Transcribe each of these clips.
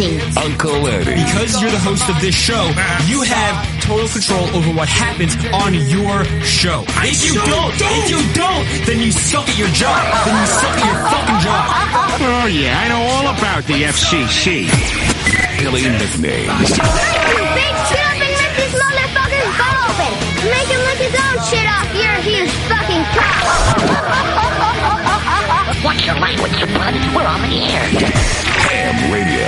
The Uncle Eddie. Because you're the host of this show, you have total control over what happens on your show. If you don't, if you don't, then you suck at your job. Then you suck at your fucking job. Oh, yeah, I know all about the FCC. Billy nicknames. Bitch, get up and rip this motherfucker's butt open. Make him lick his own shit off your huge fucking cock. Watch your language, you bud. We're on the air. Ham Radio.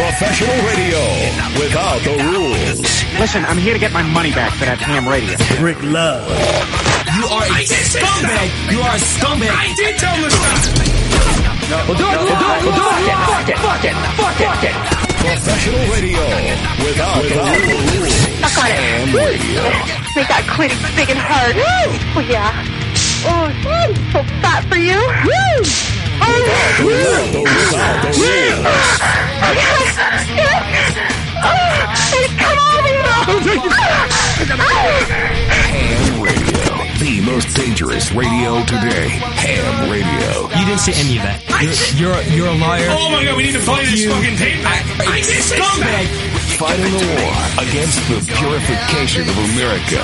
Professional radio without the rules. Listen, I'm here to get my money back for that ham radio. Rick Love. You are a scumbag. You are a scumbag. I did tell him to stop. We'll do it, we'll do it, we'll do it. Fuck it, fuck it, fuck it, fuck it. Professional radio without the rules. Suck on it. Ham Radio. Make that clit big and hard. Oh, yeah. Oh, so fat for you. Woo! Oh, Without the. Ham Radio. The most dangerous radio today. Ham Radio. You didn't say any of that. You're you're, you're a liar. Oh my god, we need to play this You- fucking tape back. I did say Scumbag. Fighting the war against the purification of America.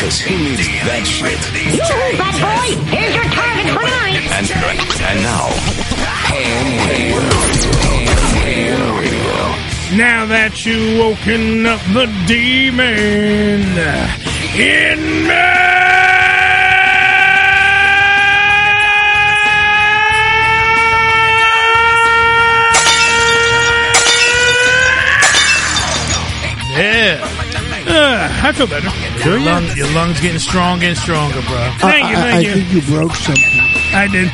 Cause who needs that shit? Yoo-hoo, bad boy. Here's your target for tonight. And, and now, Ham Radio. Ham, ham Radio. Now that you woken up the demon in me. Yeah. Uh, I feel better. Do you? Lung, your lungs getting stronger and stronger, bro. Thank you, I, thank I you. think you broke something. I did.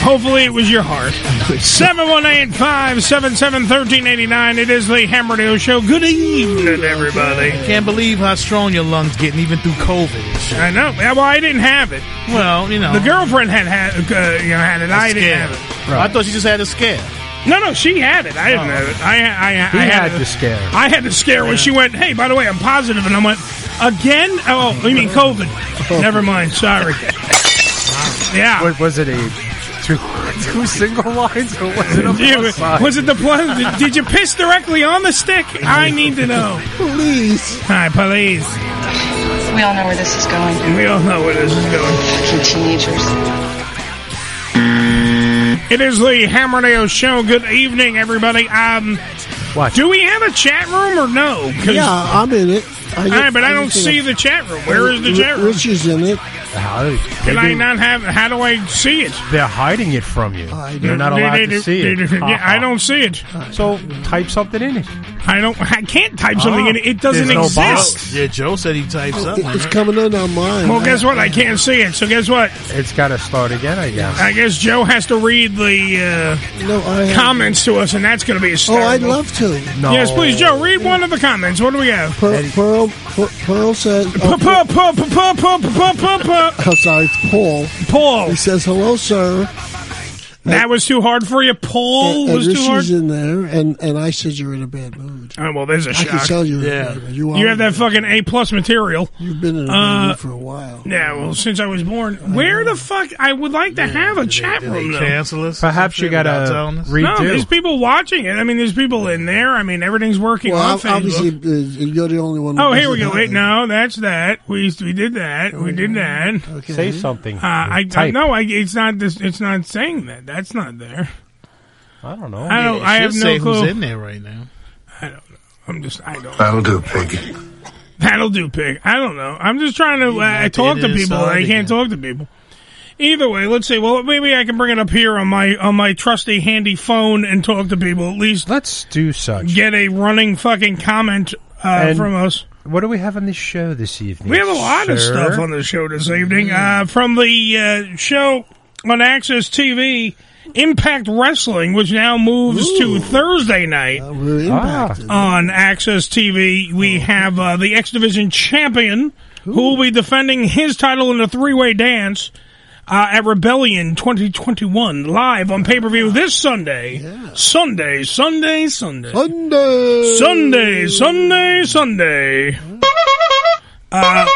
Hopefully it was your heart. 718-577-1389. It is the Hammer Radio Show. Good evening, everybody. Can't believe how strong your lungs getting even through COVID. I know. Yeah, Well, I didn't have it. Well, you know. The girlfriend had had, uh, you know, had it. I didn't have it. I thought she just had a scare. No, no, she had it. I didn't have it. I, I, I, He I had it. the scare. I had the scare when she went, hey, by the way, I'm positive. And I went, again? Oh, you mean COVID. Never mind. Sorry. Yeah. What was it a two, two single lines or was it a Yeah, plus sign? was it the plus? Did, did you piss directly on the stick? I need to know. Please. Hi, police. We all know where this is going. We all know where this is going. Fucking teenagers. It is the Hammer Nail Show. Good evening, everybody. Um, What? do we have a chat room or no? Yeah, I'm in it. I get- right, but I don't get to see the chat room. Where is the chat room? Rich is in it. Can I not have? How do I see it? They're hiding it from you. I You're not allowed to see it. yeah, I don't see it. So type something in it. I don't. I can't type something Oh, in it. It doesn't there's no exist. box. Yeah, Joe said he typed something. It's coming in on mine. Well, guess what? I can't see it. So guess what? It's got to start again, I guess. I guess Joe has to read the No, I uh, have- comments to us, and that's going to be a Oh, start. I'd love to. No. Yes, please, Joe. Read one of the comments. What do we have? Pearl, Pearl, Pearl, Pearl said. Pa- pa- pa- pa- pa- pa- pa- pa- pa- I'm sorry, it's Paul. Paul. He says, hello, sir. That was too hard for you. Paul and, was and too hard. In there, and, and I said you're in a bad mood. Oh, well, there's a I shock. I can tell you're in a bad mood. You, You have that fucking A plus material. You've been in a bad Uh, mood for a while. Yeah, well, since I was born. Where the fuck? I would like to have a chat room, though. cancel us? Perhaps you gotta No, there's people watching it. I mean, there's people in there. I mean, everything's working Well, on ob- Facebook. obviously, uh, you're the only one. Oh, here we go. Wait, have no, that's that. We we did that. We did that. Okay. Say something. Uh, I, I no, I, it's not this. It's not saying that. That's not there. I don't know. I don't. Yeah, it I should have no say clue. who's in there right now. I don't know. I'm just. I don't. That'll do, pig. That'll do, pig. I don't know. I'm just trying to uh, have to talk to people. I can't talk to people. Either way, let's see. Well, maybe I can bring it up here on my on my trusty handy phone and talk to people. At least let's do such. Get a running fucking comment uh, And from us. What do we have on this show this evening? We have a lot of sir? stuff on the show this evening. Uh, from the uh, show on Access TV, Impact Wrestling, which now moves to Thursday night impacted. on Access TV. We have uh, the X Division champion who will be defending his title in a three way dance. Uh, at Rebellion 2021 live on pay per view this Sunday. Sunday, Sunday, Sunday. Sunday. Sunday, Sunday, Sunday. Uh,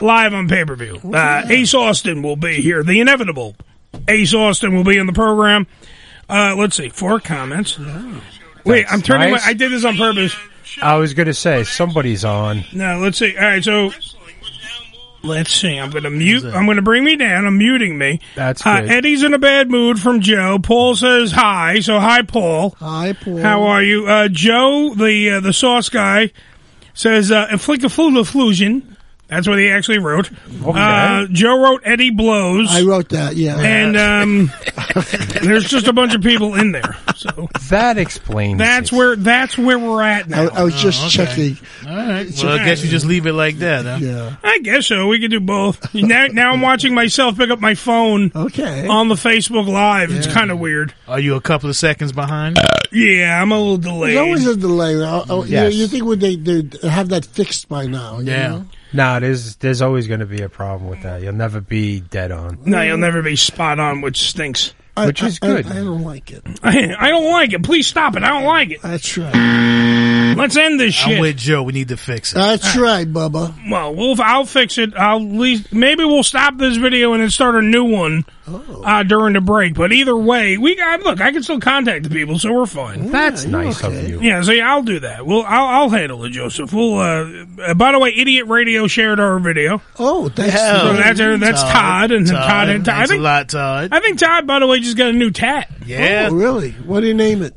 live on pay per view. Uh, Ace Austin will be here. The inevitable Ace Austin will be in the program. Uh, let's see, four comments. Wait, I'm turning. nice. My, I did this on purpose. I was going to say somebody's on. No, let's see. All right, so let's see. I'm going to mute. I'm going to bring me down. I'm muting me. That's Uh, good. Eddie's in a bad mood from Joe. Paul says hi. So hi, Paul. Hi, Paul. How are you? Uh, Joe, the uh, the sauce guy, says uh, inflict a flu fusion. That's what he actually wrote. Uh, Joe wrote Eddie blows. I wrote that, yeah. and um, there's just a bunch of people in there. So that explains. that's where that's where we're at now. I, I was just checking. All right. Well, I guess you just leave it like that, huh? Yeah. I guess so. We could do both. now, now I'm watching myself pick up my phone. Okay. On the Facebook Live, it's kind of weird. Are you a couple of seconds behind? Yeah, I'm a little delayed. There's always a delay. Uh, uh, you- Yes. you, think would they they have that fixed by now? you know? No, there's there's always going to be a problem with that. You'll never be dead on. No, you'll never be spot on, which stinks. I- Which is I- good. I, I don't like it. I, I don't like it. Please stop it. I don't like it. That's right. Let's end this shit. I'm with Joe. We need to fix it. That's right, Bubba. Well, we'll I'll fix it. I'll least maybe we'll stop this video and then start a new one Oh. uh, during the break. But either way, we got look. I can still contact the people, so we're fine. That's nice of you. Yeah, see, I'll do that. Well, I'll, I'll handle it, Joseph. We'll. Uh, uh, by the way, Idiot Radio shared our video. Oh, thanks. So that's that's Todd, and Todd. Todd. and Todd. I Thanks a think lot, Todd. I think Todd. By the way, just got a new tat. Yeah. Oh, really? What do you name it?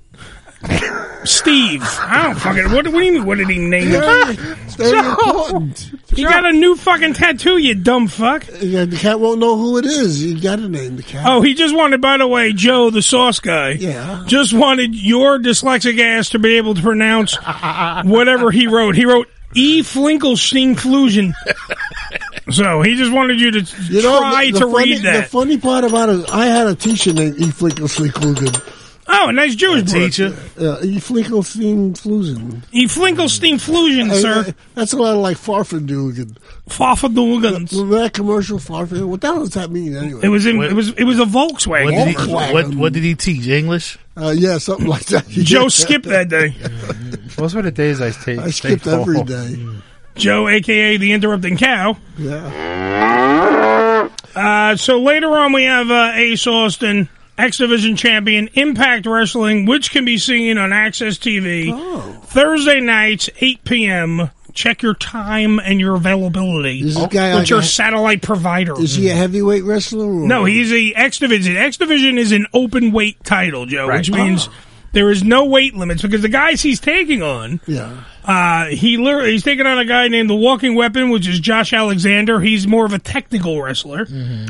Steve. I don't fucking. What, what do you mean? What did he name it? It's very important. He got a new fucking tattoo. You dumb fuck. Yeah, the cat won't know who it is. You got to name the cat. Oh, he just wanted, by the way, Joe, the sauce guy. Yeah. Just wanted your dyslexic ass to be able to pronounce whatever he wrote. He wrote E. Flinkelstein Flusion. so he just wanted you to You know, try the, the to funny, read that. The funny part about it, I had a teacher named E. Flinkelstein oh, a nice Jewish Teacher. Uh, e. Flinkelstein Flusen. E. Flinkelstein Flusion, Uh, sir. uh, That's a lot of like Farfadugan. Farfadugans. Remember that commercial Farfadugan? What the hell does that mean anyway? It was in, it was it was a Volkswagen. What did, he, Volkswagen. what, what did he teach? English? Uh, yeah, something like that. Joe skipped that day. Those were the days I stayed. I skipped every day. Joe, aka the interrupting cow. Yeah. Uh, so later on, we have uh, Ace Austin, X Division champion, Impact Wrestling, which can be seen on Access TV Oh. Thursday nights, 8 p.m. Check your time and your availability. Is this guy with your satellite provider. Is he a mm. heavyweight wrestler? Or? No, he's a X Division. X Division is an open weight title, Joe, which means oh. There is no weight limits because the guys he's taking on. Yeah. Uh, he literally, he's taking on a guy named the Walking Weapon, which is Josh Alexander. He's more of a technical wrestler.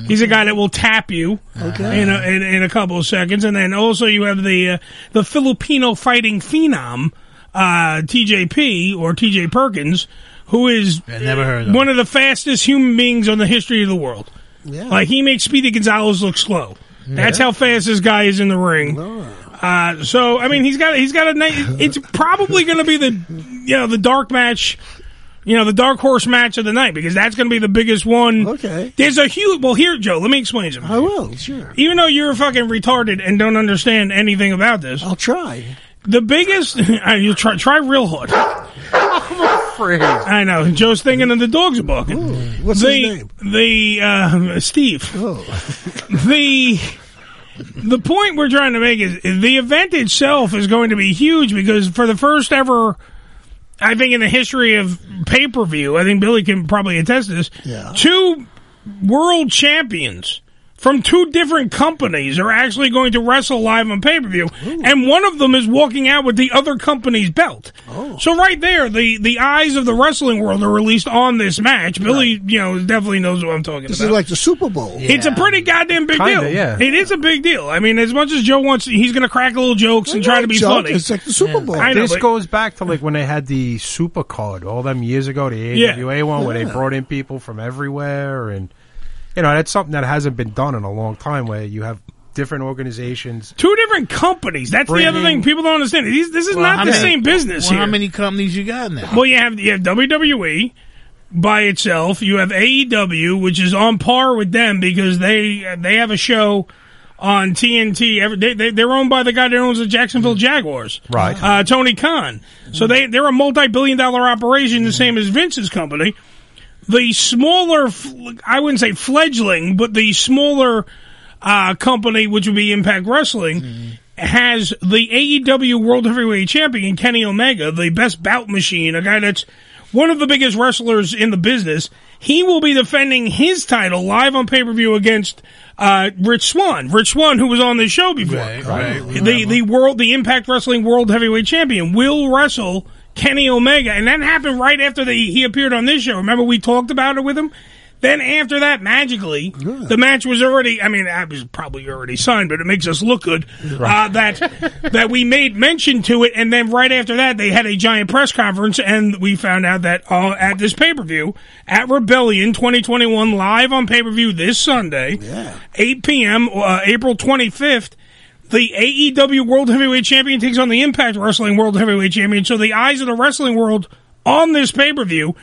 He's a guy that will tap you Okay. in, a, in, in a couple of seconds, and then also you have the uh, the Filipino fighting phenom uh, TJP or TJ Perkins, who is I never heard of one of the fastest human beings on the history of the world. Yeah. Like he makes Speedy Gonzalez look slow. That's how fast this guy is in the ring. Uh, so I mean, he's got he's got a nice. It's probably going to be the you know the dark match You know, the dark horse match of the night because that's going to be the biggest one. Okay. There's a huge. Well, here, Joe. Let me explain something. I will, sure. Even though you're fucking retarded and don't understand anything about this, I'll try. the biggest. uh, you try try real hard. I'm afraid. I know. Joe's thinking of the dogs are barking. What's the, his name? The uh, Steve. Oh. the the point we're trying to make is the event itself is going to be huge because for the first ever I think in the history of pay per view, I think Billy can probably attest to this. Yeah. Two world champions from two different companies are actually going to wrestle live on pay per view, and one of them is walking out with the other company's belt. Oh. So right there, the the eyes of the wrestling world are released on this match. Billy, you know, definitely knows what I'm talking This about. This is like the Super Bowl. It's a pretty goddamn big Kinda, deal. yeah. It is a big deal. I mean, as much as Joe wants, he's going to crack little jokes and try to be Joke, funny. It's like the Super Bowl. I know, this but- goes back to like when they had the super card all them years ago, the Yeah. AWA one, where they brought in people from everywhere, and you know that's something that hasn't been done in a long time, where you have different organizations. Two different companies. That's the other thing people don't understand. These, this is Well, not the many- same business well, here. How many companies you got now? Well, you have you have WWE by itself. You have AEW, which is on par with them because they they have a show on TNT. Every, they, they they're owned by the guy that owns the Jacksonville Jaguars, Right. Uh, Tony Khan. So they they're a multi billion dollar operation, the same as Vince's company. The smaller, I wouldn't say fledgling, but the smaller uh, company, which would be Impact Wrestling, has the AEW World Heavyweight Champion Kenny Omega, the best bout machine, a guy that's one of the biggest wrestlers in the business. He will be defending his title live on pay per view against uh, Rich Swann. Rich Swann, who was on this show before, Right, right. the the world, the Impact Wrestling World Heavyweight Champion, will wrestle Kenny Omega, and that happened right after the, he appeared on this show. Remember we talked about it with him. Then after that, magically, the match was already. I mean, that was probably already signed, but it makes us look good uh, that that we made mention to it. And then right after that, they had a giant press conference, and we found out that uh, at this pay per view at Rebellion 2021 live on pay per view this Sunday, 8 p.m. Uh, April 25th. The AEW World Heavyweight Champion takes on the Impact Wrestling World Heavyweight Champion. So the eyes of the wrestling world on this pay per view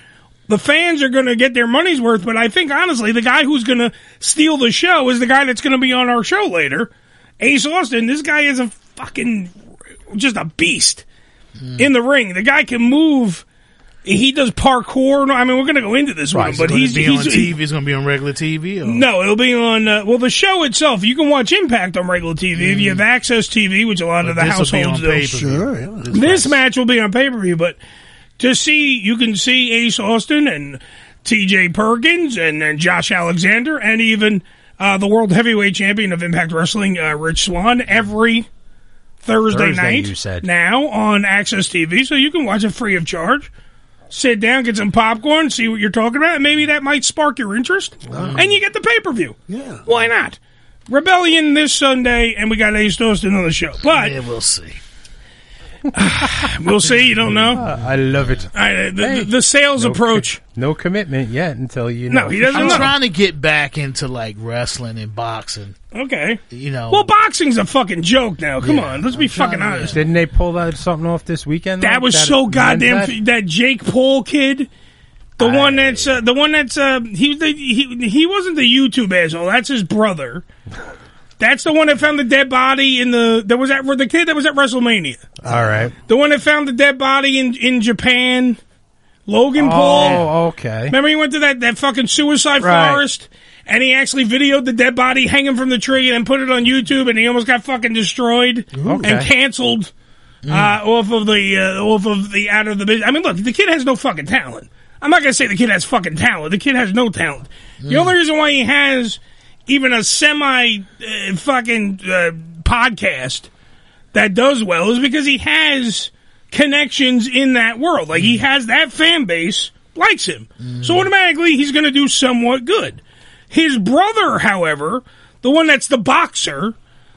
the fans are going to get their money's worth, but I think honestly, the guy who's going to steal the show is the guy that's going to be on our show later, Ace Austin. This guy is a fucking just a beast hmm. in the ring. The guy can move. He does parkour. I mean, we're going to go into this Right, one, so but will it he's, be he's on TV. It's going to be on regular TV. Or? no, it'll be on. Uh, well, the show itself, you can watch Impact on regular TV if you have Access TV, which a lot of the But this'll be households on do. pay-per-view. Sure, yeah. This match will be on pay per view, but to see, you can see Ace Austin and T.J. Perkins and, and Josh Alexander and even uh, the world heavyweight champion of Impact Wrestling, uh, Rich Swann, every Thursday, Thursday, night you said. now on Access TV, so you can watch it free of charge. Sit down, get some popcorn, see what you're talking about, and maybe that might spark your interest. And you get the pay per view. Yeah. Why not? Rebellion this Sunday, and we got Ace Austin on the show. But Yeah, we'll see. we'll see. You don't know. I love it. I, the, Hey. the sales No approach. co- no commitment yet until you know. No, he doesn't I'm know. trying to get back into like wrestling and boxing. Okay. You know, Well, boxing's a fucking joke now. Come Yeah, on, let's be I'm trying fucking to- honest. Didn't they pull that something off this weekend? That though? was so men's goddamn. match? That Jake Paul kid, the one that's uh, the one that's uh, he was the, he he wasn't the YouTube asshole. That's his brother. That's the one that found the dead body in the. There was that the kid that was at WrestleMania. All right. The one that found the dead body in in Japan. Logan Paul. Oh, okay. Remember he went to that, that fucking suicide Right. forest and he actually videoed the dead body hanging from the tree and then put it on YouTube and he almost got fucking destroyed and Okay. canceled uh, off of the uh, off of the out of the business. I mean, look, the kid has no fucking talent. I'm not gonna say the kid has fucking talent. The kid has no talent. The only reason why he has even a semi uh, fucking uh, podcast that does well is because he has connections in that world. Like he has that fan base likes him. So automatically he's going to do somewhat good. His brother, however, the one that's the boxer,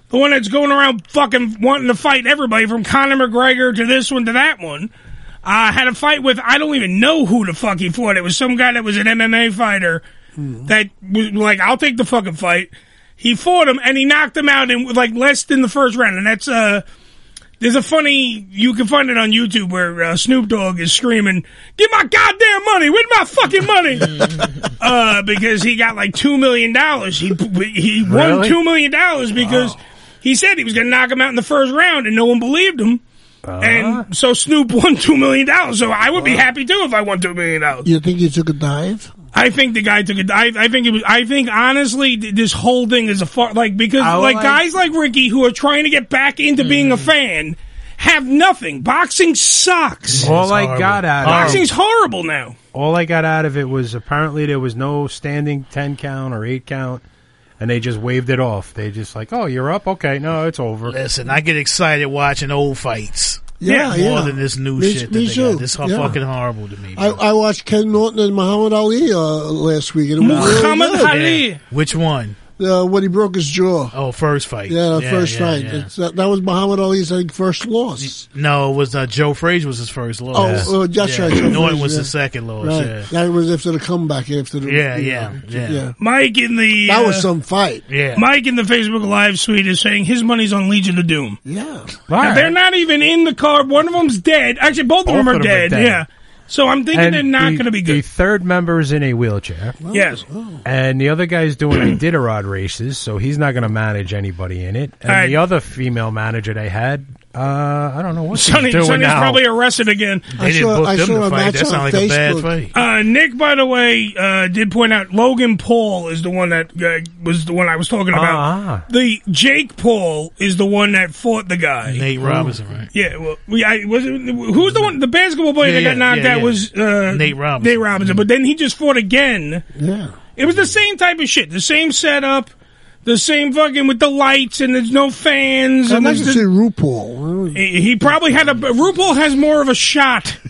the one that's going around fucking wanting to fight everybody from Conor McGregor to this one to that one, uh, had a fight with I don't even know who the fuck he fought. It was some guy that was an MMA fighter that was like, I'll take the fucking fight. He fought him and he knocked him out in like less than the first round, and that's uh There's a funny, you can find it on YouTube where uh, Snoop Dogg is screaming, "Give my goddamn money! Where's my fucking money?" uh, because he got like two million dollars. He he won Really? two million dollars because he said he was going to knock him out in the first round, and no one believed him. And so Snoop won two million dollars. So I would be happy too if I won two million dollars. You think he took a dive? I think the guy took it. I, I think it was. I think honestly, th- this whole thing is a far like because I like like- guys like Ricky who are trying to get back into being a mm. fan have nothing. Boxing sucks. All I got out of it. Boxing's horrible now. all I got out of it was apparently there was no standing ten count or eight count, and they just waved it off. They just like, oh, you're up, okay, no, it's over. Listen, I get excited watching old fights. Yeah, more yeah. than this new Me- shit that me they too. got. This is Yeah. fucking horrible to me. I, I watched Ken Norton and Muhammad Ali uh, last week. And it was really Muhammad good. Ali. Yeah. Which one? Uh, when he broke his jaw. Oh, first fight. Yeah, the first yeah, fight. yeah. It's, uh, that was Muhammad Ali's I think, first loss. No, it was uh, Joe Frazier was his first loss. Oh, uh, that's yeah. right. Joe Norton was yeah. the second loss. Right. Yeah. That was after the comeback. After the Yeah, yeah, know, yeah. Mike in the That was uh, some fight. Yeah. Mike in the Facebook Live suite is saying his money's on Legion of Doom. Yeah. Now, they're not even in the card. One of them's dead. Actually, both, of them are dead. Yeah. So I'm thinking And they're not the- going to be good. The third member is in a wheelchair. Oh, yes. Oh. And the other guy's doing Iditarod races, so he's not going to manage anybody in it. And right. the other female manager they had, uh, I don't know what she's Sunny, doing Sunny's now. probably arrested again. They didn't book them to fight. That sounds like a bad fight. Uh, Nick, by the way, uh, did point out Logan Paul is the one that uh, was the one I was talking about. Ah. The Jake Paul is the one that fought the guy. Nate Robinson, right? Yeah, well, we, I, was it, who's the one? The basketball player Yeah, that got knocked yeah, out yeah. was uh, Nate Robinson. Nate Robinson, but then he just fought again. Yeah, it was the same type of shit, the same setup, the same fucking with the lights, and there's no fans. I'd and like to there's see RuPaul. he, he probably had a. RuPaul has more of a shot.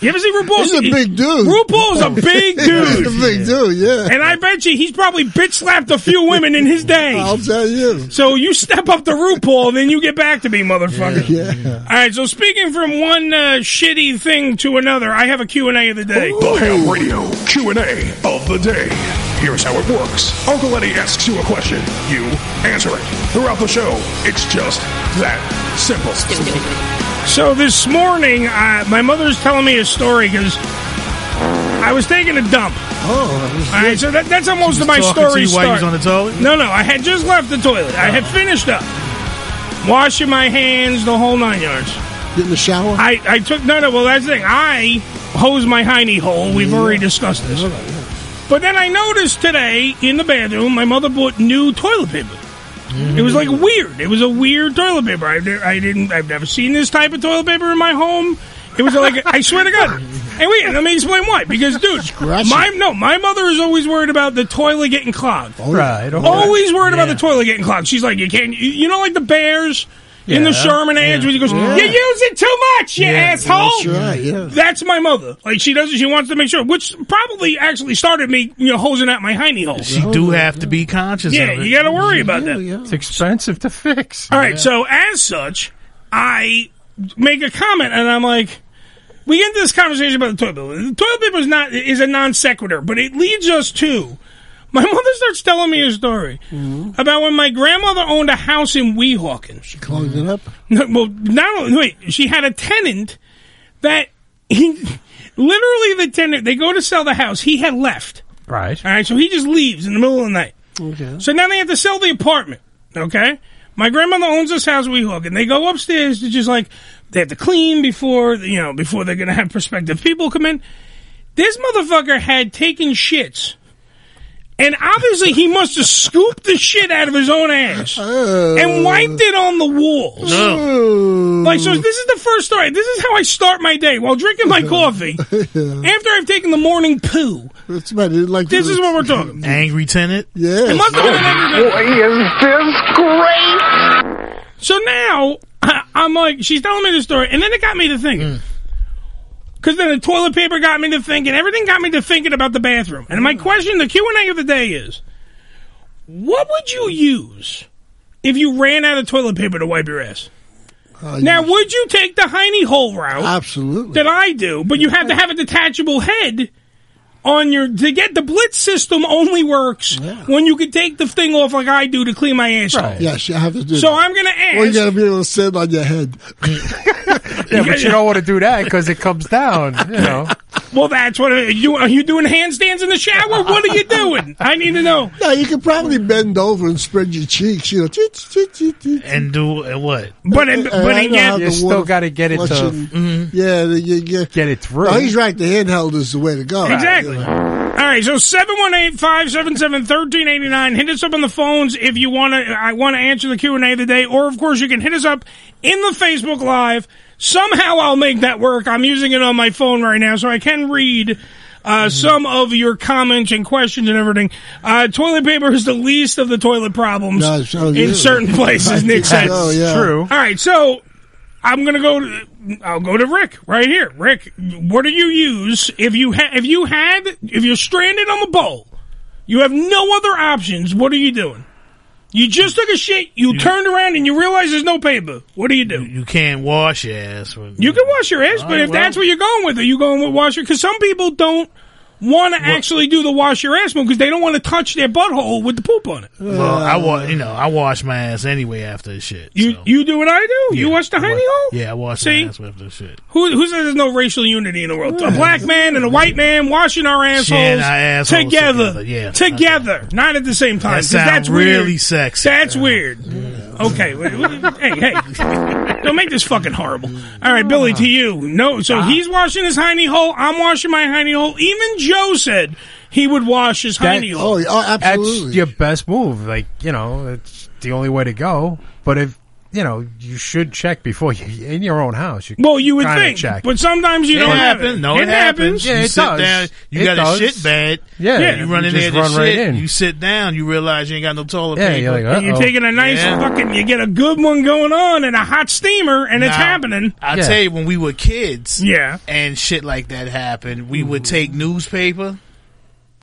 you ever see RuPaul? He's a big dude. RuPaul's a big dude. He's a big dude, yeah. And I bet you he's probably bitch slapped a few women in his day. I'll tell you. So you step up to RuPaul, then you get back to me, motherfucker. Yeah. All right. So speaking from one uh, shitty thing to another, I have a Q and A of the day. The Ham Radio Q&A of the day. Here's how it works. Uncle Eddie asks you a question. You answer it. Throughout the show, it's just that simple. So this morning, uh, my mother's telling me a story because I was taking a dump. Oh, All right, so that, that's almost most of my talking to stories you while you start. was on the toilet? No, no, I had just left the toilet. I had finished up, washing my hands, the whole nine yards. Get in the shower. I, I took no, no. Well, that's the thing. I hose my hiney hole. We've already discussed this. But then I noticed today in the bathroom, my mother bought new toilet paper. It was like weird. It was a weird toilet paper. I, I didn't. I've never seen this type of toilet paper in my home. It was like I swear to God. Hey, wait. Let me explain why. Because, dude, my no, my mother is always worried about the toilet getting clogged. Right. Always worried about the toilet getting clogged. She's like, you can't. You, you know, like the bears in the Yeah. Charmin ads where he goes, Yeah. "You use it too much, you Yeah, asshole." That's right, yeah. That's my mother. Like she does. She wants to make sure, which probably actually started me, you know, hosing out my hiney hole. She do have to be conscious Yeah, of it. you got to worry about that. It's expensive to fix. All right, so as such, I make a comment, and I'm like, we get into this conversation about the toilet paper. The toilet paper is not is a non sequitur, but it leads us to. My mother starts telling me a story mm-hmm. about when my grandmother owned a house in Weehawken. She clogged it up. No, well, not only, wait, she had a tenant that he, literally the tenant. They go to sell the house. He had left. Right. All right, so he just leaves in the middle of the night. Okay. So now they have to sell the apartment. Okay, my grandmother owns this house Weehawken, and they go upstairs to just like they have to clean before you know before they're gonna have prospective people come in. This motherfucker had taken shits. And obviously, he must have scooped the shit out of his own ass and oh. wiped it on the walls. Oh. Like, so this is the first story. This is how I start my day while drinking my coffee after I've taken the morning poo. That's about it. Like This is what we're talking. Angry tenant? Yeah. It must have been an angry Boy, is this great! So now I- I'm like, she's telling me the story, and then it got me to thinking. Mm. Because then the toilet paper got me to thinking, everything got me to thinking about the bathroom. And my hmm. question, the Q and A of the day is, what would you use if you ran out of toilet paper to wipe your ass? Uh, now, would you take the hiney hole route? Absolutely. That I do, but you have to have a detachable head on your to get the blitz system only works when you can take the thing off like I do to clean my ass. asshole. Yes, you have to do So that. I'm gonna ask. Or you got to be able to sit on your head. Yeah, but you don't want to do that because it comes down. You know. Well, that's what are you are you doing handstands in the shower? What are you doing? I need to know. No, you could probably bend over and spread your cheeks, you know. And do uh, what? But it, Uh, but I it know how get, You still got to get it to flushing- Yeah, you, you, get it through. no, he's right. The handheld is the way to go. Exactly. You. All right, so 718-577-1389. Hit us up on the phones if you want to I want to answer the Q&A of the day or of course you can hit us up in the Facebook live. Somehow I'll make that work. I'm using it on my phone right now so I can read uh, some of your comments and questions and everything. Uh, toilet paper is the least of the toilet problems No, so in certain places, Nick think said. so, yeah. True. All right, so I'm gonna go. I'll go to Rick right here. Rick, what do you use if you ha- if you had if you're stranded on the bowl, you have no other options. What are you doing? You just took a shit. You, turned around and you realize there's no paper. What do you do? You can't wash your ass. With, You can wash your ass, but right, if well- that's what you're going with, are you going with wash your? Because some people don't want to actually do the wash your ass move because they don't want to touch their butthole with the poop on it. Well, I wa- you know, I wash my ass anyway after the shit. You you do what I do. you Yeah, wash the I honey hole. Yeah, I wash See? my ass after the shit. Who, who says there's no racial unity in the world? A black man and a white man washing our assholes, our assholes together, together, yeah. together, not at the same time. That 'cause sounds that's really weird. sexy. That's weird. Okay, wait, wait, hey, hey, don't make this fucking horrible. All right, Billy, to you. No, so ah. he's washing his hiney hole. I'm washing my hiney hole. Even Joe said he would wash his That- hiney hole. Oh, oh, That's your best move. Like you know, it's the only way to go. But if you know, you should check before you in your own house. You Well, you would think, check. but sometimes you It don't happen. happens. it. No, it, happens. Yeah, you it sit does. down. You It got does. a shit bed. Yeah, Yeah, You run in just there to run right shit. in. You sit down. You realize you ain't got no toilet Yeah, paper. you're like, And you're taking a nice Yeah. fucking, you get a good one going on and a hot steamer, and it's happening. I Yeah. tell you, when we were kids, Yeah. and shit like that happened, we would take newspaper.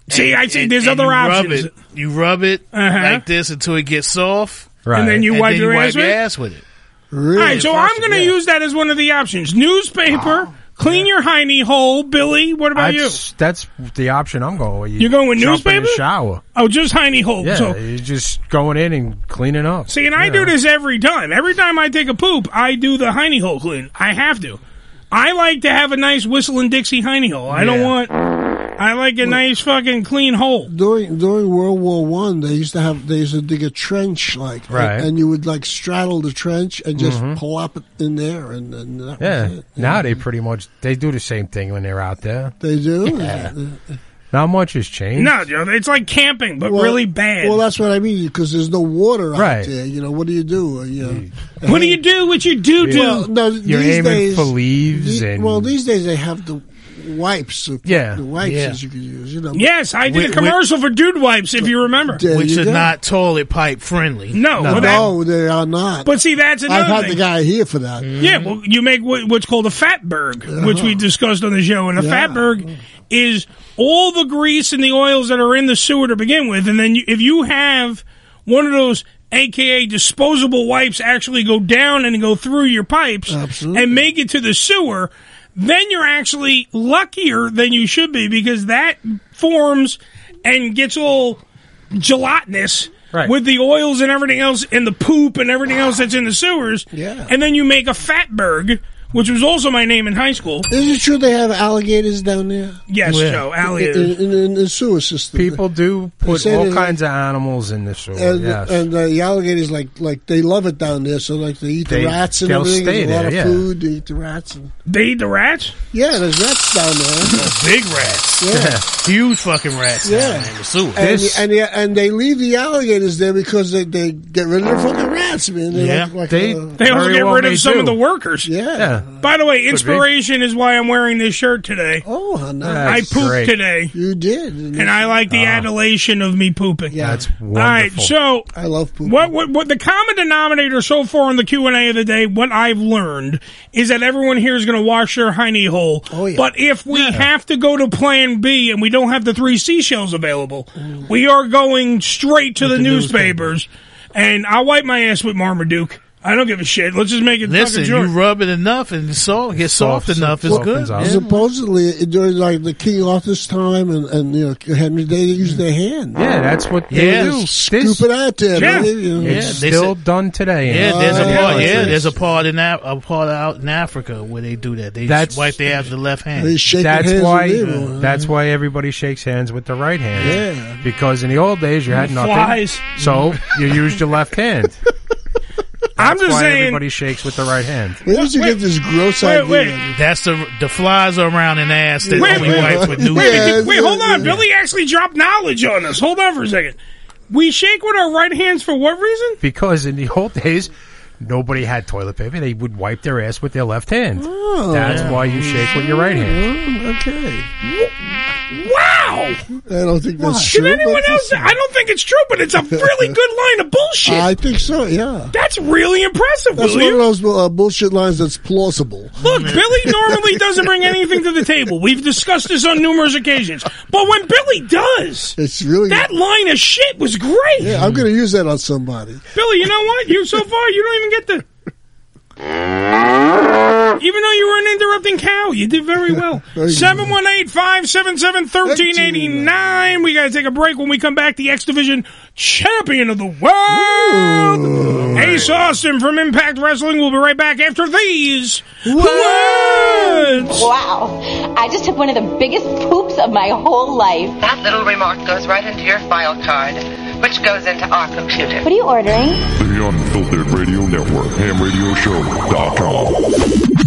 See, I see. and- There's and other you options. Rub it, you rub it Uh-huh. like this until it gets soft, right. And then you and wipe then your you ass wipe with your it? ass with it. really? All right, so I'm going to use that as one of the options. Newspaper, clean your hiney hole. Billy, what about you? that's, that's the option I'm going with. You You're going with jump in the newspaper? shower. Oh, just hiney hole. Yeah, So, you're just going in and cleaning up. see, and I You do this every time. Every time I take a poop, I do the hiney hole clean. I have to. I like to have a nice whistling Dixie hiney hole. I don't want. I like a nice fucking clean hole. during during World War One, they used to have they used to dig a trench like, Right. and, you would like straddle the trench and just plop it in there, and, and that Yeah. it. Now they pretty much they do the same thing when they're out there. They do. Not much has changed. No, it's like camping, but Well- really bad. Well, that's what I mean because there's no water out Right. there. You know, what do you do? Uh, you know, what do you do? What you do do? Well, no, You're these aiming days, for leaves the- and well, these days they have the wipes. Yeah. the wipes Yeah. that you can use. You know, yes, I did Wi- a commercial for Dude Wipes, if you remember. There which you are go. not toilet pipe friendly. No, No. well, that- No, they are not. but see, that's another I've had thing. the guy here for that. Mm-hmm. Yeah, well, you make what, what's called a fatberg, which we uh-huh. discussed on the show, and a Yeah. fatberg is all the grease and the oils that are in the sewer to begin with, and then you, if you have one of those AKA disposable wipes actually go down and go through your pipes Absolutely. and make it to the sewer, then you're actually luckier than you should be because that forms and gets all gelatinous Right. with the oils and everything else and the poop and everything else that's in the sewers. Yeah. And then you make a fatberg, which was also my name in high school. Is it true they have alligators down there? Yes, Where? Joe, In, alligators. in, in the sewer system. people do put all they- kinds of animals in the sewer. and yes. and uh, the alligators like like they love it down there. So like they eat They- the rats and they'll everything. stay There's a lot there, of yeah. food. They eat the rats. And, They eat the rats? yeah, there's rats down there. Big rats. Yeah. Huge fucking rats Yeah. down in the sewer. And, This- and yeah, and they leave the alligators there because they, they get rid of the fucking rats, man. They Yeah. like, like They- uh, They also get well rid of some do. of the workers. yeah. yeah. By the way, inspiration is why I'm wearing this shirt today. Oh, how nice. I pooped great. today, You did. and I like the oh. adulation of me pooping. Yeah. That's All right, wonderful. so I love poop. What, what what the common denominator so far in the Q and A of the day? What I've learned is that everyone here is going to wash their hiney hole. Oh, yeah. But if we have to go to Plan B and we don't have the three seashells available, we are going straight to the, newspapers. And I'll wipe my ass with Marmaduke. I don't give a shit. Let's just make it Listen, fucking you short. rub it enough and it's soft, gets soft, Soft, enough. It's good. Yeah. Supposedly during like the King Arthur's time and, and you know Henry, they use their hand. Yeah, that's what they Yeah. do. Scoop This- it out there. Yeah. man. You know. Yeah, it's they still said- done today. Yeah, there's a part. yeah. Yeah, there's a part in that a part out in Africa where they do that. They That's- wipe their ass with the left hand. They shake That's hands why. with everyone. That's why everybody shakes hands with the right hand. Yeah. Because in the old days you had nothing, Flies. so you used your left hand. I'm just why saying. everybody shakes with the right hand. Where did you Wait, get this gross wait, idea? wait. That's the the flies are around an ass that Wait, only wait, wipes with new Wait, Yeah, wait, hold on. yeah. Billy actually dropped knowledge on us. Hold on for a second. We shake with our right hands for what reason? Because in the old days, nobody had toilet paper. They would wipe their ass with their left hand. Oh. That's why you shake with your right hand. Oh, okay. Wow. I don't think that's Should true. anyone else? I don't think it's true, but it's a really good line of bullshit. I think so. Yeah. That's really impressive, That's one of William. those uh, bullshit lines that's plausible. Look, Billy normally doesn't bring anything to the table. We've discussed this on numerous occasions. But when Billy does, It's really that line of shit was great. Yeah, I'm going to use that on somebody. Billy, you know what? You so far you don't even get the. Even though you were an interrupting cow, you did very well. Very 718 577 1389. We got to take a break. When we come back, the X Division champion of the world, Ace Austin from Impact Wrestling. We'll be right back after these words. Wow. I just took one of the biggest poops of my whole life. That little remark goes right into your file card, which goes into our computer. What are you ordering? The Unfiltered Radio Network, hamradioshow.com.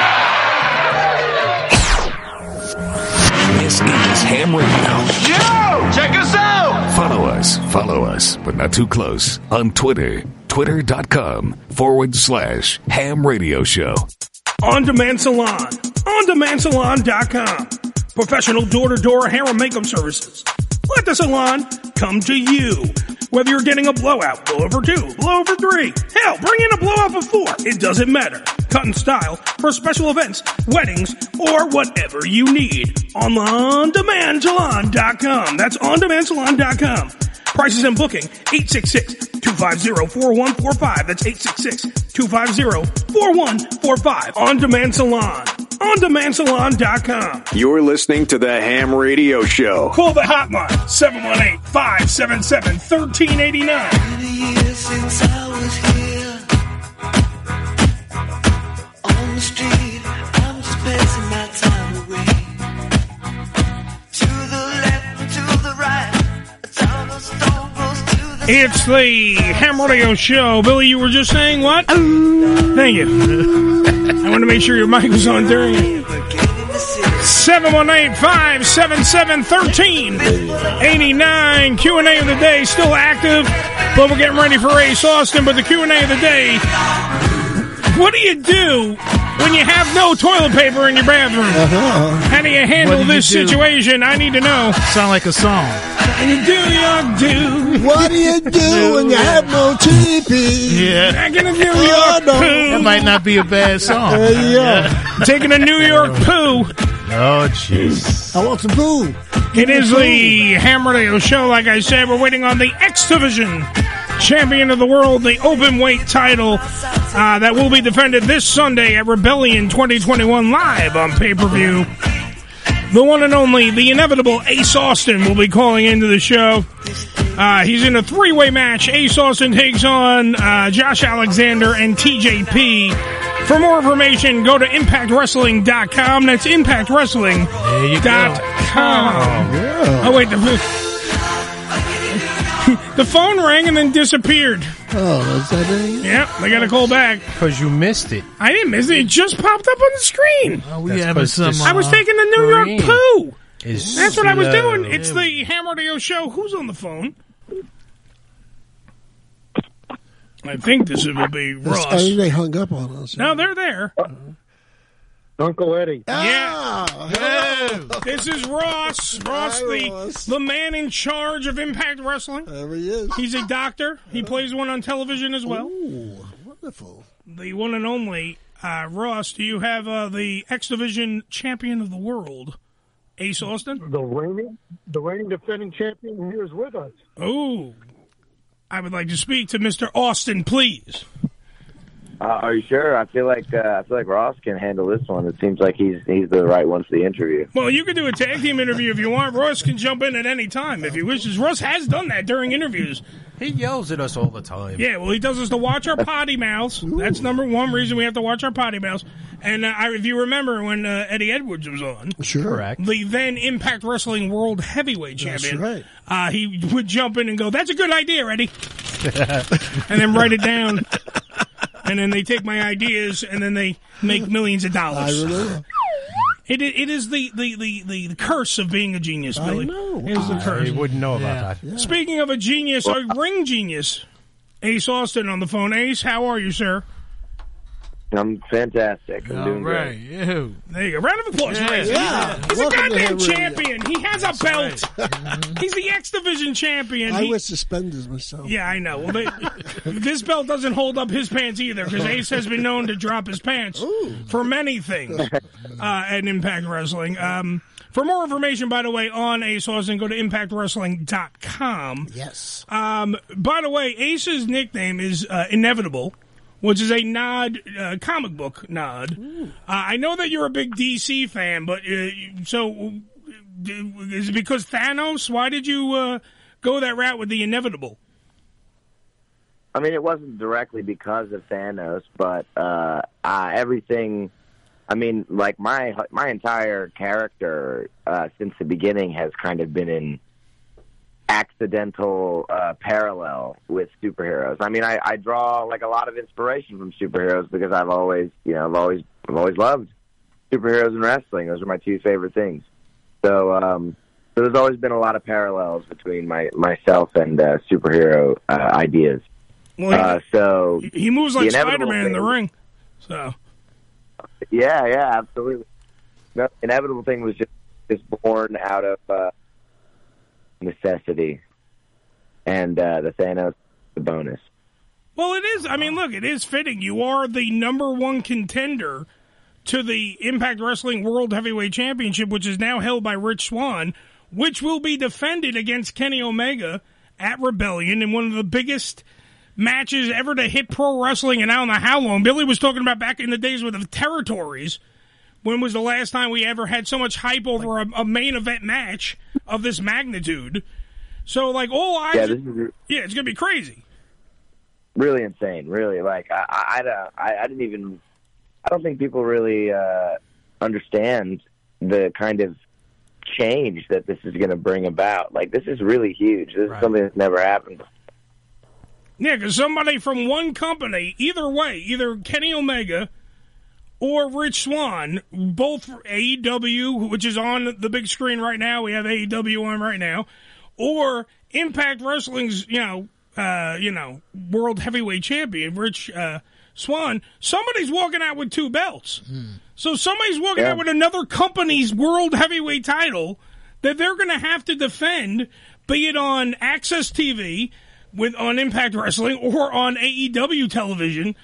Ham Radio. Yo! Check us out! Follow us, follow us, but not too close on Twitter. Twitter.com forward slash ham radio show. On Demand Salon. OnDemandSalon.com. Professional door-to-door hair and makeup services. Let the salon come to you. Whether you're getting a blowout, blowover two, blowover three, hell, bring in a blowout of four. It doesn't matter. Cut and style for special events, weddings, or whatever you need. On OnDemandSalon.com. That's OnDemandSalon.com. Prices and booking, 866-250-4145. That's 866-250-4145. On Demand Salon. OnDemandSalon.com. You're listening to the Ham Radio Show. Call the hotline, 718-577-1389. On the street, I'm just passing my time away. To the left, to the right, down the stone goes to It's the Ham Radio Show. Billy, you were just saying what? Thank you. I want to make sure your mic was on during it. 718-577-1389. Q&A of the day still active, but we're getting ready for Ace Austin. But the Q&A of the day, what do you do when you have no toilet paper in your bathroom? Uh-huh. How do you handle do you this do? situation? I need to know. Sound like a song. You do your do. What do you do when you have no TP? Yeah. Back in the New Oh, York no. poo. That might not be a bad song. There you go. Taking a New York poo. Oh, jeez. I want some poo. It is the Ham Radio Show. Like I said, we're waiting on the X Division champion of the world, the open weight title uh, that will be defended this Sunday at Rebellion 2021 live on pay per view. The one and only, the inevitable Ace Austin will be calling into the show. Uh, he's in a three way match. Ace Austin takes on uh, Josh Alexander and TJP. For more information, go to ImpactWrestling.com. That's ImpactWrestling.com. Oh, wait. The, the phone rang and then disappeared. Oh, is that it? Yep, they got a call back. Because you missed it. I didn't miss it. It just popped up on the screen. Oh, we That's having 'cause some. this- I was uh, taking the New York screen poo. Is That's what I was slow. doing. It's the Ham Radio Show. Who's on the phone? I think this will be Ross. I think they hung up on us. No, they're there. Uncle Eddie. Yeah. Hello. This is Ross. Ross, Hi, the Ross. the man in charge of Impact Wrestling. There he is. He's a doctor. He plays one on television as well. Ooh, wonderful. The one and only uh, Ross. Do you have uh, the X Division champion of the world, Ace Austin? The reigning, the reigning defending champion here is with us. Oh, I would like to speak to Mister Austin, please. Uh, are you sure? I feel like uh, I feel like Ross can handle this one. It seems like he's he's the right one for the interview. Well, you can do a tag team interview if you want. Ross can jump in at any time if he wishes. Ross has done that during interviews. He yells at us all the time. Yeah, well, he does us to watch our potty mouths. That's number one reason we have to watch our potty mouths. And uh, I, if you remember when uh, Eddie Edwards was on, Sure. Correct. the then Impact Wrestling World Heavyweight That's Champion, right. uh, he would jump in and go, "That's a good idea, Eddie," and then write it down. And then they take my ideas, and then they make millions of dollars. I dollars. remember. It, it is the, the, the, the, the curse of being a genius, I Billy. know. It is the curse. he wouldn't know about that. Speaking of a genius, a ring genius, Ace Austin on the phone. Ace, how are you, sir? I'm fantastic. I'm All doing right. great. Ew. There you go. Round of applause for Yeah. Yeah. He's a Welcome to goddamn Ham Radio. champion. He has a belt. He's the X Division champion. I He- wear suspenders myself. yeah, I know. Well, they, this belt doesn't hold up his pants either because Ace has been known to drop his pants for many things uh, at Impact Wrestling. Um, for more information, by the way, on Ace Austin, go to impactwrestling.com. Yes. Um, by the way, Ace's nickname is uh, Inevitable, which is a nod, uh, comic book nod. Uh, I know that you're a big DC fan, but uh, so uh, is it because Thanos? Why did you uh, go that route with the Inevitable? I mean, it wasn't directly because of Thanos, but uh, uh, everything. I mean, like my my entire character uh, since the beginning has kind of been in accidental uh, parallel with superheroes. I mean, I, I draw like a lot of inspiration from superheroes because I've always, you know, I've always I've always loved superheroes and wrestling. Those are my two favorite things. So, um, so there's always been a lot of parallels between my myself and uh, superhero uh, ideas. Well, Uh, so he, he moves like the Spider Man in the ring. So Yeah, yeah, absolutely. No, inevitable thing was just just born out of uh, necessity, and uh, the Thanos the bonus. Well, it is. I mean, look, it is fitting. You are the number one contender to the Impact Wrestling World Heavyweight Championship, which is now held by Rich Swann, which will be defended against Kenny Omega at Rebellion in one of the biggest matches ever to hit pro wrestling, and I don't know how long. Billy was talking about back in the days with the territories. When was the last time we ever had so much hype over a, a main event match of this magnitude? So, like, all eyes. Yeah, this is yeah, it's gonna be crazy. really insane. Really, like I, I, I, don't- I, didn't even. I don't think people really uh, understand the kind of change that this is going to bring about. Like this is really huge. This is something that's never happened. Yeah, because somebody from one company, either way, either Kenny Omega or Rich Swann, both AEW, which is on the big screen right now. We have AEW on right now, or Impact Wrestling's, you know, uh, you know, world heavyweight champion, Rich uh, Swann. Somebody's walking out with two belts. So somebody's walking Yeah. out with another company's world heavyweight title that they're going to have to defend, be it on AXS TV with on Impact Wrestling or on AEW television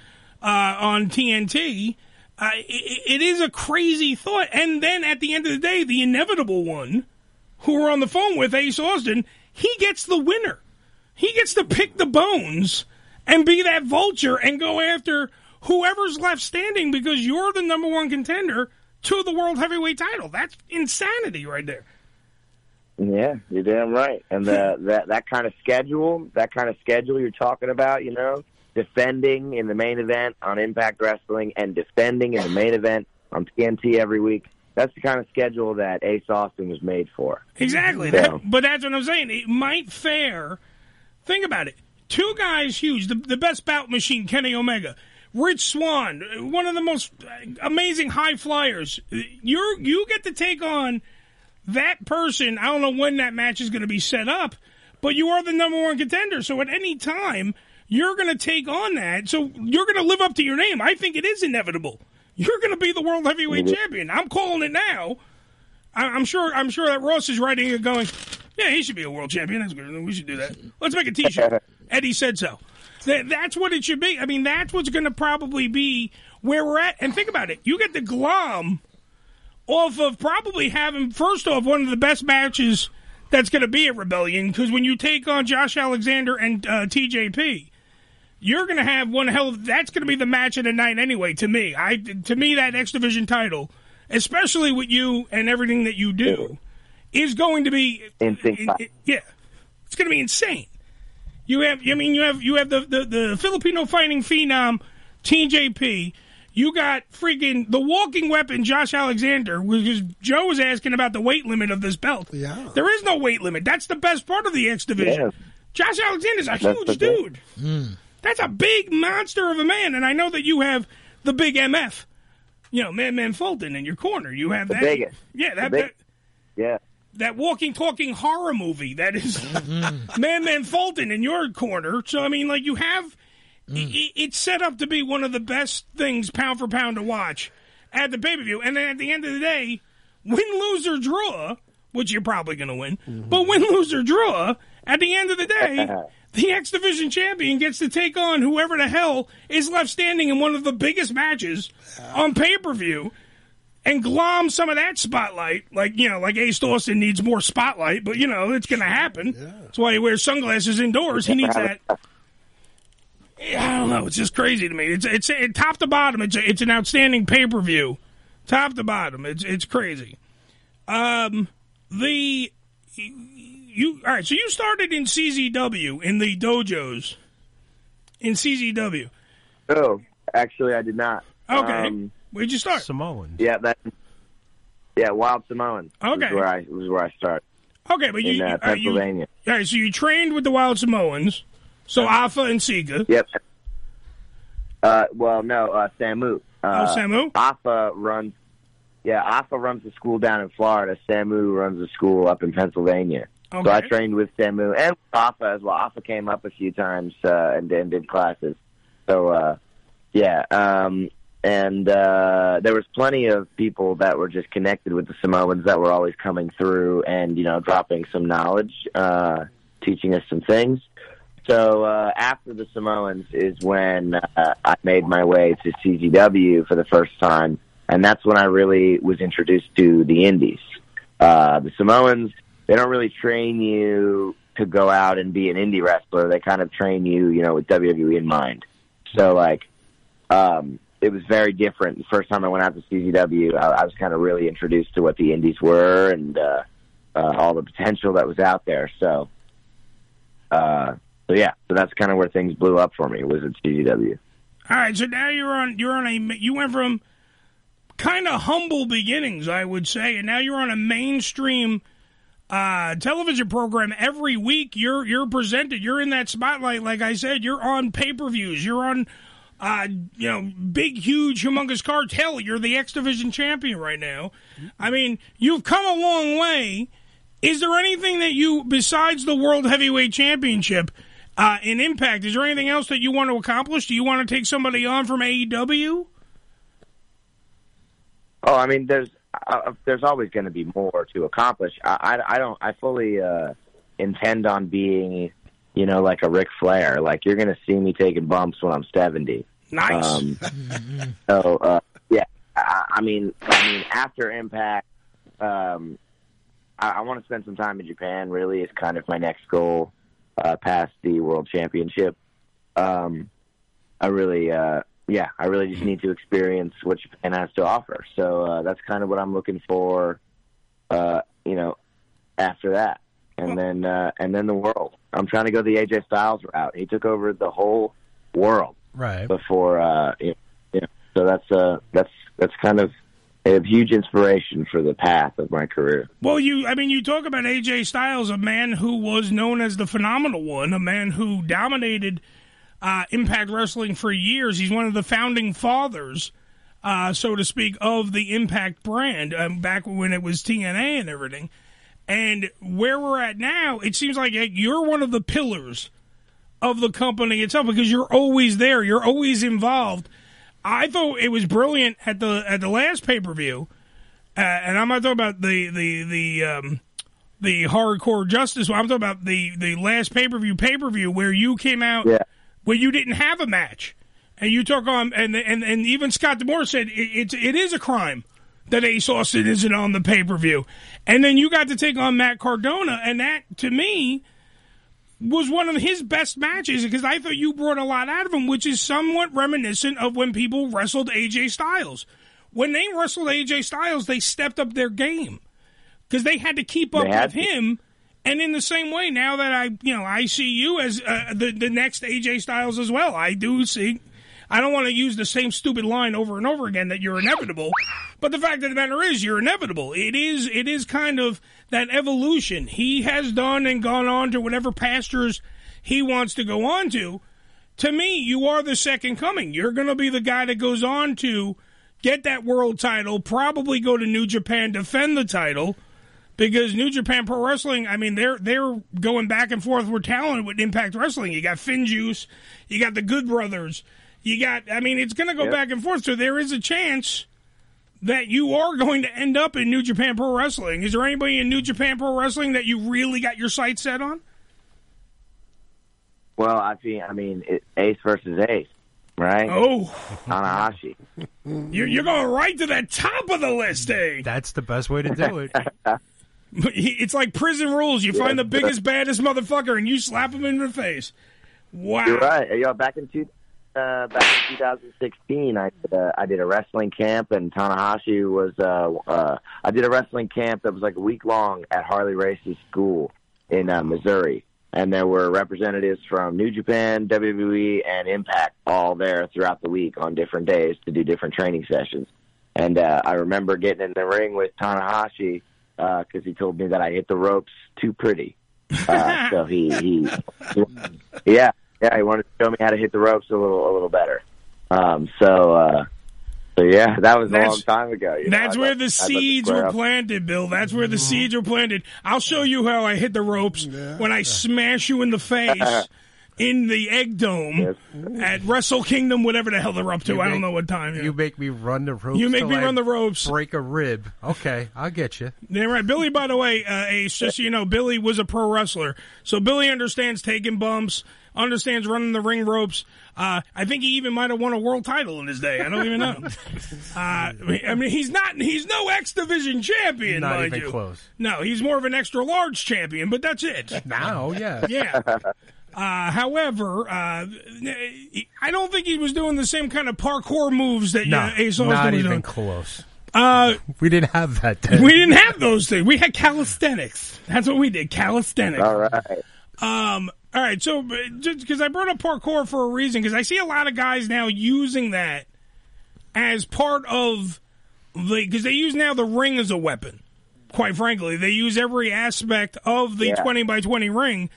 uh, on TNT. Uh, it, it is a crazy thought. And then at the end of the day, the inevitable one, who we're on the phone with, Ace Austin, he gets the winner. He gets to pick the bones and be that vulture and go after whoever's left standing because you're the number one contender to the world heavyweight title. That's insanity right there. Yeah, you're damn right. And the, that that kind of schedule, that kind of schedule you're talking about, you know, defending in the main event on Impact Wrestling and defending in the main event on TNT every week. That's the kind of schedule that Ace Austin was made for. Exactly. So- That, but that's what I'm saying. It might fare. Think about it. Two guys huge. The, the best bout machine, Kenny Omega. Rich Swann, one of the most amazing high flyers. You're you get to take on that person. I don't know when that match is going to be set up, but you are the number one contender. So at any time, you're going to take on that. So you're going to live up to your name. I think it is inevitable. You're going to be the world heavyweight champion. I'm calling it now. I, I'm sure. I'm sure that Ross is writing it, going, "Yeah, he should be a world champion. That's good. We should do that. Let's make a T-shirt." Eddie said so. That, that's what it should be. I mean, that's what's going to probably be where we're at. And think about it. You get the glom off of probably having first off one of the best matches that's going to be at Rebellion because when you take on Josh Alexander and uh, TJP, you're going to have one hell of that's going to be the match of the night anyway. To me, I to me that X Division title, especially with you and everything that you do, is going to be Insane. yeah, it's going to be insane. You have, I mean, you have you have the the, the Filipino fighting phenom TJP. You got freaking the walking weapon Josh Alexander, because Joe was asking about the weight limit of this belt. Yeah, there is no weight limit. That's the best part of the X division. Josh Alexander's a That's huge thing. dude. Hmm. That's a big monster of a man, and I know that you have the big MF, you know, Madman Fulton in your corner. You have The that, biggest. yeah, that, big- that Yeah. that walking, talking horror movie that is mm-hmm. Madman Fulton in your corner. So I mean, like you have, mm. i- it's set up to be one of the best things pound for pound to watch at the pay per view. And then at the end of the day, win, lose or draw, which you're probably going to win, mm-hmm. but win, lose or draw, at the end of the day. The X Division champion gets to take on whoever the hell is left standing in one of the biggest matches on pay per view and glom some of that spotlight. Like, you know, like Ace Austin needs more spotlight, but, you know, it's going to happen. That's why he wears sunglasses indoors. He needs that. I don't know. It's just crazy to me. It's it's it, top to bottom. It's it's an outstanding pay per view, top to bottom. It's it's crazy. Um, the you all right? So you started in CZW in the dojos in CZW. Oh, actually, I did not. Okay, Um, where'd you start? Samoans. yeah, that. Yeah, Wild Samoans. Okay. was where I was where I started. Okay, but you, in uh, you- uh, you- Pennsylvania. all right, so you trained with the Wild Samoans. So Afa and Sika. Yep. Uh, well, no, uh, Samu. Uh, Oh, Samu? Afa runs. Yeah, Afa runs the school down in Florida. Samu runs the school up in Pennsylvania. So I trained with Samu and Afa as well. Afa came up a few times uh, and, and did classes. So uh, yeah, um, and uh, there was plenty of people that were just connected with the Samoans that were always coming through and you know dropping some knowledge, uh, teaching us some things. So uh, after the Samoans is when uh, I made my way to CZW for the first time, and that's when I really was introduced to the Indies. Uh, the Samoans they don't really train you to go out and be an indie wrestler. They kind of train you, you know, with WWE in mind. So like, um, it was very different. The first time I went out to CZW, I, I was kind of really introduced to what the indies were and uh, uh, all the potential that was out there. So, uh, so yeah, so that's kind of where things blew up for me. Was at CZW. All right, so now you're on you're on a you went from kind of humble beginnings, I would say, and now you're on a mainstream uh, television program every week. You're you're presented. You're in that spotlight. Like I said, you're on pay per views. You're on, uh, you know, big, huge, humongous cards. Hell, you're the X Division champion right now. I mean, you've come a long way. Is there anything that you, besides the World Heavyweight Championship, uh, in Impact, is there anything else that you want to accomplish? Do you want to take somebody on from AEW? Oh, I mean, there's uh, there's always going to be more to accomplish. I, I, I don't. I fully uh, intend on being, you know, like a Ric Flair. Like you're going to see me taking bumps when I'm 70. Nice. Um, so uh, yeah, I, I mean, I mean, after Impact, um, I, I want to spend some time in Japan. Really, is kind of my next goal uh, past the World Championship. Um, I really, uh, yeah, I really just need to experience what Japan has to offer. So uh, that's kind of what I'm looking for. Uh, you know, after that, and then uh, and then the world. I'm trying to go the AJ Styles route. He took over the whole world Right. before. Uh, you know, so that's uh, that's that's kind of a huge inspiration for the path of my career. Well, you, I mean, you talk about AJ Styles, a man who was known as the phenomenal one, a man who dominated uh, Impact Wrestling for years. He's one of the founding fathers, uh, so to speak, of the Impact brand um, back when it was TNA and everything. And where we're at now, it seems like you're one of the pillars of the company itself because you're always there, you're always involved. I thought it was brilliant at the at the last pay per view, uh, and I'm not talking about the the the um, the hardcore justice. I'm talking about the the last pay per view pay per view where you came out where you didn't have a match, and you took on um, and and and even Scott D'Amore said it, it's it is a crime that Ace Austin isn't on the pay per view, and then you got to take on Matt Cardona, and that to me was one of his best matches because I thought you brought a lot out of him, which is somewhat reminiscent of when people wrestled AJ Styles. When they wrestled AJ Styles, they stepped up their game because they had to keep up with to. him. And in the same way, now that I, you know, I see you as uh, the the next AJ Styles as well. I do see. I don't want to use the same stupid line over and over again that you're inevitable, but the fact of the matter is you're inevitable. It is it is kind of that evolution he has done and gone on to whatever pastures he wants to go on to. To me, you are the second coming. You're going to be the guy that goes on to get that world title, probably go to New Japan, defend the title, because New Japan Pro Wrestling, I mean, they're they're going back and forth with talent with Impact Wrestling. You got Finjuice, you got the Good Brothers, you got. I mean, it's going to go Yep. back and forth. So there is a chance that you are going to end up in New Japan Pro Wrestling. Is there anybody in New Japan Pro Wrestling that you really got your sights set on? Well, I mean, I mean, it, Ace versus Ace, right? Oh, Tanahashi. You're, you're going right to the top of the list, eh? That's the best way to do it. It's like prison rules. You find the biggest, baddest motherfucker and you slap him in the face. Wow. You're right. You know, back in two, uh, back in 2016, I did, uh, I did a wrestling camp, and Tanahashi was. Uh, uh, I did a wrestling camp that was like a week long at Harley Race's school in uh, Missouri, and there were representatives from New Japan, WWE, and Impact all there throughout the week on different days to do different training sessions. And uh, I remember getting in the ring with Tanahashi because he told me that I hit the ropes too pretty. Uh, so he, he, yeah, yeah, he wanted to show me how to hit the ropes a little, a little better. Um, so, uh, so yeah, that was a That's- long time ago. you know. That's I'd where like- the I'd like to seeds were up. planted, Bill. That's where the seeds were planted. I'll show you how I hit the ropes when I smash you in the face in the egg dome at Wrestle Kingdom, whatever the hell they're up to. You I don't know what time. You make me run the ropes. You make me I run the ropes. Break a rib. Okay, I'll get you. Yeah, right. Billy, by the way, uh, Ace, just so you know, Billy was a pro wrestler. So Billy understands taking bumps, understands running the ring ropes. Uh, I think he even might have won a world title in his day. I don't even know. uh, I mean- I mean, he's not, he's no X Division champion, Not mind even you. close. No, he's more of an extra large champion, but that's it. Now, yeah. Yeah. Uh, however, uh, I don't think he was doing the same kind of parkour moves that No, uh, Ace Austin not was even doing. close. Uh, We didn't have that then. we didn't have those things. We had calisthenics. That's what we did. Calisthenics. All right. Um. All right. So, uh, because I brought up parkour for a reason, because I see a lot of guys now using that as part of the because they use now the ring as a weapon, quite frankly. They use every aspect of the Yeah. 20 by 20 ring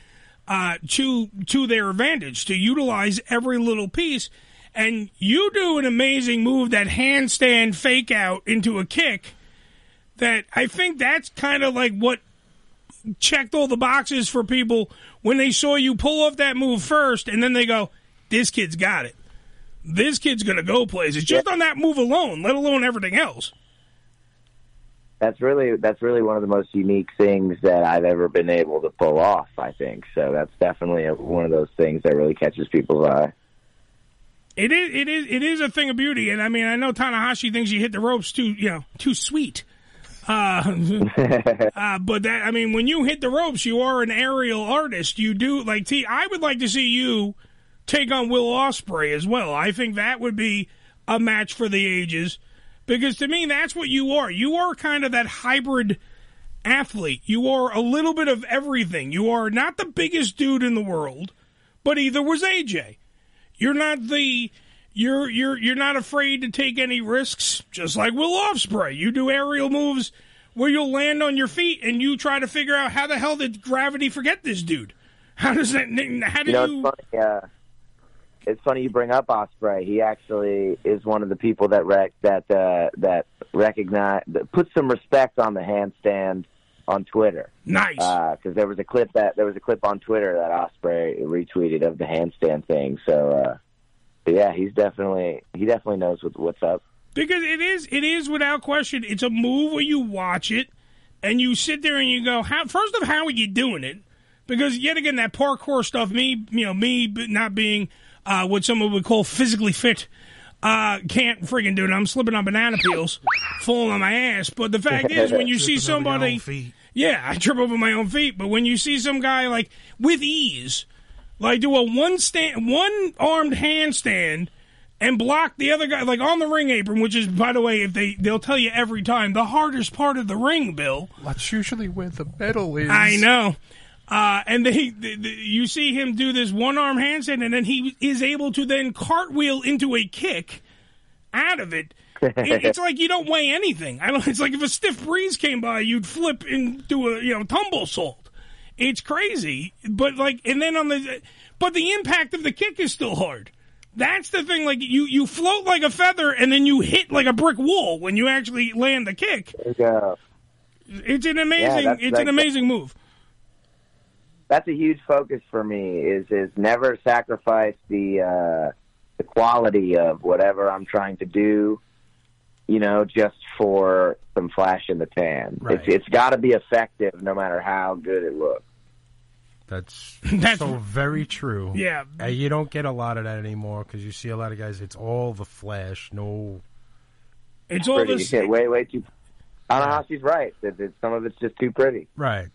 uh, to to their advantage, to utilize every little piece. And you do an amazing move, that handstand fake out into a kick. That I think that's kind of like what checked all the boxes for people when they saw you pull off that move first, and then they go, "This kid's got it. This kid's gonna go places." Just on that move alone, let alone everything else. That's really that's really one of the most unique things that I've ever been able to pull off. I think so. That's definitely a, one of those things that really catches people's eye. It is, it is, it is a thing of beauty, and I mean, I know Tanahashi thinks you hit the ropes too, you know, too sweet. Uh, uh, but that, I mean, when you hit the ropes, you are an aerial artist. You do like T. I would like to see you take on Will Ospreay as well. I think that would be a match for the ages, because to me, that's what you are. You are kind of that hybrid athlete. You are a little bit of everything. You are not the biggest dude in the world, but either was AJ. You're not the you're you're you're not afraid to take any risks, just like Will Ospreay. You do aerial moves where you'll land on your feet and you try to figure out how the hell did gravity forget this dude? How does that? How do you know, you? funny. Uh, it's funny you bring up Ospreay. He actually is one of the people that rec- that uh, that recognize that put some respect on the handstand on Twitter. Nice. Because there was a clip that there was a clip on Twitter that Ospreay retweeted of the handstand thing. So uh, but yeah, he's definitely he definitely knows what, what's up. Because it is, it is without question. It's a move where you watch it and you sit there and you go, "How?" First of, how are you doing it? Because yet again, that parkour stuff, me, you know, me not being uh, what someone would call physically fit, uh, can't friggin' do it. I'm slipping on banana peels, falling on my ass. But the fact is, when you see Tripping over your somebody, yeah, I trip over my own feet. But when you see some guy like with ease, like do a one stand, one armed handstand, and block the other guy, like on the ring apron, which is, by the way, if they they'll tell you every time, the hardest part of the ring, Bill. That's usually where the medal is. I know. Uh, and they, the, the, you see him do this one arm handstand, and then he is able to then cartwheel into a kick out of it. It- it's like you don't weigh anything. I don't. It's like if a stiff breeze came by, you'd flip into a you know tumble salt. It's crazy, but like, and then on the, but the impact of the kick is still hard. That's the thing. Like you, you float like a feather, and then you hit like a brick wall when you actually land the kick. Go. It's an amazing. that's- it's an amazing move. That's a huge focus for me. Is is never sacrifice the uh, the quality of whatever I'm trying to do. You know, just for some flash in the pan. It's it's got to be effective, no matter how good it looks. That's, That's- so very true. Yeah. Uh, you don't get a lot of that anymore because you see a lot of guys. It's all the flash. No. It's all pretty. Yeah, way way too. Tanahashi's right. That that some of it's just too pretty. Right.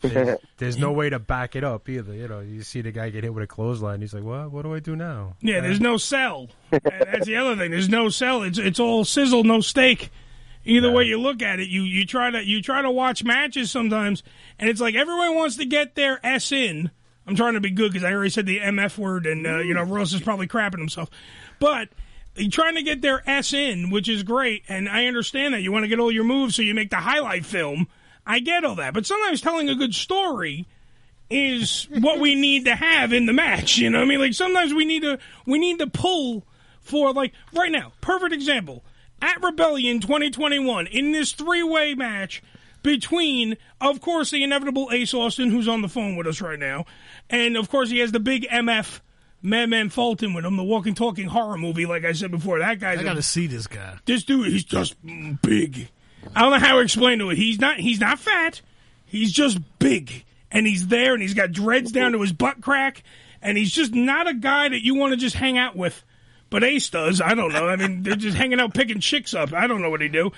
There's, there's no way to back it up either. You know, you see the guy get hit with a clothesline. He's like, "What? What do I do now?" Yeah, there's no sell. That's the other thing. There's no sell. It's it's all sizzle, no steak. Either way you look at it, you you try to you try to watch matches sometimes, and it's like everyone wants to get their s in. I'm trying to be good because I already said the mf word, and uh, you know Ross is probably crapping himself, but. You're trying to get their S in, which is great, and I understand that. You want to get all your moves so you make the highlight film. I get all that. But sometimes telling a good story is what we need to have in the match. You know, what I mean, like sometimes we need to we need to pull for like right now. Perfect example at Rebellion 2021 in this three way match between, of course, the inevitable Ace Austin, who's on the phone with us right now, and of course he has the big MF. Madman Fulton with him, the walking, talking horror movie, like I said before. That guy's I a- got to see this guy. this dude, he's just big. I don't know how to explain to it. He's not. He's not fat. He's just big, and he's there, and he's got dreads down to his butt crack, and he's just not a guy that you want to just hang out with. But Ace does. I don't know. I mean, they're just hanging out picking chicks up. I don't know what he do.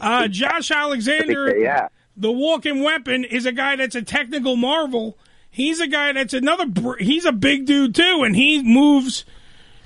Uh, Josh Alexander, Yeah. the walking weapon, is a guy that's a technical marvel. He's a guy that's another. br- He's a big dude too, and he moves.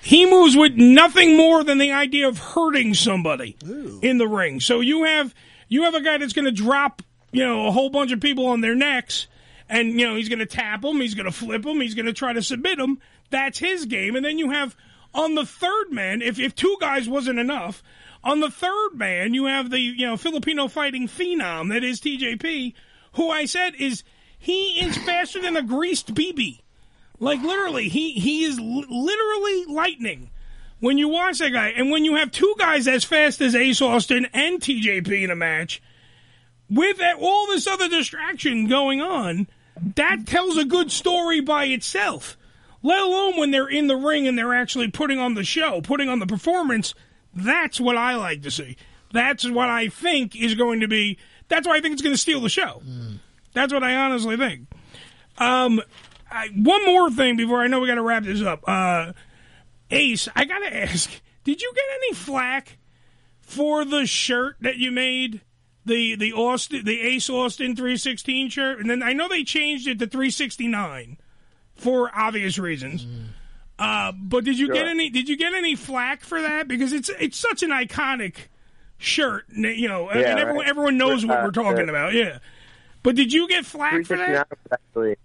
He moves with nothing more than the idea of hurting somebody in the ring. So you have you have a guy that's going to drop you know a whole bunch of people on their necks, and you know he's going to tap them, he's going to flip them, he's going to try to submit them. That's his game. And then you have on the third man, if if two guys wasn't enough, On the third man, you have the you know Filipino fighting phenom that is TJP, who I said is he is faster than a greased BB. Like literally, he he is li- literally lightning. When you watch that guy, and when you have two guys as fast as Ace Austin and TJP in a match, with all this other distraction going on, that tells a good story by itself. Let alone when they're in the ring and they're actually putting on the show, putting on the performance. That's what I like to see. That's what I think is going to be. That's why I think it's going to steal the show. That's what I honestly think. Um, I, one more thing before I know we got to wrap this up. Uh, Ace, I got to ask: Did you get any flack for the shirt that you made? The the Austin the Ace Austin 316 shirt, and then I know they changed it to 369 for obvious reasons. Uh, but did you get any? Did you get any flack for that? Because it's it's such an iconic shirt. You know, Yeah, mean, everyone right. everyone knows what Uh, we're talking the- about. Yeah. But did you get flack for that? actually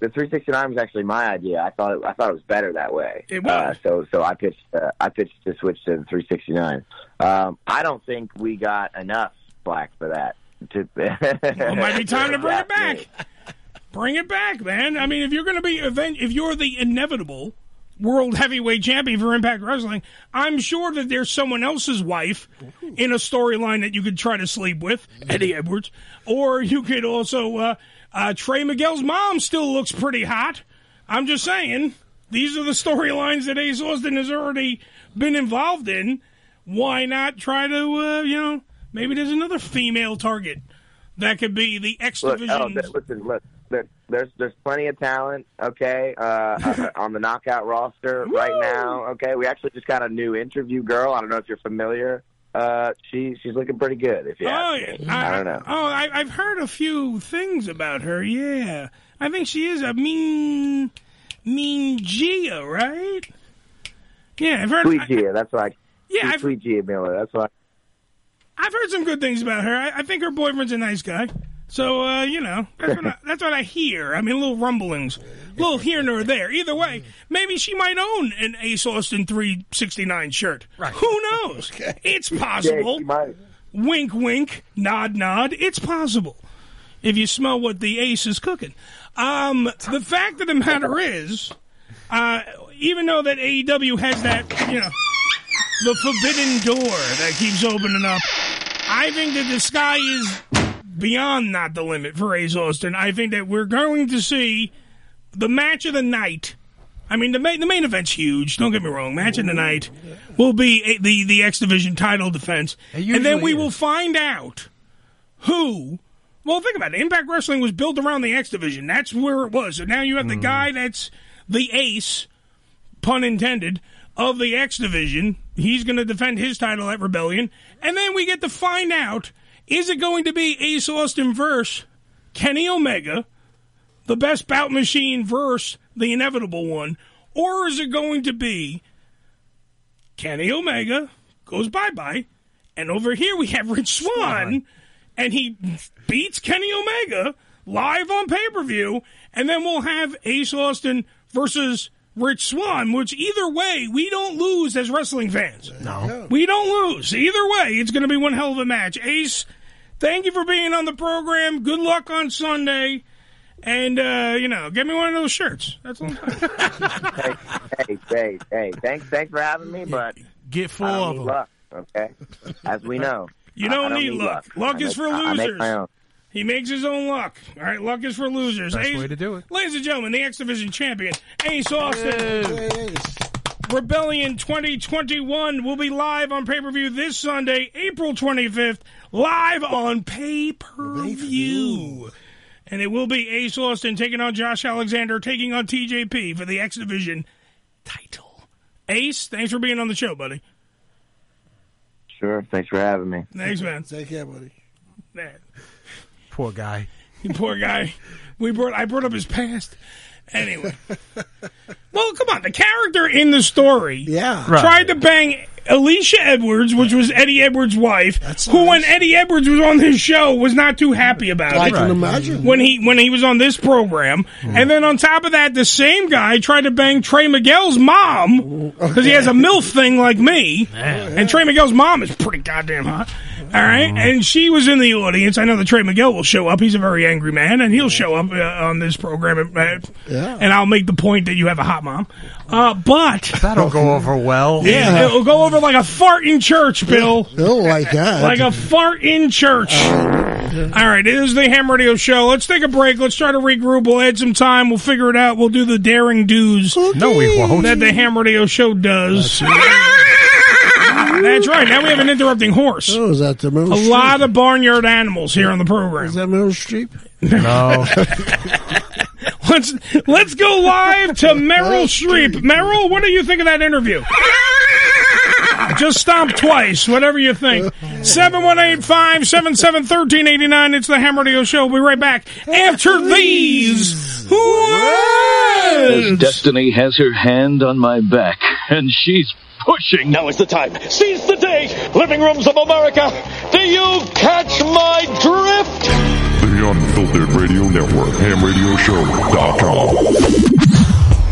the 369 was actually my idea. I thought it, I thought it was better that way. It was. Uh, so so I pitched uh, I pitched to switch to the 369. Um, I don't think we got enough black for that. To Well, it might be time to bring it back. Bring it back, man. I mean, if you're going to be event, if you're the inevitable world heavyweight champion for Impact Wrestling, I'm sure that there's someone else's wife in a storyline that you could try to sleep with, Eddie Edwards, or you could also uh, uh, Trey Miguel's mom still looks pretty hot. I'm just saying, these are the storylines that Ace Austin has already been involved in. Why not try to, uh, you know, maybe there's another female target that could be the X Look, division. oh, th- listen, look, there, there's there's plenty of talent. Okay, uh, on the knockout roster right now. Okay, we actually just got a new interview girl. I don't know if you're familiar. Uh, she she's looking pretty good. If you Oh, ask yeah. me. I, don't know. Oh, I, I've heard a few things about her. Yeah, I think she is a mean, mean Gia, right? Yeah, I've heard. Sweet Gia, that's why. Yeah, Sweet, I've- Sweet Gia Miller. That's why. I've heard some good things about her. I, I think her boyfriend's a nice guy. So uh, you know, that's what, I, that's what I hear. I mean, little rumblings, little here nor there. Either way, maybe she might own an Ace Austin three sixty nine shirt. Right. Who knows? It's possible. Yeah, she might. Wink, wink, nod, nod. It's possible if you smell what the Ace is cooking. Um, the fact of the matter is, uh, even though that AEW has that, you know, the forbidden door that keeps opening up, I think that the sky is beyond not the limit for Ace Austin. I think that we're going to see the match of the night. I mean, the main, the main event's huge. Don't get me wrong. Match of the night will be a, the the X Division title defense, and then we will find out who. Well, think about it. Impact Wrestling was built around the X Division. That's where it was. So now you have the guy that's the ace, pun intended, of the X Division. He's going to defend his title at Rebellion, and then we get to find out: is it going to be Ace Austin versus Kenny Omega? The best bout machine versus the inevitable one, or is it going to be Kenny Omega goes bye bye, and over here we have Rich Swann, and he beats Kenny Omega live on pay per view, and then we'll have Ace Austin versus Rich Swann, which either way we don't lose as wrestling fans. No. We don't lose. Either way, it's going to be one hell of a match. Ace, thank you for being on the program. Good luck on Sunday. And, uh, you know, get me one of those shirts. That's all hey, hey, hey, hey, thanks, thanks for having me, but get full of need them. luck. Okay, as we know, You I- I don't, need, luck. Luck, I is make- for I- I make losers. my own. He makes his own luck. All right, luck is for losers. Best Ace- way to do it. Ladies and gentlemen, the X Division champion, Ace Austin. Rebellion 2021 will be live on pay per view this Sunday, April 25th, live on pay per view. And it will be Ace Austin taking on Josh Alexander, taking on TJP for the X Division title. Ace, thanks for being on the show, buddy. Sure, thanks for having me. Thanks, man. Take care, buddy. Man. Poor guy. You poor guy. We brought I brought up his past. Anyway. well, come on. The character in the story yeah. Right. tried to bang Alicia Edwards, which was Eddie Edwards' wife, who when Eddie Edwards was on this show was not too happy about it. I it. can imagine. When he when he was on this program, hmm. and then on top of that, the same guy tried to bang Trey Miguel's mom because he has a milf thing like me, and Trey Miguel's mom is pretty goddamn hot. All right, and she was in the audience. I know that Trey Miguel will show up. He's a very angry man, and he'll show up uh, on this program. Uh, Yeah. And I'll make the point that you have a hot mom. Uh, but That'll go over well. yeah, it'll go over like a fart in church, Bill. He'll like that. Like a fart in church. All right, it is the Ham Radio Show. Let's take a break. Let's try to regroup. We'll add some time. We'll figure it out. We'll do the daring do's. No, we won't. That the Ham Radio Show does. That's right. Now we have an interrupting horse. Oh, is that the Meryl A Streep? lot of barnyard animals here on the program. Is that Meryl Streep? No. Let's let's go live to Meryl Streep. Meryl, what do you think of that interview? Just stomp twice, whatever you think. 718-577-1389. It's the Ham Radio Show. We'll be right back after these. As destiny has her hand on my back, and she's pushing. Now is the time. Seize the day. Living rooms of America. Do you catch my drift? The Unfiltered Radio Network, hamradioshow.com.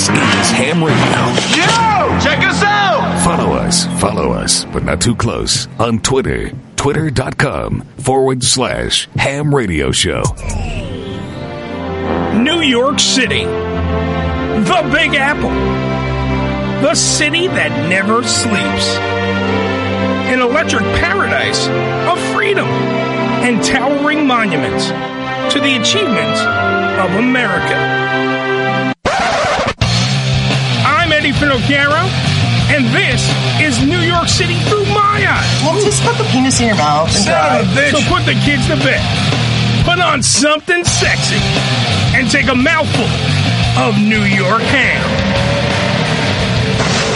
This is Ham Radio. Yo! Check us out! Follow us, follow us, but not too close on Twitter. Twitter.com forward slash Ham Radio Show. New York City. The Big Apple. The city that never sleeps. An electric paradise of freedom and towering monuments to the achievements of America. Eddie Finocchiaro, and this is New York City through my eyes. Well, just put the penis in your mouth and Son of a bitch. So put the kids to bed. Put on something sexy and take a mouthful of New York ham.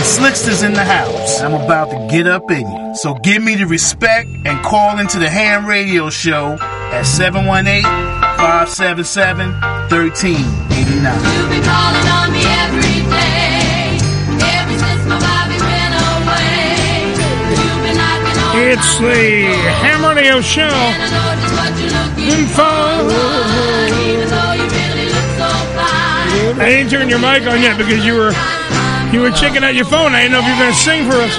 Slickster's in the house. I'm about to get up in you. So give me the respect and call into the ham radio show at 718-577-1389. It's the Ham Radio Show. Info. I didn't turn your mic on yet because you were you were checking out your phone. I didn't know if you were going to sing for us.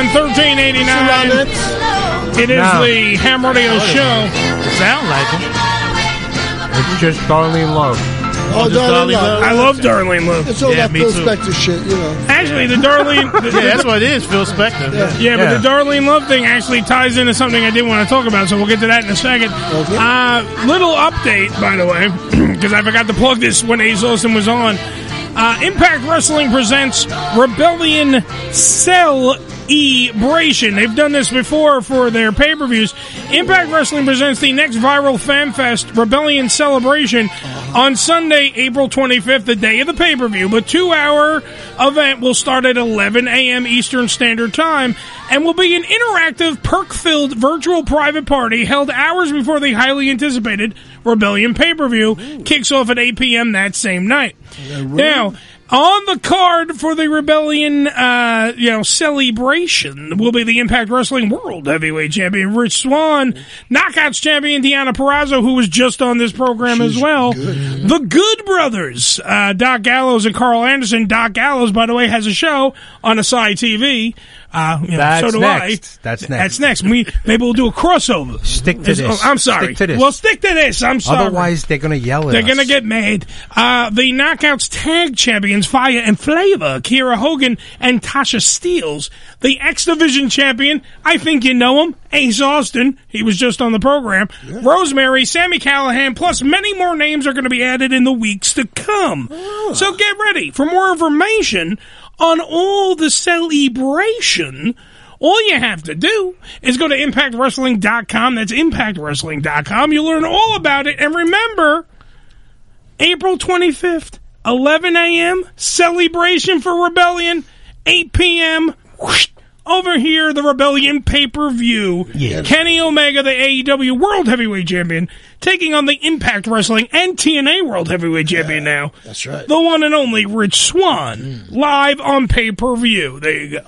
718-577-1389. It is No. the Ham Radio Show. Sound like him. It's just Darlene Love. Oh, Darlene Love. I love Darlene Love. It's all Yeah, that me Phil too. Spector shit, you know. Actually, the Darlene. The, Yeah, that's what it is, Phil Spector. Yeah. Yeah, but the Darlene Love thing actually ties into something I did want to talk about, so we'll get to that in a second. Uh, little update, by the way, because I forgot to plug this when Ace Austin was on. Uh, Impact Wrestling presents Rebellion Celebration. They've done this before for their pay per views. Impact Wrestling presents the next viral fan fest, Rebellion Celebration, on Sunday, April 25th, the day of the pay per view. But two hour event will start at 11 a.m. Eastern Standard Time and will be an interactive, perk filled virtual private party held hours before the highly anticipated Rebellion pay per view kicks off at 8 p.m. that same night. Now, on the card for the Rebellion, uh, you know, celebration will be the Impact Wrestling World Heavyweight Champion Rich Swann, Knockouts Champion Deonna Purrazzo, who was just on this program as well. The Good Brothers, uh, Doc Gallows and Karl Anderson. Doc Gallows, by the way, has a show on a Asai TV. Uh, you know, That's so do next. I. That's next. That's next. We maybe we'll do a crossover. Stick to It's- this. oh, I'm sorry. Stick to this. Well, stick to this. I'm sorry. Otherwise, they're going to yell at us. They're going to get mad. Uh, the Knockouts Tag Champions, Fire and Flavor, Kiera Hogan and Tasha Steelz. The X Division Champion, I think you know him, Ace Austin. He was just on the program. Rosemary, Sami Callihan, plus many more names are going to be added in the weeks to come. So get ready for more information on all the celebration. All you have to do is go to impactwrestling.com. That's impactwrestling.com. You'll learn all about it. And remember, April 25th, 11 a.m., celebration for Rebellion, 8 p.m., whoosh, over here, the Rebellion pay per view. Yeah. Kenny Omega, the AEW World Heavyweight Champion, taking on the Impact Wrestling and TNA World Heavyweight Champion now. That's right. The one and only Rich Swann, mm. live on pay per view. There you go.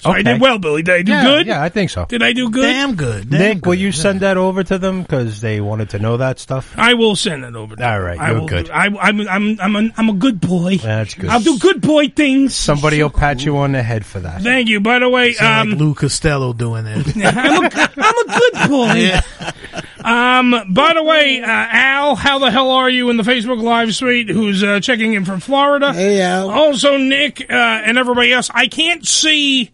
So I did well, Billy. Did I do yeah, good? Yeah, I think so. Did I do good? Damn good. Damn Nick, will you send that over to them because they wanted to know that stuff? I will send it over. To All you. right, I you're will, good. I, I'm, I'm, I'm, a, I'm a good boy. That's good. I'll do good boy things. Somebody will pat you on the head for that. Thank you. By the way, um, like Lou Costello doing it. I'm, a, I'm a good boy. Um, by the way, uh, Al, how the hell are you in the Facebook Live suite? Who's uh, checking in from Florida? Hey, Al. Also, Nick uh, and everybody else. I can't see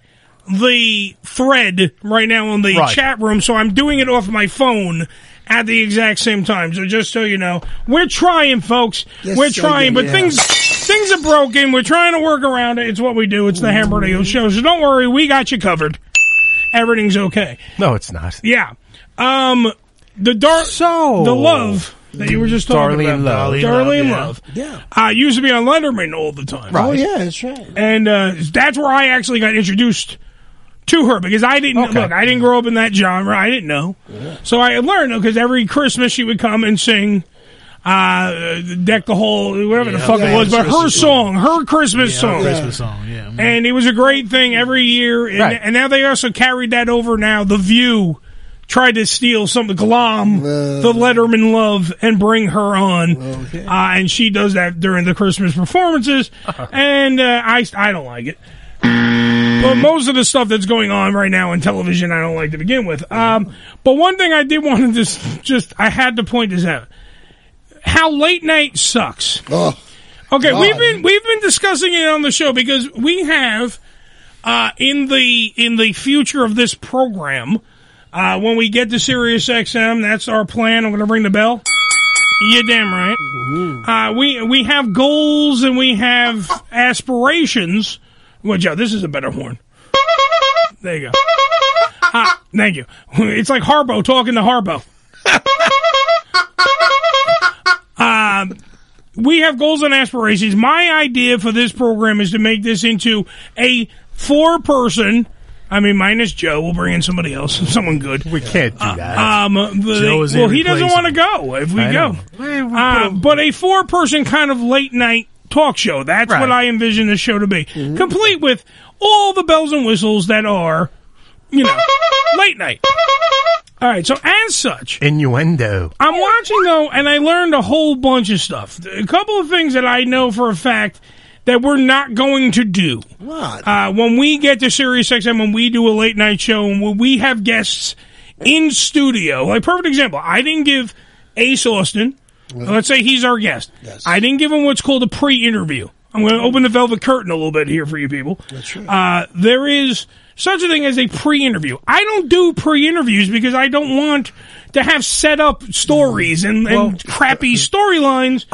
the thread right now on the Right. chat room, so I'm doing it off my phone at the exact same time. So just so you know, we're trying, folks. Yes, we're sir, trying, but yeah. things things are broken. We're trying to work around it. It's what we do. It's the Ham Radio Show. So don't worry, we got you covered. Everything's okay. No, it's not. Yeah. Um, the dark, So the love that you were just talking Darlene about, Love. Darlene Darlene Love, Love, Yeah. uh, used to be on Letterman all the time, Oh, yeah, that's right. and uh, that's where I actually got introduced to her because I didn't Okay. look. I didn't grow up in that genre. I didn't know, so I learned because every Christmas she would come and sing. Uh, deck the whole whatever the Yeah. fuck it Yeah, was, but her Christmas song, her Christmas Yeah, song, Christmas song. Yeah. and it was a great thing every year. And, Right. and now they also carried that over. Now the View tried to steal some glom the Letterman love and bring her on, uh, and she does that during the Christmas performances. and uh, I I don't like it. But most of the stuff that's going on right now in television, I don't like to begin with. Um, but one thing I did want to just, just I had to point this out: how late night sucks. Okay, God. we've been we've been discussing it on the show because we have uh, in the in the future of this program uh, when we get to Sirius XM, that's our plan. I'm going to ring the bell. You damn right. Uh, we we have goals and we have aspirations. Well, Joe, this is a better horn. There you go. Ah, thank you. It's like Harbo talking to Harbo. um, we have goals and aspirations. My idea for this program is to make this into a four person. I mean, minus Joe. We'll bring in somebody else, someone good. We can't do that. Um, the, Joe is well, he doesn't want to go if we I go. know. Uh, but a four person kind of late night talk show. That's Right. what I envision the show to be. Complete with all the bells and whistles that are, you know, late night. All right, so as such, Innuendo. I'm watching though, and I learned a whole bunch of stuff. A couple of things that I know for a fact that we're not going to do. what? Uh, when we get to Sirius XM, when we do a late night show, and when we have guests in studio, like perfect example, I didn't give Ace Austin Let's say he's our guest. I didn't give him what's called a pre-interview. I'm going to open the velvet curtain a little bit here for you people. That's right. Uh, there is such a thing as a pre-interview. I don't do pre-interviews because I don't want to have set up stories and, and crappy storylines.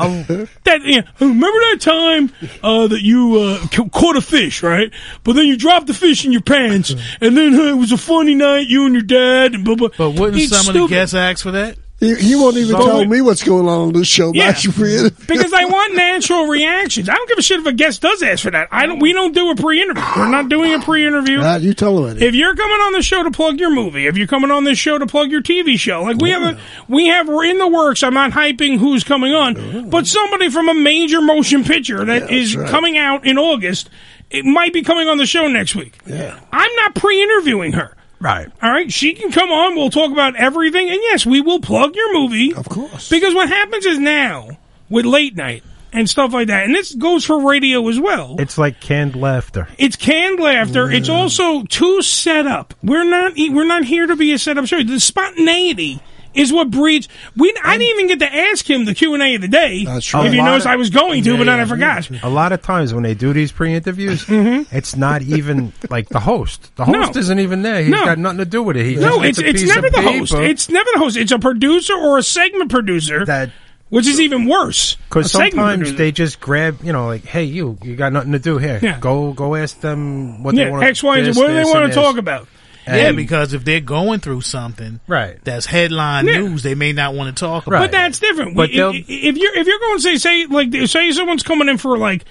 that you know, remember that time uh, that you uh, ca- caught a fish, right? But then you dropped the fish in your pants, and then uh, it was a funny night, you and your dad. And blah, blah. But wouldn't It's some of the guests ask for that? He, won't even So- tell me what's going on on this show. Yeah. Max, you forget it. because I want natural reactions. I don't give a shit if a guest does ask for that. I don't. We don't do a pre-interview. We're not doing a pre-interview. Ah, you tell him. If you're coming on the show to plug your movie, if you're coming on this show to plug your TV show, like we have, a, we have, we're in the works. I'm not hyping who's coming on, but somebody from a major motion picture that is right. coming out in August, it might be coming on the show next week. Yeah. I'm not pre-interviewing her. Right. All right, she can come on. We'll talk about everything, and yes, we will plug your movie, of course. Because what happens is now with late night and stuff like that, and this goes for radio as well. It's like canned laughter. It's canned laughter. It's also too set up. We're not we're not here to be a set up show. The spontaneity is what breeds. We I didn't even get to ask him the Q and A of the day. That's true. If you notice, of- I was going to, Yeah, but then yeah. I forgot. A lot of times when they do these pre-interviews, it's not even like the host. The Mm-hmm. No. host isn't even there. He's No. got nothing to do with it. He no, it's it's never the host. It's never the host. It's a producer or a segment producer that. Which is even worse. Because sometimes they just grab, you know, like, hey, you, you got nothing to do here. Yeah. Go, go ask them what Yeah, they want. X, Y, and Z. What do they wanna talk about? Yeah, And- because if they're going through something, right, that's headline Yeah. news, they may not want to talk about. But that's different. But if, if you're if you're going to say say like say someone's coming in for like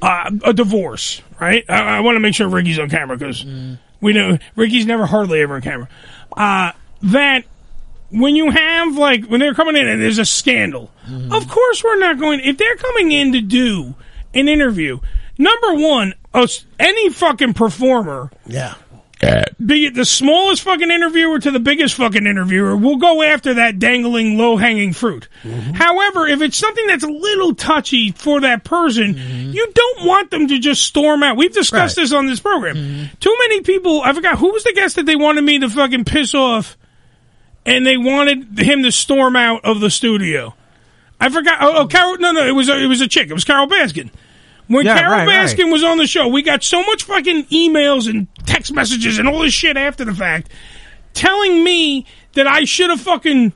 uh, a divorce, right? I, I want to make sure Ricky's on camera because we know Ricky's never hardly ever on camera. Uh, that when you have like when they're coming in and there's a scandal, of course we're not going. If they're coming in to do an interview, number one, us any fucking performer Yeah. Be it the smallest fucking interviewer to the biggest fucking interviewer, we'll go after that dangling low hanging fruit. Mm-hmm. However, if it's something that's a little touchy for that person, mm-hmm. you don't want them to just storm out. We've discussed this on this program. Mm-hmm. Too many people, I forgot who was the guest that they wanted me to fucking piss off and they wanted him to storm out of the studio. I forgot. Oh, oh Carol. No, no, it was a, it was a chick. It was Carol Baskin. When Yeah, Carol right, right. Baskin was on the show, we got so much fucking emails and text messages and all this shit after the fact, telling me that I should have fucking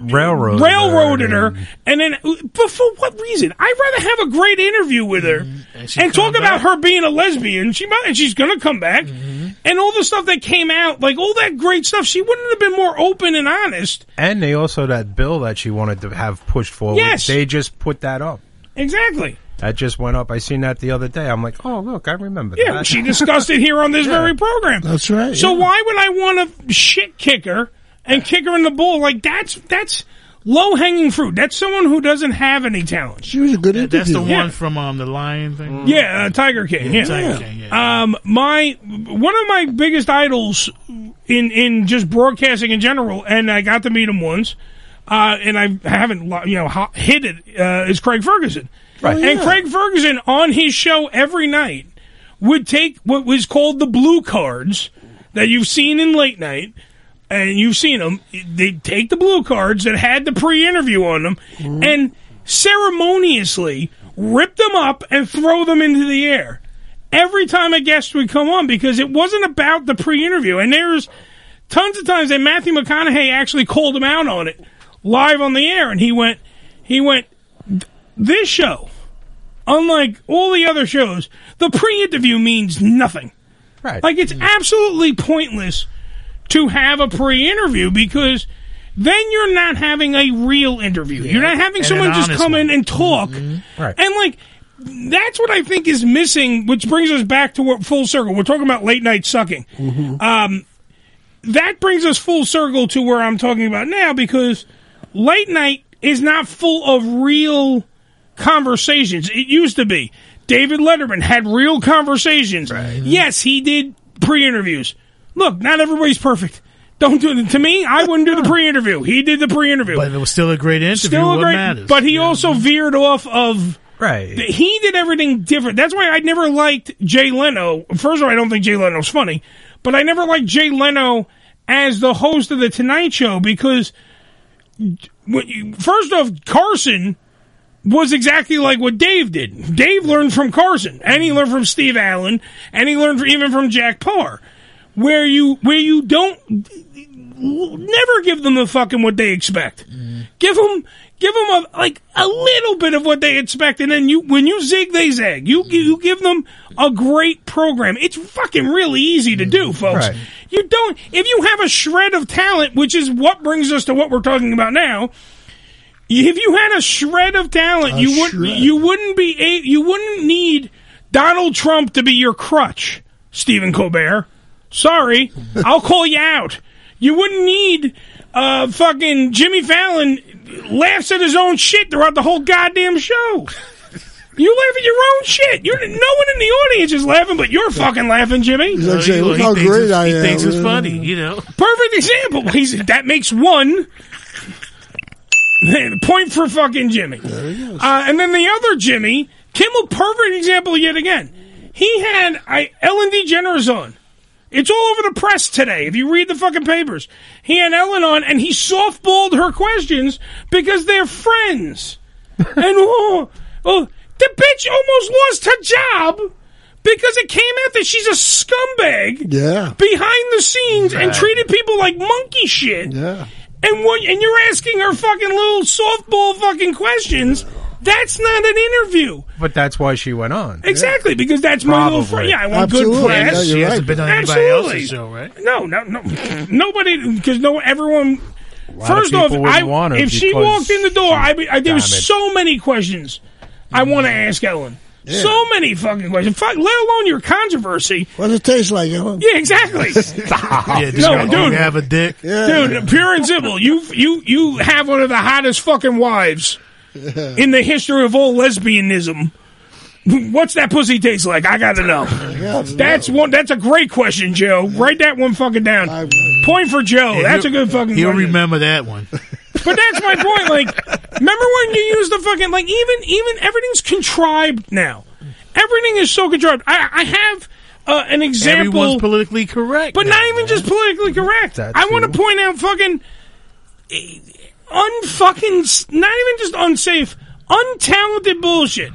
Railroad. railroaded her, and then, but for what reason? I'd rather have a great interview with her and, she talk come about her being a lesbian. She might, and she's gonna come back, Mm-hmm. and all the stuff that came out, like all that great stuff. She wouldn't have been more open and honest. And they also that bill that she wanted to have pushed forward. Yes. They just put that up. Exactly. That just went up. I seen that the other day. I'm like, oh look, I remember Yeah, that. she discussed it here on this Yeah. very program. That's right. So yeah. why would I want to shit kick her and kick her in the bull? Like that's that's low hanging fruit. That's someone who doesn't have any talent. She was a good That's the interview. one from um the Lion thing. Yeah, uh, Tiger King. Yeah, Tiger King, yeah. Um, my one of my biggest idols in in just broadcasting in general, and I got to meet him once, uh, and I haven't you know ho- hit it uh, is Craig Ferguson. Right. Oh, and yeah. Craig Ferguson on his show every night would take what was called the blue cards that you've seen in late night. And you've seen them. They take the blue cards that had the pre-interview on them, mm-hmm. and ceremoniously rip them up and throw them into the air every time a guest would come on because it wasn't about the pre-interview. And there's tons of times that Matthew McConaughey actually called him out on it live on the air, and he went, he went, this show, unlike all the other shows, the pre-interview means nothing. Right. Like it's absolutely pointless to have a pre-interview because then you're not having a real interview. You're not having And someone just come in and talk. Right. And like that's what I think is missing, which brings us back to what full circle. We're talking about late night sucking. Um, that brings us full circle to where I'm talking about now because late night is not full of real conversations. It used to be. David Letterman had real conversations. Yes, he did pre-interviews. Look, not everybody's perfect. Don't do it. To me, I wouldn't do the pre-interview. He did the pre-interview. But it was still a great interview. Still a great, matters? but he also veered off of. Right. He did everything different. That's why I never liked Jay Leno. First of all, I don't think Jay Leno's funny, but I never liked Jay Leno as the host of the Tonight Show because first off, Carson was exactly like what Dave did. Dave learned from Carson, and he learned from Steve Allen, and he learned even from Jack Paar, where you where you don't never give them the fucking what they expect. Mm-hmm. Give them give them a like a little bit of what they expect, and then you when you zig they zag. You mm-hmm. you give them a great program. It's fucking really easy to do, mm-hmm. folks. Right. You don't if you have a shred of talent, which is what brings us to what we're talking about now. If you had a shred of talent, A you would shred. you wouldn't be a, you wouldn't need Donald Trump to be your crutch, Stephen Colbert. Sorry, I'll call you out. You wouldn't need uh fucking Jimmy Fallon laughs at his own shit throughout the whole goddamn show. You laugh at your own shit. You're no one in the audience is laughing, but you're fucking laughing, Jimmy. He's like saying, "Look how thinks great it's- I he am." thinks it's funny, you know. Perfect example. He's, that makes one. Point for fucking Jimmy. Uh, and then the other Jimmy, Kimmel, perfect example yet again. He had I, Ellen DeGeneres on. It's all over the press today. If you read the fucking papers, he had Ellen on, and he softballed her questions because they're friends. and oh, oh, the bitch almost lost her job because it came out that she's a scumbag Yeah. behind the scenes and treated people like monkey shit. Yeah. And what? And you're asking her fucking little softball fucking questions. That's not an interview. But that's why she went on. Exactly, because that's my little Probably. friend. Yeah, I want good press. Yeah, you're She hasn't right. been on anybody Absolutely. else's show, right? No, no, no. Nobody, because no, everyone. lot First of off, I, want her if she walked in the door, I, be- I there was so many questions I want to ask Ellen. So many fucking questions. Fuck, let alone your controversy. What does it taste like, Ellen? Yeah, exactly. Yeah, just no, gotta dude, have a dick. dude, pure and simple. You you you have one of the hottest fucking wives in the history of all lesbianism. What's that pussy taste like? I gotta know. That's one. That's a great question, Joe. Write that one fucking down. Point for Joe. That's a good fucking. He'll question. remember that one. But that's my point. Like, remember when you use the fucking like even even everything's contrived now. Everything is so contrived. I, I have uh, an example. Everyone's politically correct. But not even just politically correct. I want to point out fucking eh, unfucking not even just unsafe, untalented bullshit.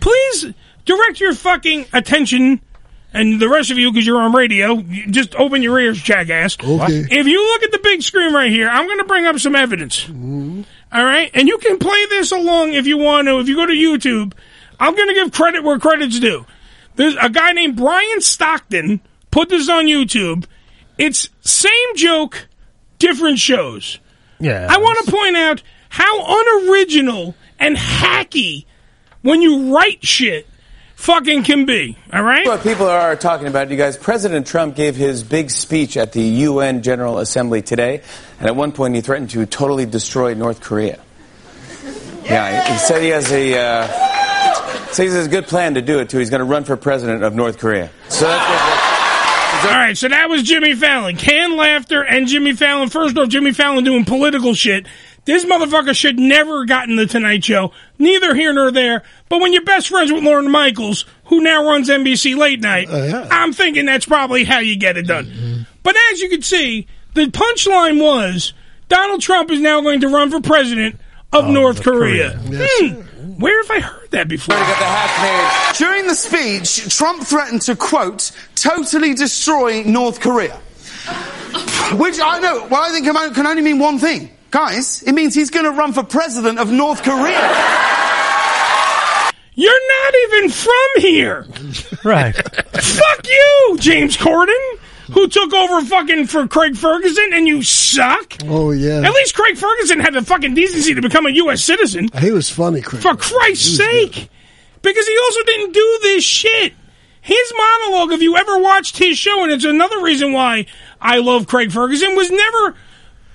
Please direct your fucking attention and the rest of you because you're on radio, you just open your ears, jackass. Okay. If you look at the big screen right here, I'm going to bring up some evidence. Mm-hmm. All right, and you can play this along if you want to. If you go to YouTube, I'm going to give credit where credit's due. There's a guy named Brian Stockton put this on YouTube. It's same joke, different shows. Yeah. I want to point out how unoriginal and hacky when you write shit fucking can be. All right? What people are talking about, you guys, President Trump gave his big speech at the UN General Assembly today, and at one point he threatened to totally destroy North Korea. Yeah, he said he has a uh, says he has a good plan to do it too. He's going to run for president of North Korea. So that's All right, so that was Jimmy Fallon. Canned laughter and Jimmy Fallon. First off, Jimmy Fallon doing political shit. This motherfucker should never have gotten the Tonight Show. Neither here nor there. But when you're best friends with Lorne Michaels, who now runs NBC Late Night, I'm thinking that's probably how you get it done. But as you can see, the punchline was Donald Trump is now going to run for president of North Korea. Hmm, where have I heard that before? During the speech, Trump threatened to, quote, totally destroy North Korea. Which I know, well, I think can only mean one thing. Guys, it means he's going to run for president of North Korea. You're not even from here. Right. Fuck you, James Corden, who took over fucking for Craig Ferguson, and you suck. Oh yeah. At least Craig Ferguson had the fucking decency to become a U.S. citizen. He was funny, Craig. For Christ's sake. Because he also didn't do this shit. His monologue, if you ever watched his show, and it's another reason why I love Craig Ferguson, was never.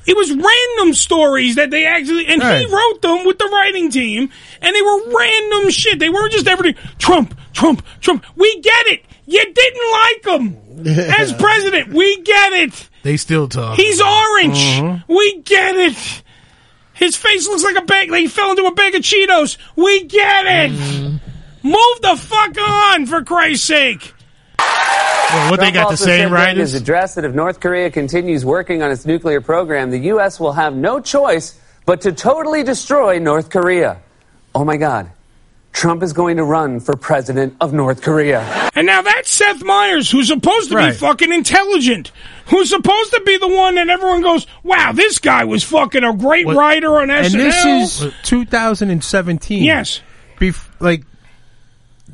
It was random stories that they actually, and he wrote them with the writing team, and they were random shit. They weren't just everything. Trump, Trump, Trump. We get it. You didn't like him as president. We get it. They still talk. He's orange. Mm-hmm. We get it. His face looks like a bag. Like he fell into a bag of Cheetos. We get it. Mm-hmm. Move the fuck on, for Christ's sake. Well, what they Trump got to say, right? during his address that if North Korea continues working on its nuclear program, the U.S. will have no choice but to totally destroy North Korea. Oh my God. Trump is going to run for president of North Korea. And now that's Seth Meyers, who's supposed to Right. be fucking intelligent, who's supposed to be the one that everyone goes, "Wow, this guy was fucking a great writer on and SNL." this is 2017. Yes. Bef- like,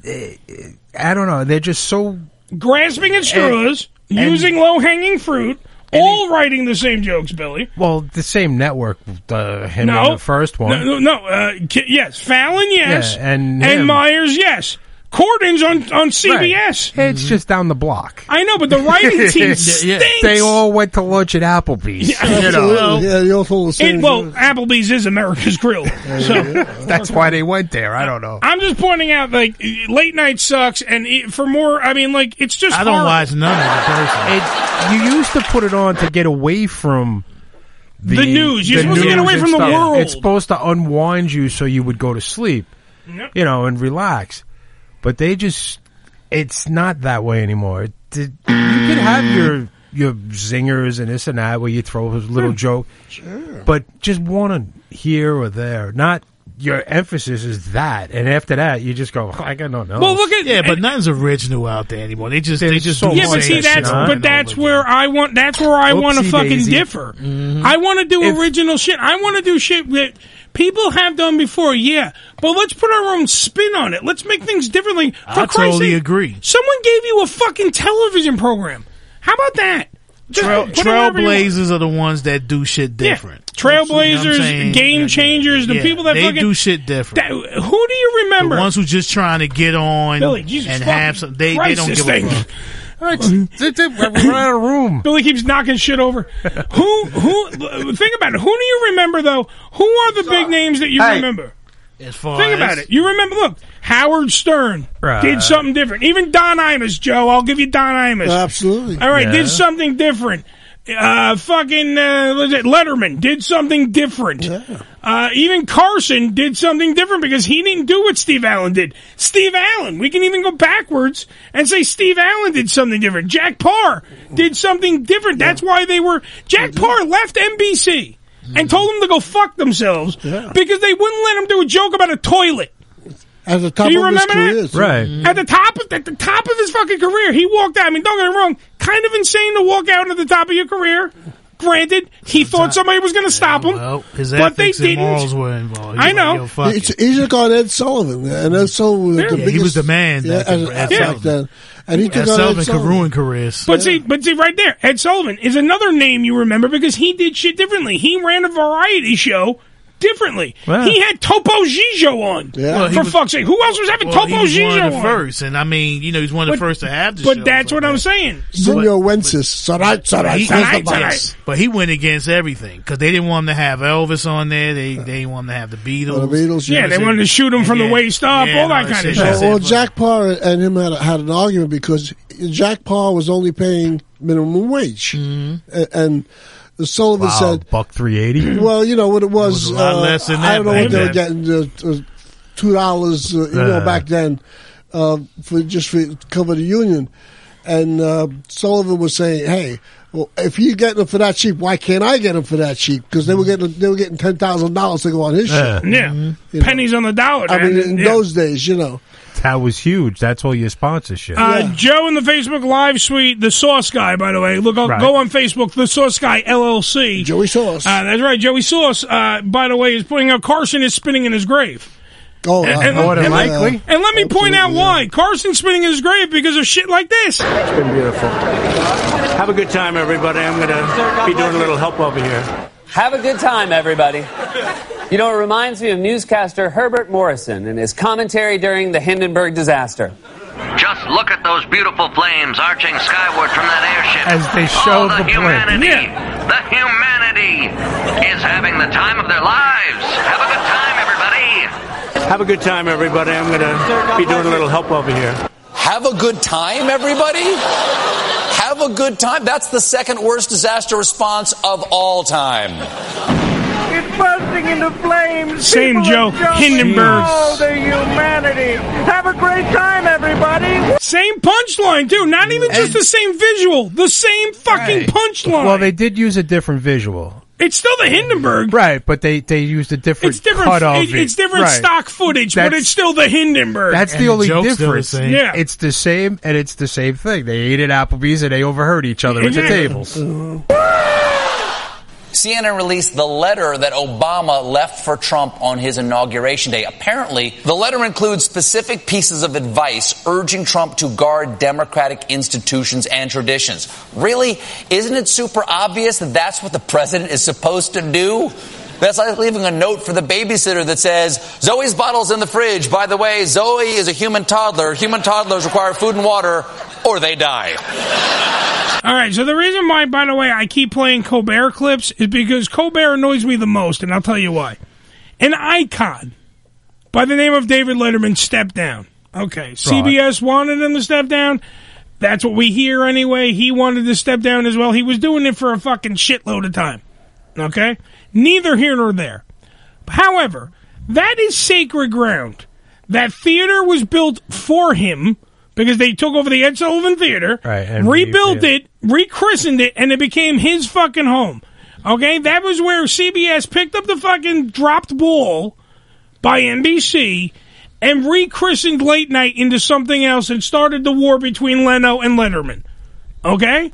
eh, eh, I don't know. They're just so grasping at straws, and- using low hanging fruit, all writing the same jokes, Billy. well, the same network. Uh, him no, and the first one. No, no, no, uh, yes, Fallon, yes, Yeah, and him. Meyers, yes. Corden's on on CBS. It's mm-hmm. just down the block. I know, but the writing team stinks. They all went to lunch at Applebee's. Yeah, you know. absolutely. Yeah, you all told the same. It, well, Applebee's is America's Grill, so That's why they went there. I don't know. I'm just pointing out, like, late night sucks, and it, for more, I mean, like, it's just. I don't horrible. watch none of it personally. You used to put it on to get away from the, The news. You're supposed to get away and from the stuff. world. It's supposed to unwind you so you would go to sleep, Yep. you know, and relax. But they just, it's not that way anymore. It- it- you can have your your zingers and this and that where you throw a little hmm. joke, but just one here or there, not. Your emphasis is that, and after that, you just go. I got no. Well, look at- yeah, but nothing's original out there anymore. They just they just so do Yeah, but see, that's shit but that's where I want. That's where I want to fucking daisy. differ. Mhm. I want to do original shit. I want to do shit that people have done before. Yeah, but let's put our own spin on it. Let's make things differently. For I Christ's totally sake, agree. Someone gave you a fucking television program. How about that? Just Trail, put whatever you want. trailblazers are the ones that do shit different. Trailblazers, You know what I'm saying? game changers, the Yeah, people that they fucking do shit different. That- who do you remember? The ones who just trying to get on Billy, Jesus and have some. They, they don't this give thing. a fuck. We're out of room. Billy keeps knocking shit over. who? Who? Think about it. Who do you remember though? Who are the big names that you Hey. remember? As far Think as, about it. You remember? Look, Howard Stern Right. did something different. Even Don Imus, Joe. I'll give you Don Imus. Absolutely. All right, Yeah. did something different. Uh, fucking uh, what is it? Letterman did something different. Uh, even Carson did something different because he didn't do what Steve Allen did. Steve Allen, we can even go backwards and say Steve Allen did something different. Jack Paar did something different. That's why they were. Jack Paar left NBC and told them to go fuck themselves because they wouldn't let him do a joke about a toilet. At the top Do you of his remember career, that? too. Right. Mm-hmm. At the top, of, at the top of his fucking career, he walked out. I mean, don't get me wrong. Kind of insane to walk out at the top of your career. Granted, he thought somebody was going to stop him, Well, his but they didn't. morals were involved. He I know. like, Yo, fuck It's, it. he took on Ed Sullivan, and Ed Sullivan was Yeah. the Yeah, he was the man Yeah, back as- in- Ed back Sullivan. then. And he Ed took on Sullivan Ed could Sullivan. ruin careers. But see, but see, right there, Ed Sullivan is another name you remember because he did shit differently. He ran a variety show differently. Wow. He had Topo Gigio on. Well, for was- fuck's sake, who else was having Well, Topo he was one of the on? first, and I mean, you know, he's one of the But- first to have the But show. that's what I'm saying. Senor Wences. Sarai, Sarai, He- says the he- But he went against everything because they didn't want him to have Elvis on there. They they didn't want him to have the Beatles. Oh, the Beatles, Yeah, they wanted to shoot him from the waist up, Yeah, all that kind of shit. shit. Well, well, Jack Paar and him had, had an argument because Jack Paar was only paying minimum wage, mm-hmm. A- and Sullivan Wow, said, buck three eighty. "Well, you know what it was. a lot uh, less than I don't know what back they were getting. Uh, uh, Two dollars, uh, you know, back then, uh, for just for cover the union." And uh, Sullivan was saying, "Hey." Well, if you getting them for that cheap, why can't I get them for that cheap? Because they were getting they were getting ten thousand dollars to go on his show. Yeah, You know. pennies on the dollar. I mean, in Yeah. those days, you know. That was huge. That's all your sponsorship. Uh, Joe in the Facebook Live suite, the Sauce Guy, by the way. Look, Right. go on Facebook, the Sauce Guy LLC. Joey Sauce. Uh, that's right, Joey Sauce. Uh, by the way, is putting out Carson is spinning in his grave. Oh, And- uh, and- more than and- likely. And let me point out Absolutely, why Carson's spinning in his grave because of shit like this. It's been beautiful. Have a good time, everybody. I'm going to be doing a little help over here. Have a good time, everybody. You know, it reminds me of newscaster Herbert Morrison and his commentary during the Hindenburg disaster. Just look at those beautiful flames arching skyward from that airship. As they show oh, the, the blimp. humanity, the humanity is having the time of their lives. Have a good time, everybody. Have a good time, everybody. I'm going to be doing a little help over here. Have a good time, everybody? Have a good time? That's the second worst disaster response of all time. It's bursting into flames. Same People Joe, are jumping. Hindenburg. Oh, the humanity. Have a great time, everybody. Same punchline, too. Not even just the same visual, the same fucking punchline. Well, they did use a different visual. It's still the Hindenburg. Right, but they they used a different It's different. cut of it- it. it's different Right. stock footage, but it's still the Hindenburg. That's the only difference. Yeah. It's the same, and it's the same thing. They ate at Applebee's and they overheard each other at the tables. CNN released the letter that Obama left for Trump on his inauguration day. Apparently, the letter includes specific pieces of advice urging Trump to guard democratic institutions and traditions. Really? Isn't it super obvious that that's what the president is supposed to do? That's like leaving a note for the babysitter that says, Zoe's bottle's in the fridge. By the way, Zoe is a human toddler. Human toddlers require food and water or they die. All right, so the reason why, by the way, I keep playing Colbert clips is because Colbert annoys me the most, and I'll tell you why. An icon by the name of David Letterman stepped down. Okay, CBS wanted him to step down. That's what we hear anyway. He wanted to step down as well. He was doing it for a fucking shitload of time. Okay? Neither here nor there. However, that is sacred ground. That theater was built for him because they took over the Ed Sullivan Theater, Right, rebuilt re- it, rechristened it, and it became his fucking home. Okay, that was where CBS picked up the fucking dropped ball by NBC and rechristened late night into something else and started the war between Leno and Letterman. Okay?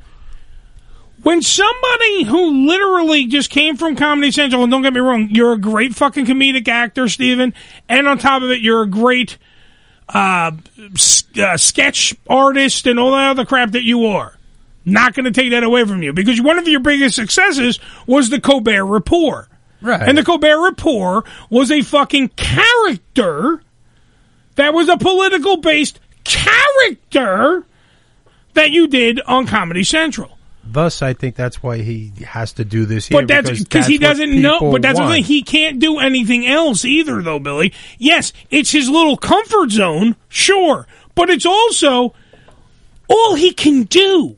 When somebody who literally just came from Comedy Central, and don't get me wrong, you're a great fucking comedic actor, Stephen, and on top of it, you're a great uh, uh, sketch artist and all that other crap that you are. Not going to take that away from you because one of your biggest successes was the Colbert Report. Right. And the Colbert Report was a fucking character that was a political based character that you did on Comedy Central. Thus, I think that's why he has to do this here. But that's because because he doesn't know. But that's the thing. He can't do anything else either, though, Billy. Yes, it's his little comfort zone, sure, but it's also all he can do.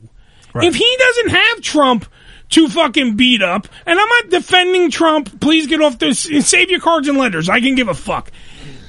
If he doesn't have Trump to fucking beat up, and I'm not defending Trump. Please get off this. Save your cards and letters. I can give a fuck.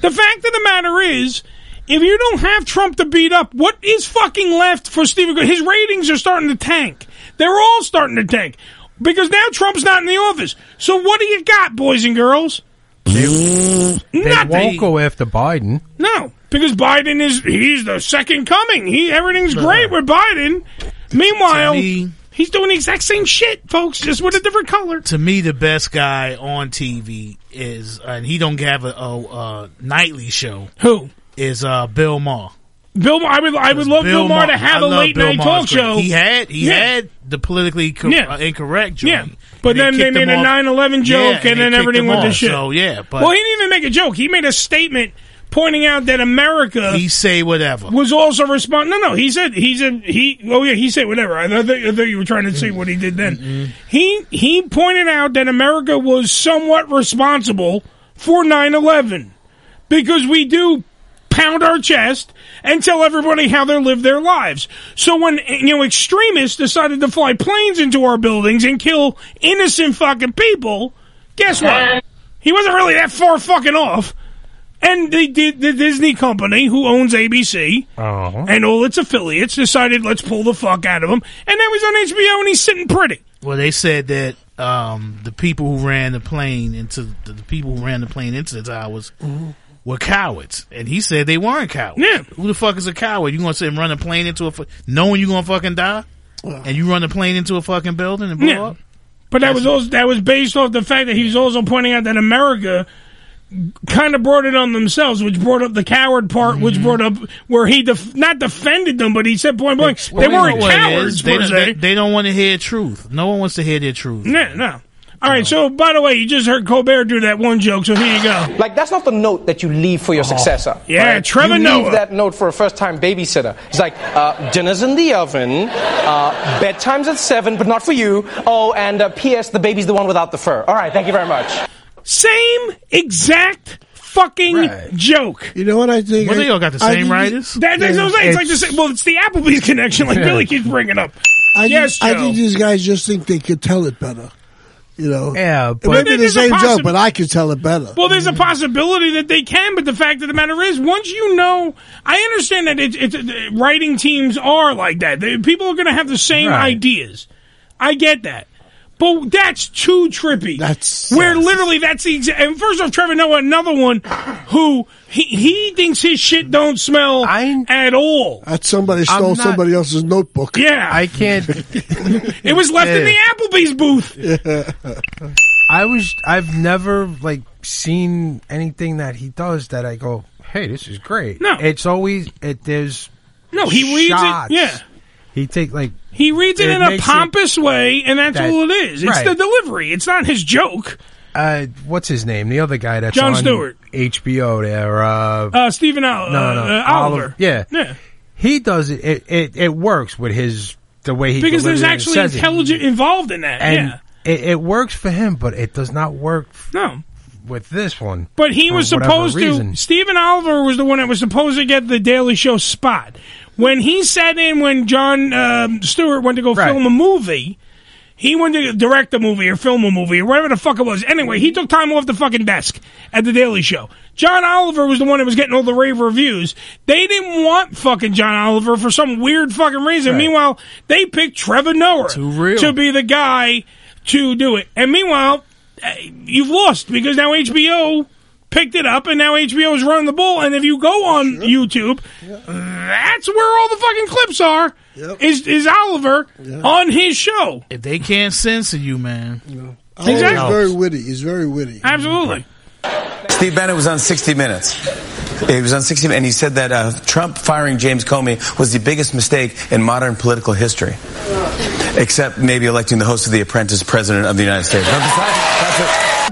The fact of the matter is. If you don't have Trump to beat up, what is fucking left for Stephen? His ratings are starting to tank. They're all starting to tank because now Trump's not in the office. So what do you got, boys and girls? They Nothing. won't go after Biden. No, because Biden is he's the second coming. He everything's great with Biden. Meanwhile, he's doing the exact same shit, folks, just with a different color. To me, the best guy on TV is, and he don't have a, a, a nightly show. Who is uh, Bill Maher? Bill, Maher- I would I would love Bill, Maher to have I a late Bill night Maher's talk great. show. He had he Yeah. had the politically co- Yeah. uh, incorrect joke. Yeah, but then they made a off. 9/11 joke, and, they then everything went to shit. So yeah, but well, he didn't even make a joke. He made a statement pointing out that America he say whatever. was also respond. No, no, he said he said he. Oh yeah, he said whatever. I thought, I thought you were trying to say what he did then. He he pointed out that America was somewhat responsible for 9/11 because we do pound our chest and tell everybody how they live their lives. So when you know extremists decided to fly planes into our buildings and kill innocent fucking people, guess what? He wasn't really that far fucking off. And they did the Disney company, who owns ABC Uh-huh. and all its affiliates, decided let's pull the fuck out of him. And that was on HBO and he's sitting pretty. Well, they said that um, the people who ran the plane into the, the people who ran the plane into the towers were cowards, and he said they weren't cowards. Yeah. Who the fuck is a coward? You gonna sit and run a plane into a fu- knowing you gonna fucking die, and you run a plane into a fucking building and blow Yeah. up? But that was also that was based off the fact that he was also pointing out that America kind of brought it on themselves, which brought up the coward part, which mm-hmm. brought up where he def- not defended them, but he said point blank they Well, you weren't know what it cowards. They, per don't- se. they, they don't want to hear truth. No one wants to hear their truth. No, no. All right. So by the way, you just heard Colbert do that one joke, so here you go. Like that's not the note that you leave for your successor. Yeah, Trevor you Noah. leave that note for a first-time babysitter. It's like uh, dinner's in the oven, uh, bedtime's at seven, but not for you. Oh, and uh, P.S. The baby's the one without the fur. All right, thank you very much. Same exact fucking joke. You know what I think? Well, I- they all got the same think- writers. That, that's what I'm saying. It's, like the same. Well, it's the Applebee's connection, like Yeah. Billy keeps bringing up. I yes, think, I think these guys just think they could tell it better. You know? Yeah, It might be the same possi- joke, but I could tell it better. Well, there's a possibility that they can, but the fact of the matter is, once you know, I understand that it's, it's uh, writing teams are like that. They, people are going to have the same Right. ideas. I get that, But that's too trippy. That's where literally that's the exact. And first off, Trevor Noah, another one who he he thinks his shit don't smell at all. That somebody stole not- somebody else's notebook. Yeah, I can't. it was left in the Applebee's booth. I was. I've never like seen anything that he does that I go, "Hey, this is great." No. it's always it. There's No, he reads it. Yeah, He take like he reads it, It in a makes it- pompous way, and that's that- all it is. It's Right. the delivery. It's not his joke. uh, what's his name? The other guy that's John on Stewart. HBO there. Uh, Uh, Stephen Al- no, no, uh, uh, Oliver. Yeah, Yeah. He does it. It it, it works with his the way he because there's delivers it and actually says it. intelligent involved in that. and yeah. it, it works for him, but it does not work. No. with this one. But he was supposed reason. to. Stephen Oliver was the one that was supposed to get the Daily Show spot. When he sat in when John um, Stewart went to go film a movie, he went to direct a movie or film a movie or whatever the fuck it was. Anyway, he took time off the fucking desk at the Daily Show. John Oliver was the one that was getting all the rave reviews. They didn't want fucking John Oliver for some weird fucking reason. Meanwhile, they picked Trevor Noah to be the guy to do it. And meanwhile, eh, you've lost because now HBO picked it up and now HBO is running the ball. And if you go on YouTube, that's where all the fucking clips are. Is is Oliver on his show? If they can't censor you, man. Oh, He's very witty. He's very witty. Absolutely. Steve Bannon was on 60 Minutes. He was on 60 Minutes, and he said that uh, Trump firing James Comey was the biggest mistake in modern political history, except maybe electing the host of The Apprentice president of the United States.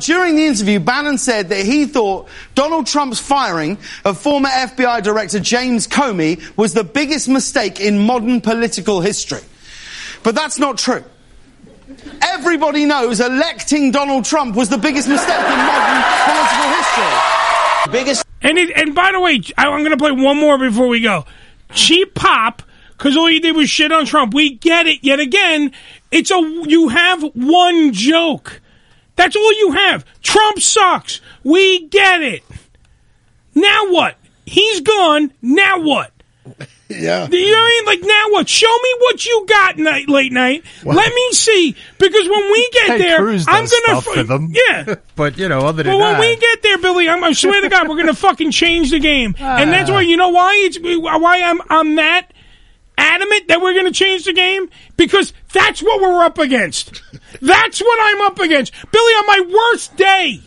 During the interview, Bannon said that he thought Donald Trump's firing of former FBI Director James Comey was the biggest mistake in modern political history. But that's not true. Everybody knows electing Donald Trump was the biggest mistake in modern political history. Biggest. And it, and by the way, I, I'm going to play one more before we go. Cheap pop, because all you did was shit on Trump. We get it. Yet again, it's a you have one joke. That's all you have. Trump sucks. We get it. Now what? He's gone. Now what? Yeah. You know what I mean? Like now what? Show me what you got night late night. Let me see. Because when we get Ted there, Cruz I'm gonna stuff for them. Yeah. but you know, other than But when that, we get there, Billy, I'm, I swear to God, we're gonna fucking change the game, ah. and that's why you know why it's why I'm I'm that adamant that we're gonna change the game because that's what we're up against. That's what I'm up against, Billy. On my worst day,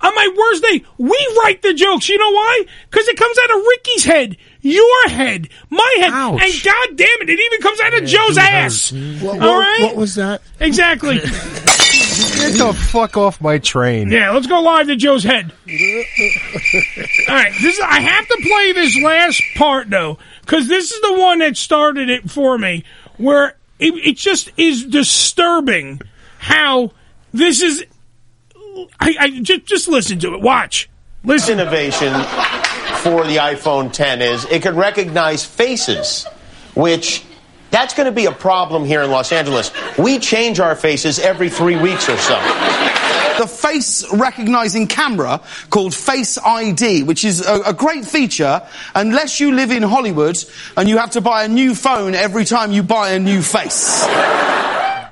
on my worst day, we write the jokes. You know why? Because it comes out of Ricky's head, your head, my head, and God damn it, it even comes out of Joe's ass. What, All right, what was that? exactly. get the fuck off my train. Yeah, let's go live to Joe's head. All right, this is, I have to play this last part though, because this is the one that started it for me, where it, it just is disturbing how this is. I, I just just listen to it. Watch. Listen. innovation for the iPhone 10 is it can recognize faces, which that's going to be a problem here in Los Angeles. We change our faces every three weeks or so. the face recognizing camera called Face ID, which is a, a great feature unless you live in Hollywood and you have to buy a new phone every time you buy a new face.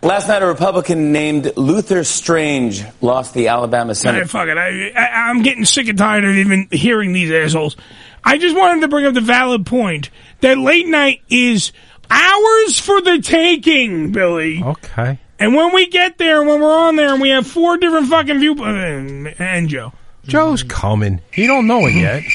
Last night, a Republican named Luther Strange lost the Alabama All right, Senate. fuck it. I, I, I'm getting sick and tired of even hearing these assholes. I just wanted to bring up the valid point that late night is hours for the taking, Billy. Okay. And when we get there, when we're on there, and we have four different fucking view uh, and Joe, Joe's coming. He don't know it yet.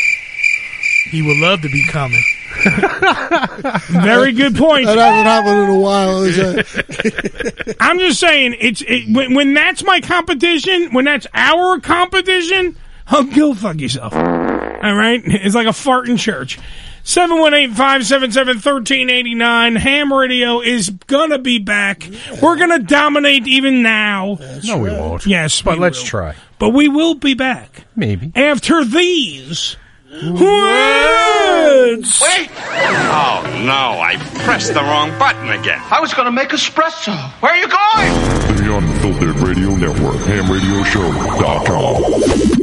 He would love to be coming. very good point. That hasn't happened in a while. is it? I'm just saying, it's it, when, when that's my competition, when that's our competition, oh, go fuck yourself. All right, it's like a fart in church. 718-577-1389. Ham Radio is gonna be back. We're gonna dominate even now. no, we won't. Yes, but we let's will. try. But we will be back. Maybe. After these words. Wait! Oh no, I pressed the wrong button again. I was gonna make espresso. Where are you going? The Unfiltered Radio Network, hamradioshow.com.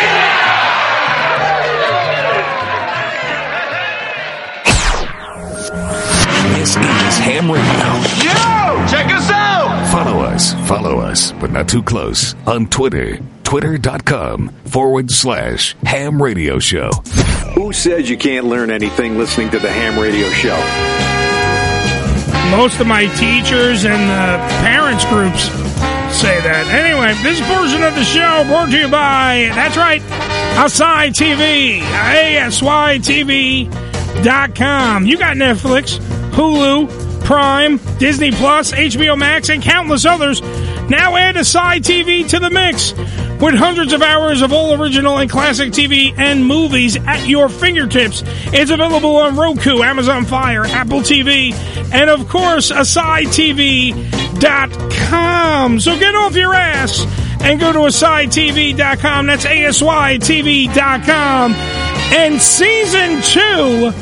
This is Ham Radio. Yo! Check us out! Follow us, follow us, but not too close on Twitter. Twitter.com forward slash ham radio show. Who says you can't learn anything listening to the Ham Radio Show? Most of my teachers and uh, parents groups say that. Anyway, this portion of the show brought to you by, that's right, Asai TV, ASYTV.com. You got Netflix, Hulu, Prime, Disney Plus, HBO Max, and countless others. Now add Asai TV to the mix with hundreds of hours of all original and classic TV and movies at your fingertips. It's available on Roku, Amazon Fire, Apple TV, and of course, AsaiTV.com. So get off your ass and go to AsaiTV.com. That's ASYTV.com. And season two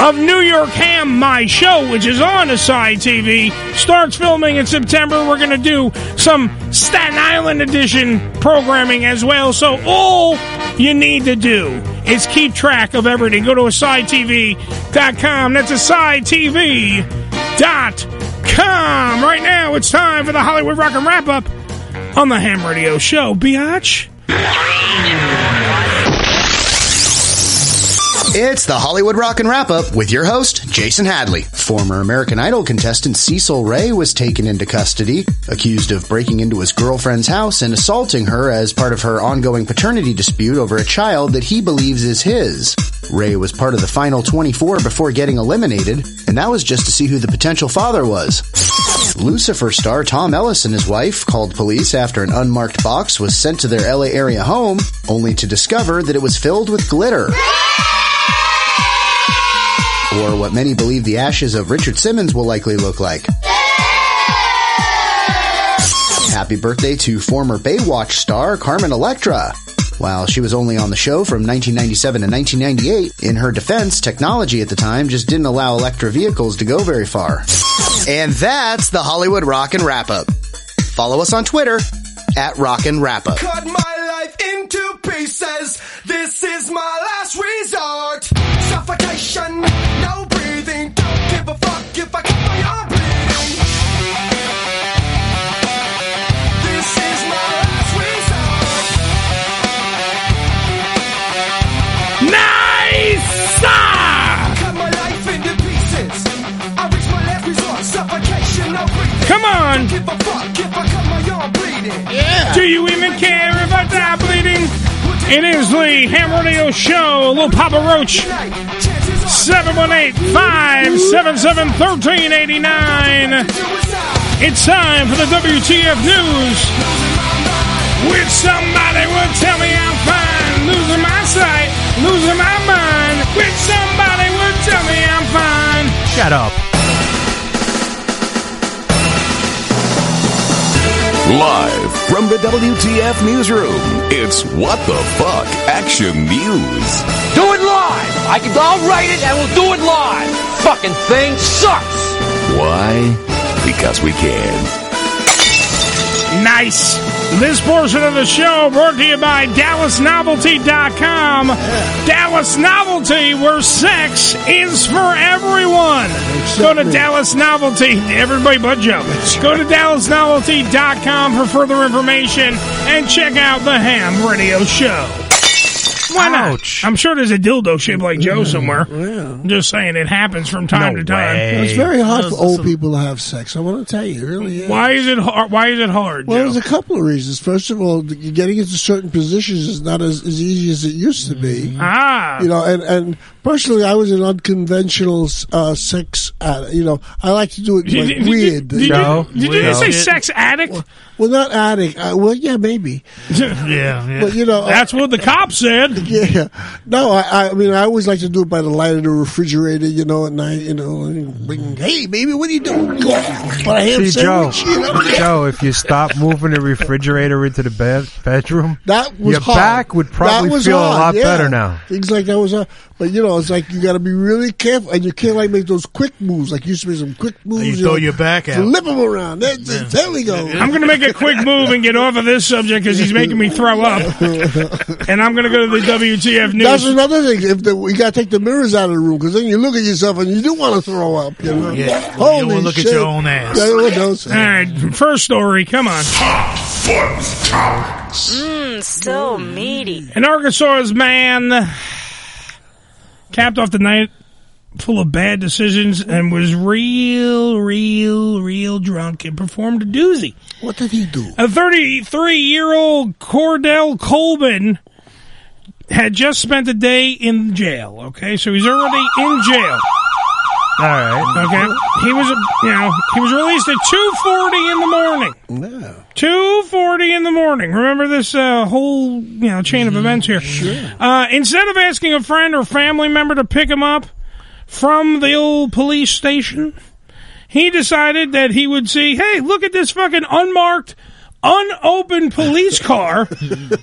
of New York Ham, my show, which is on Aside TV, starts filming in September. We're going to do some Staten Island edition programming as well. So all you need to do is keep track of everything. Go to AsideTV.com. That's AsideTV.com. Right now, it's time for the Hollywood Rock and Wrap Up on the Ham Radio Show. Biatch. It's the Hollywood Rock and Wrap Up with your host, Jason Hadley. Former American Idol contestant Cecil Ray was taken into custody, accused of breaking into his girlfriend's house and assaulting her as part of her ongoing paternity dispute over a child that he believes is his. Ray was part of the final 24 before getting eliminated, and that was just to see who the potential father was. Lucifer star Tom Ellis and his wife called police after an unmarked box was sent to their LA area home, only to discover that it was filled with glitter. Or what many believe the ashes of Richard Simmons will likely look like. Happy birthday to former Baywatch star Carmen Electra. While she was only on the show from 1997 to 1998, in her defense, technology at the time just didn't allow Electra vehicles to go very far. And that's the Hollywood Rock and Wrap Up. Follow us on Twitter at Rock and Wrap Up. Cut my life into pieces. This is my last resort. Suffocation, no breathing. Don't give a fuck if I cut my arm bleeding. This is my last resort. Nice! Cut my life into pieces. I reach my last resort. Suffocation, no breathing. Come on. Don't give a fuck if I cut my arm bleeding. Yeah. Do you even care if I die bleeding? We'll It is the Ham Radio Show. Little Papa Roach. 718-577-1389. It's time for the WTF News. Which somebody would tell me I'm fine. Losing my sight, losing my mind. Which somebody would tell me I'm fine. Shut up. Live from the WTF newsroom, it's What the Fuck Action News. Do it live! I can, I'll write it and we'll do it live! Fucking thing sucks! Why? Because we can. Nice. This portion of the show brought to you by DallasNovelty.com. Dallas Novelty, where sex is for everyone. Go to Dallas Novelty, everybody but Joe. Go to DallasNovelty.com for further information and check out the Ham Radio Show. Why not? I'm sure there's a dildo shaped like Joe somewhere. I'm just saying it happens from time to time. It's very hard for old people to have sex. I want to tell you, it really is. Why is it hard? Why is it hard? Well, Joe? there's a couple of reasons. First of all, th- getting into certain positions is not as, as easy as it used to be. Ah. You know, and, and personally, I was an unconventional uh, sex. Uh, you know, I like to do it like did you- weird. did you- Joe, did you just say sex addict? Well, not addict. Uh, well, yeah, maybe. yeah, But you know, that's what the cop said. Yeah. No, I, I mean, I always like to do it by the light of the refrigerator, you know, at night, you know. and bring, hey, baby, what are you doing? Go on, But I ham See, Joe, you know. Joe, if you stop moving the refrigerator into the bed, bedroom, That was your hard. back would probably That was feel a lot yeah. better now. Things like that was hard. But you know, it's like you got to be really careful, and you can't like make those quick moves. Like you used to be some quick moves. you throw know, your back out. flip them around. There, there we go. I'm going to make a quick move and get off of this subject because he's making me throw up. and I'm going to go to the WTF news. That's another thing. If the, you got to take the mirrors out of the room because then you look at yourself and you do want to throw up. You know? Yeah. You Holy don't wanna look at your own ass. Yeah, what those- All right, first story. Come on. Mmm, so meaty. An Arkansas's man capped off the night full of bad decisions and was real, real, real drunk and performed a doozy. What did he do? A 33 year old Cordell Colbin had just spent a day in jail. Okay, so he's already in jail. All right. Okay, he was, you know, he was released at 2:40 in the morning. Yeah. 2:40 in the morning. Remember this uh, whole, you know, chain of events here. Sure. Uh, instead of asking a friend or family member to pick him up from the old police station, he decided that he would see, hey, look at this fucking unmarked, unopened police car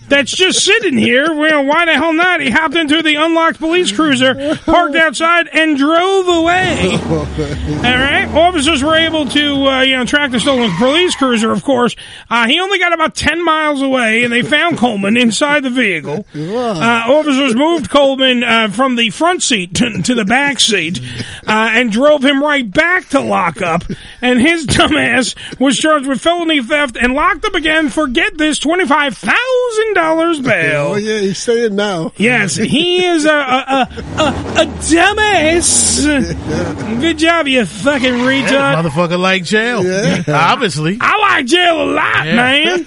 that's just sitting here. Well, why the hell not? He hopped into the unlocked police cruiser, parked outside, and drove away. All right. Officers were able to, uh, you know, track the stolen police cruiser. Of course, uh, he only got about ten miles away, and they found Coleman inside the vehicle. Uh, officers moved Coleman uh, from the front seat to, to the back seat, uh, and drove him right back to lockup. And his dumbass was charged with felony theft and locked up again for get this twenty five thousand dollars bail. Oh yeah, he's staying now. Yes, he is a a, a, a, a dumbass. Good job, you fucking Yeah, retard. motherfucker like jail. Obviously. I like jail a lot, Yeah. man.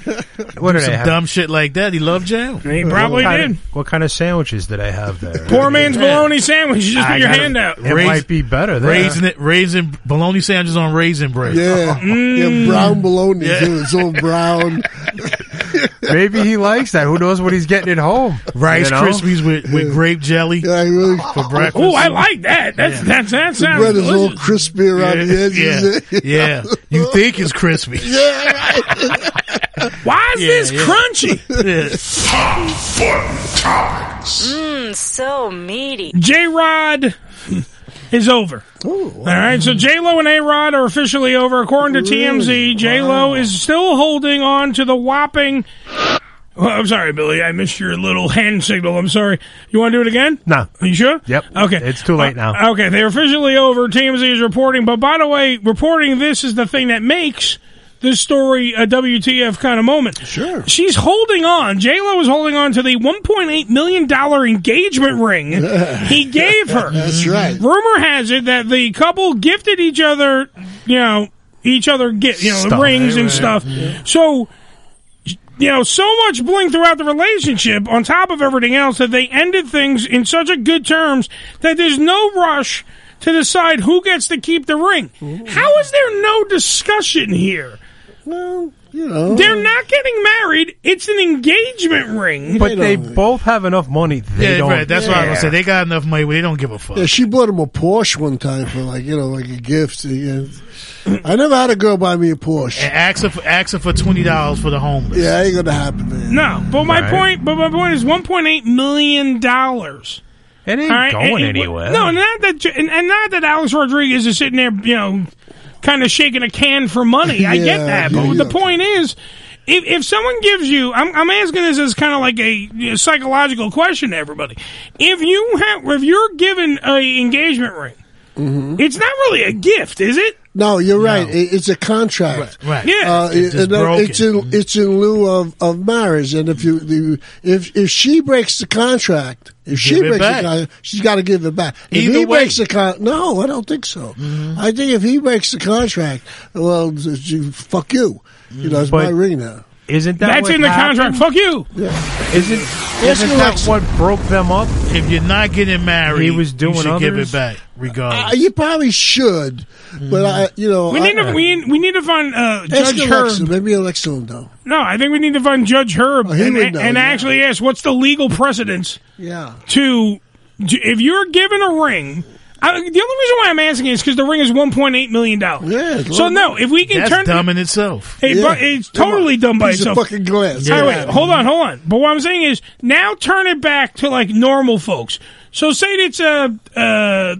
What do Some they have? dumb shit like that. He loved jail. He probably what did. Of, what kind of sandwiches did I have there? Poor man's bologna sandwich. You just I put your got hand out. It might be better there. Raisin it, raisin bologna sandwiches on raisin bread. Yeah, Mm. yeah, brown bologna too. It's all brown. Maybe he likes that. Who knows what he's getting at home? Rice You know? Krispies with, with grape jelly Yeah, really. for oh, breakfast. Oh, I like that. That's that's that The sounds bread is a little crispy around the edges. yeah, yeah. You think it's crispy? Yeah, right. Why is Yeah, this yeah. crunchy? Mmm, so meaty. J Rod is over. All right, so J Lo and A Rod are officially over. According to TMZ, J Lo is still holding on to the whopping. Oh, I'm sorry, Billy. I missed your little hand signal. I'm sorry. You want to do it again? No. Are you sure? Yep. Okay. It's too late Uh, now. okay, they're officially over. TMZ is reporting. But by the way, reporting this is the thing that makes this story a WTF kind of moment. Sure. She's holding on. J-Lo is holding on to the $1.8 million engagement ring he gave her. That's right. Rumor has it that the couple gifted each other, you know, each other get, you know, Stuff. rings and Right, stuff. So you know, so much bling throughout the relationship on top of everything else that they ended things in such a good terms that there's no rush to decide who gets to keep the ring. How is there no discussion here? Well, you know. They're not getting married. It's an engagement ring. But they both have enough money. They yeah, don't. right. That's what I was gonna say. They got enough money, they don't give a fuck. Yeah, she bought him a Porsche one time for like you know like a gift. I never had a girl buy me a Porsche. And ask her, for, ask her for twenty dollars for the homeless. Yeah, ain't gonna happen, man. No, but my Right. point, but my point is 1.8 million dollars. It ain't going anywhere. No, not that, and, and not that Alex Rodriguez is sitting there, you know, kind of shaking a can for money. I get that, but the point is, if if someone gives you, I'm, I'm asking this as kind of like a know, psychological question to everybody. If you have, if you're given a engagement ring, Mm-hmm. it's not really a gift, is it? No, you're right. It, it's a contract. Right. Yeah. Uh, It's just uh, broken. it's in it's in lieu of, of marriage, and if you if if she breaks the contract, if she Give it breaks back. the contract, she's got to give it back. If Either he way. breaks the con, no, I don't think so. I think if he breaks the contract, well, you- fuck you. You know, it's my But- ring now. Isn't that That's what in the happened? contract. Fuck you. Yeah. Isn't Yes, isn't that what broke them up? If you're not getting married, He was doing you should give it back, regardless. Uh, you probably should, but I, you know, We need I, to we, we need to find uh, Judge Alexa. Herb. Maybe Alexa will know. No, I think we need to find Judge Herb Oh, he and, know, and yeah. actually ask what's the legal precedence Yeah. to, to if you're given a ring. I, the only reason why I'm asking is because the ring is 1.8 million dollars. Yeah. So no, if we can That's turn dumb in itself. It, Yeah. but it's totally done by Piece of itself. fucking glass. All right, Yeah. wait, hold on, hold on. But what I'm saying is now turn it back to like normal folks. So say it's a uh, uh,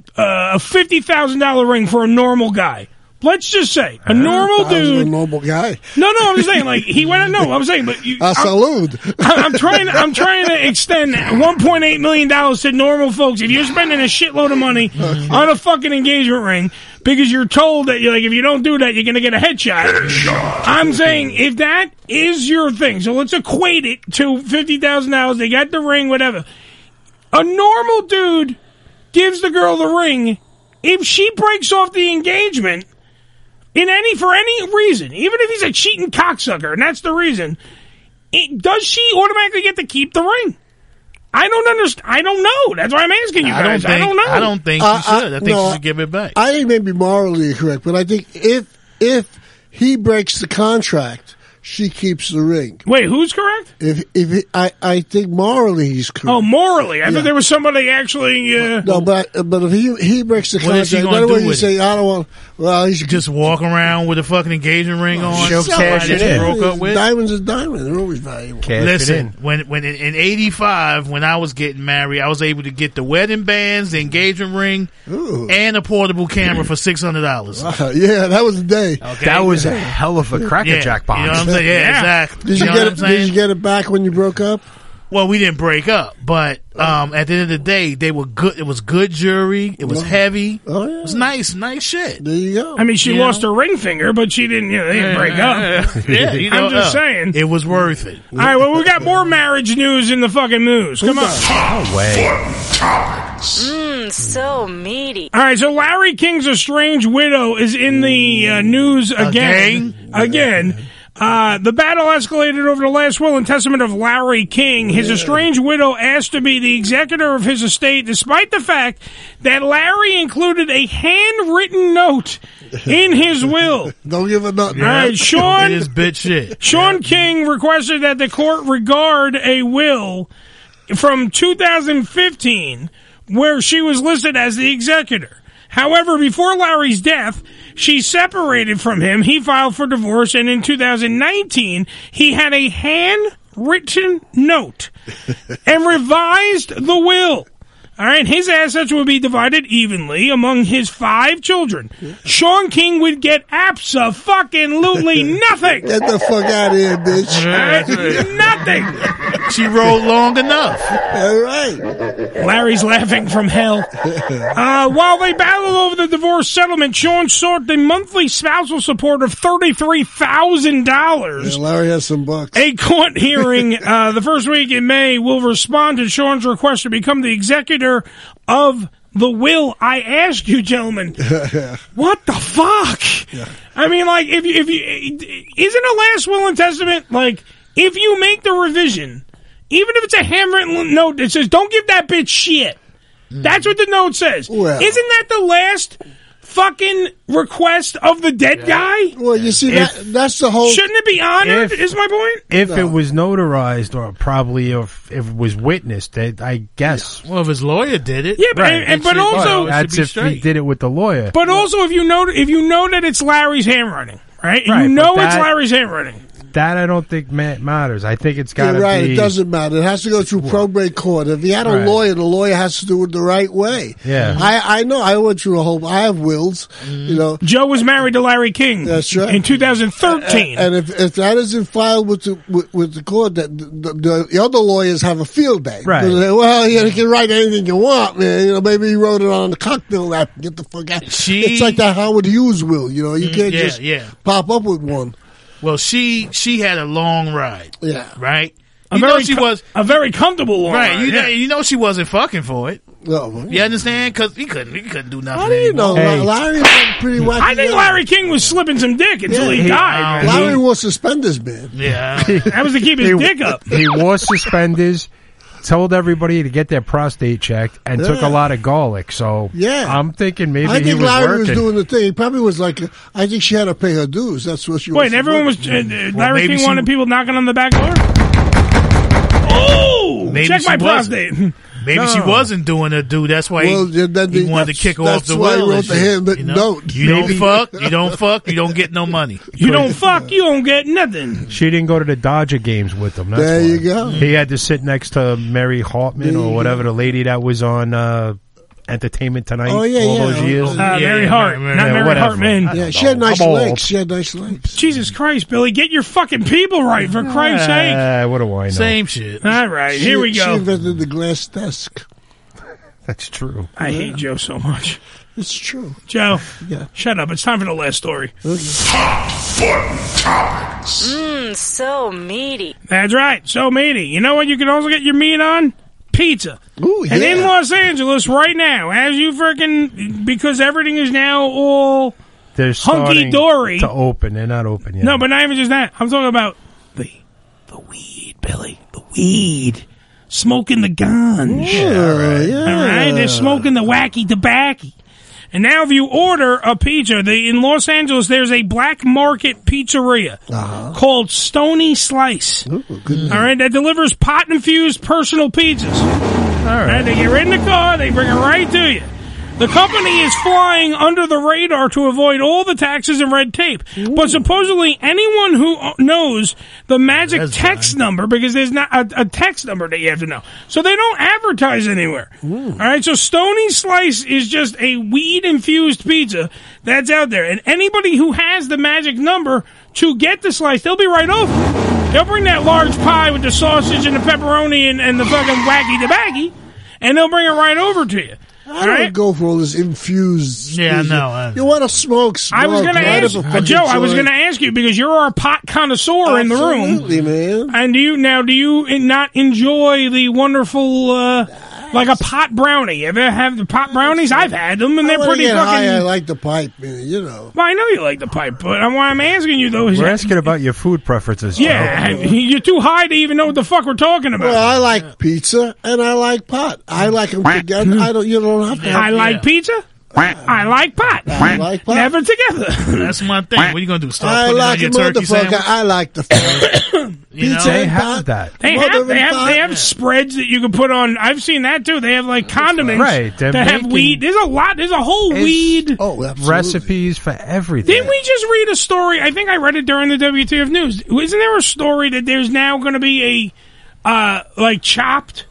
a fifty thousand dollar ring for a normal guy. Let's just say a normal I was a dude. normal guy. No, no, I'm just saying like he went. No, I'm saying, but you, A I'm- salute. I- I'm trying. I'm trying to extend 1.8 million dollars to normal folks. If you're spending a shitload of money on a fucking engagement ring because you're told that you're like if you don't do that you're gonna get a headshot. I'm saying if that is your thing, so let's equate it to fifty thousand dollars. They got the ring, whatever. A normal dude gives the girl the ring. If she breaks off the engagement in any for any reason, even if he's a cheating cocksucker, and that's the reason, it, does she automatically get to keep the ring? I don't understand. I don't know. That's why I'm asking you I don't guys. think. I don't know. I don't think Uh, she should. I think no, she should give it back. I think maybe morally correct, but I think if if he breaks the contract, she keeps the ring. Wait, who's correct? If if he, I I think morally he's correct. Oh, morally. I Yeah. thought there was somebody actually. Uh, No, but but if he he breaks the contract, What is contract, he in gonna do you with say I don't want. Well, he's Just walk around with a fucking engagement ring on. She'll cash it in. broke up with. Diamonds are diamonds. They're always valuable. Cash it Listen, in. when when in, in '85, when I was getting married, I was able to get the wedding bands, the engagement ring, Ooh. and a portable camera for six hundred dollars. Wow, yeah, that was the day. That was a hell of a cracker Yeah, jackpot. You know what I'm saying? Yeah, Yeah. exactly. Did you, know get what it? I'm saying? Did you get it back when you broke up? Well, we didn't break up, but um, at the end of the day, they were good. It was good jewelry. It was heavy. Oh yeah, It was nice, nice shit. there you go. I mean, she You lost know? her ring finger, but she didn't. You know, they didn't break up. yeah, you know, I'm just uh, saying. it was worth it. All right, well, we got more marriage news in the fucking news. Come on. No way. Mmm, so meaty. All right, so Larry King's estranged widow is in the uh, news again. Again. Uh, the battle escalated over the last will and testament of Larry King. His estranged widow asked to be the executor of his estate, despite the fact that Larry included a handwritten note in his will. Don't give a nut. All right, Shawn. It is bitch shit. Shawn King requested that the court regard a will from 2015 where she was listed as the executor. However, before Larry's death, she separated from him. He filed for divorce, and in 2019, he had a handwritten note and revised the will. All right, his assets would be divided evenly among his five children. Shawn King would get absolutely nothing. Get the fuck out of here, bitch. Nothing. She rolled long enough. All right. Larry's laughing from hell. Uh, while they battled over the divorce settlement, Shawn sought the monthly spousal support of thirty-three thousand Yeah, dollars. Larry has some bucks. A court hearing uh, the first week in May will respond to Shawn's request to become the executor of the will. I ask you, gentlemen, what the fuck? I mean, like, if you, if you isn't a last will and testament like if you make the revision, even if it's a handwritten note that says, don't give that bitch shit. Mm. That's what the note says. Isn't that the last fucking request of the dead guy? Well, you see, If- that, that's the whole. Shouldn't it be honored, If- is my point? If it was notarized, or probably if, if it was witnessed, that I guess. Well, if his lawyer did it, Yeah, but- and- and- but also- that's if he did it with the lawyer. But also, if you know if you know that it's Larry's handwriting, right? Right, you but know it's that- Larry's handwriting. That I don't think ma- matters. I think it's got to You're right. be. It doesn't matter. It has to go through probate court. If he had a Right. lawyer, the lawyer has to do it the right way. Yeah. I, I know. I went through a whole. I have wills. You know. Joe was married to Larry King. That's right. In 2013. And if, if that isn't filed with the with, with the court, that the, the, the other lawyers have a field day. Right. They well, you, know, you can write anything you want, man. You know, maybe he wrote it on the cocktail napkin. Get the fuck out. it's like that Howard Hughes will. You know, you Mm, can't yeah, just yeah. pop up with one. Well, she she had a long ride. Yeah. Right. A You know she co- was a very comfortable one. right. You know, yeah. you know she wasn't fucking for it. No, You understand? Because he couldn't he couldn't do nothing. How do you know? anymore. Larry was pretty wacky. I think guy. Larry King was slipping some dick until he, Yeah, died. man. Larry wore suspenders, man. Yeah. that was to keep his he, dick up. He wore suspenders. Told everybody to get their prostate checked and took a lot of garlic. So Yeah. I'm thinking maybe I he think was Larry working. was doing the thing. He probably was like, I think she had to pay her dues. That's what she Wait, was. everyone was. Uh, uh, Larry King she- wanted people knocking on the back door? Oh! Maybe Check my prostate. Maybe she wasn't doing a do. That's why Well, he, yeah, then he wanted to kick her off the why he will. wrote the shit, you know? note. You don't fuck. You don't fuck. You don't get no money. You don't fuck, you don't get nothing. She didn't go to the Dodger games with him. That's There why. you go. He had to sit next to Mary Hartman There or whatever the lady that was on uh, Entertainment Tonight Oh, yeah, all yeah. those years. Uh, Mary Hart, not Mary whatever. Hartman. Yeah, she had nice I'm old. legs. She had nice legs. Jesus Christ, Billy, get your fucking people right, for Christ's sake. Uh, what do I know? Same shit. All right, here She- we She go. invented the glass desk. That's true. I hate Joe so much. It's true. Joe, Yeah. shut up. It's time for the last story. Mmm, so meaty. That's right. So meaty. You know what you can also get your meat on? Pizza. Ooh, And in Los Angeles right now, as you freaking because everything is now all They're Hunky-dory. to open. They're not open yet. no, but not even just that. I'm talking about the the weed, Billy. The weed. Smoking the guns. Yeah, yeah. All right, they're smoking the wacky tobacco. And now, if you order a pizza, they, in Los Angeles, there's a black market pizzeria Uh-huh. called Stony Slice. All right, that delivers pot infused personal pizzas. All right, they get right in the car, they bring it right to you. The company is flying under the radar to avoid all the taxes and red tape. But supposedly, anyone who knows the magic text number, because there's not a, a text number that you have to know, so they don't advertise anywhere. All right, so Stony Slice is just a weed infused pizza that's out there, and anybody who has the magic number to get the slice, they'll be right over. They'll bring that large pie with the sausage and the pepperoni and, and the fucking wacky tobacco, and they'll bring it right over to you. I don't go for all this infused. Yeah, stuff. know, I- You want to smoke? Smoke. I was going to ask uh, Joe. I was going to ask you because you're our pot connoisseur in the room. Absolutely, man. And do you now? Do you not enjoy the wonderful, uh, like a pot brownie? Ever have the pot brownies? I've had them, and I they're pretty get fucking. high, I like the pipe. You know. well, I know you like the pipe, but what I'm asking you though is, We're asking about your food preferences. Joe. yeah, you're too high to even know what the fuck we're talking about. Well, I like pizza and I like pot. I like them together. I don't. You don't have to. Have I like pizza. I like pot. I like pot. Never together. That's my thing. What are you gonna do? Start I putting like on your turkey motherfucker. sandwich? I like the You know? pizza They have pot. that. They Mother have, they have, they have spreads that you can put on. I've seen that too. They have like condiments Right, they're that have weed. There's a lot. There's a whole weed. Oh, absolutely. Recipes for everything. Didn't we just read a story? I think I read it during the WTF news. Isn't there a story that there's now going to be a uh like chopped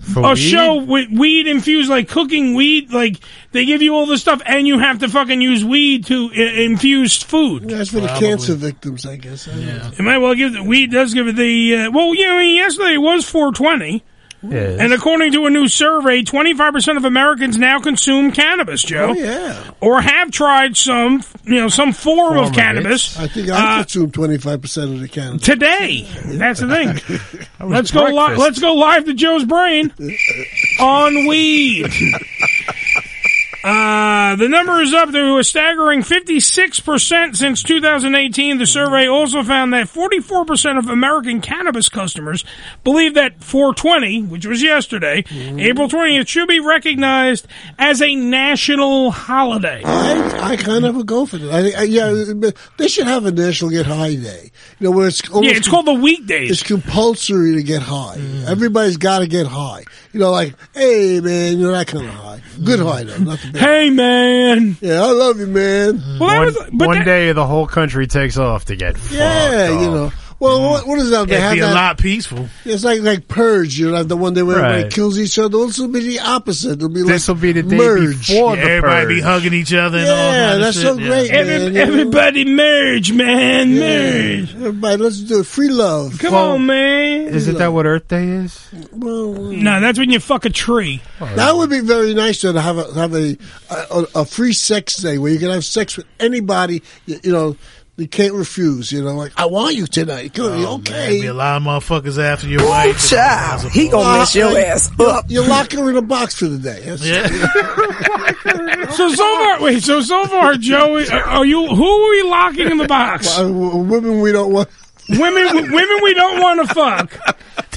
For a weed? show with weed infused, like cooking weed? Like they give you all this stuff, and you have to fucking use weed to I- infuse food. That's for the Probably. cancer victims, I guess. I don't know. It might well give the weed does give it the uh, well. You know, I mean, yesterday it was 420. Yes. And according to a new survey, 25% of Americans now consume cannabis, Joe. Oh yeah. Or have tried some, you know, some form, Form of of cannabis. I think I Uh, consume twenty five percent of the cannabis. today. That's the thing. let's go. Li- let's go live to Joe's brain on weed. Uh, the number is up to a staggering 56% since 2018. The survey also found that 44% of American cannabis customers believe that 420, which was yesterday, April 20th, should be recognized as a national holiday. I, I kind of go for that. I, think- I, yeah, they should have a National Get High Day. You know, where it's almost Yeah, it's called the weekdays. It's compulsory to get high. Mm. Everybody's got to get high. You know, like, hey man, you know that kind of high. Good high though, not the bad. Hey man, yeah, I love you, man. one one day the whole country takes off to get Yeah, fucked you up. know. Well, mm-hmm. what, what is that? They It'd have be a that. lot peaceful. It's like like purge. You know, the one day where everybody kills each other. This will be the opposite. It'll be like This'll be the day merge. before the Everybody be hugging each other. And all Yeah, kind that's shit. so great, Every- man. you know? everybody merge, man, merge. Everybody, let's do it. Free love. Come on, man. Isn't that what Earth Day is? Well, uh, No, that's when you fuck a tree. Oh, that would be very nice though, to have a have a, a a free sex day where you can have sex with anybody. You, you know, you can't refuse. You know, like I want you tonight. Come on, There'd okay. be a lot of motherfuckers after your wife. child, he gonna mess your ass up. You lock her in a box for the day. That's- So so far, wait. So so far, Joey, are are you? Who are we locking in the box? Uh, w- women we don't want. Women, women we don't want to fuck.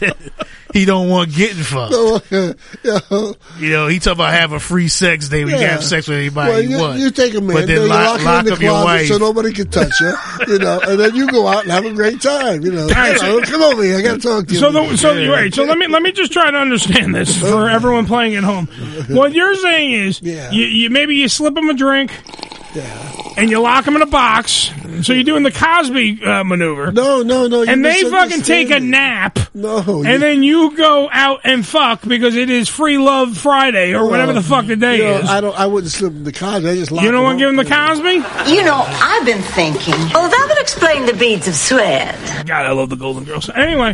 He don't want getting fucked. You know, he talk about have a free sex day. We can have sex with anybody Well, you, you, want. you take a man, but then then you lock, lock, her lock in the up your closet wife. so nobody can touch you, you know, and then you go out and have a great time, you know. right, so- come over here, I got to talk to you. So the, so wait. So let me let me just try to understand this for everyone playing at home. What you're saying is, you, you maybe you slip them a drink. And you lock them in a box. So you're doing the Cosby uh, maneuver. No, no, no. And they fucking take a nap. No. And then you go out and fuck because it is Free Love Friday or whatever the fuck the day you know, is. I don't. I wouldn't slip in the Cosby. I just lock You don't them want to give them the Cosby? You know, I've been thinking. Oh, that would explain the beads of sweat. God, I love the Golden Girls. Anyway,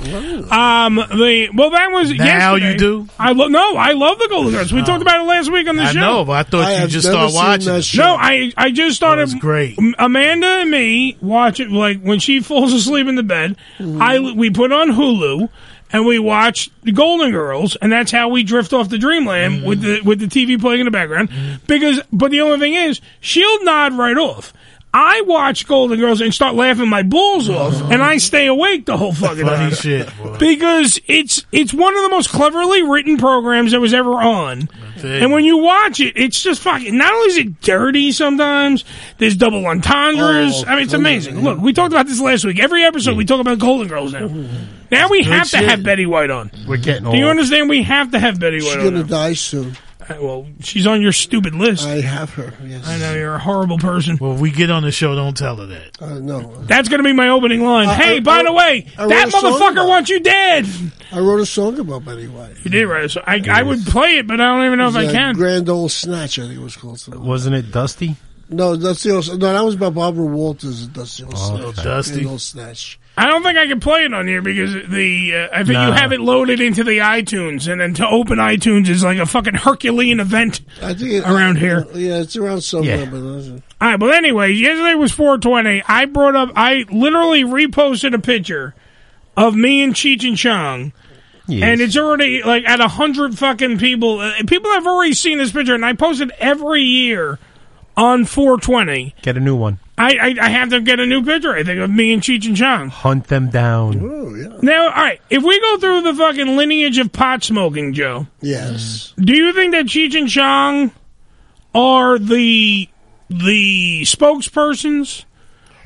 um, the well, that was Now yesterday. you do? I lo- no, I love the Golden Girls. We talked about it last week on the I show. know, but I thought I you have just never started seen watching that it. show. No, I I just started. was great. M- Amanda and me watch it like when she falls asleep in the bed. Mm. I we put on Hulu. And we watch the Golden Girls, and that's how we drift off the dreamland mm-hmm. with the with the TV playing in the background. Mm-hmm. Because, but the only thing is, she'll nod right off. I watch Golden Girls and start laughing my balls off, and I stay awake the whole fucking Funny time. shit, boy. Because it's it's one of the most cleverly written programs that was ever on. And when you watch it, it's just fucking. Not only is it dirty sometimes, there's double entendres. Oh, I mean, it's amazing. Look, we talked about this last week. Every episode, we talk about Golden Girls now. Now we Good have to shit. have Betty White on. We're getting Do you old. understand? We have to have Betty She's White on. She's gonna now. die soon. Uh, Well, she's on your stupid list. I have her. Yes. I know you're a horrible person. Well, if we get on the show, don't tell her that. Uh, no. That's going to be my opening line. I- hey, I- by I- the way, I that motherfucker about wants you dead. I wrote a song about Betty White. You did right. So I, I would play it, but I don't even know if I It was, uh, can. Grand Old Snatch, I think it was called. something. Wasn't it Dusty? No, that's the old, no, that was about Barbara Walters. and Dusty Old Oh, Snatch. Dusty. Grand Old Snatch. I don't think I can play it on here because the uh, I think Nah. you have it loaded into the iTunes, and then to open iTunes is like a fucking Herculean event I think it, around here. Yeah, it's around somewhere, Yeah. but All right, well, anyway, yesterday was 420. I brought up, I literally reposted a picture of me and Cheech and Chong. And it's already like at a hundred fucking people. Uh, people have already seen this picture, and I post it every year on 420. Get a new one. I, I I have to get a new picture. I think of me and Cheech and Chong. Hunt them down. oh yeah, Now, all right, if we go through the fucking lineage of pot smoking, Joe, yes. do you think that Cheech and Chong are the the spokespersons,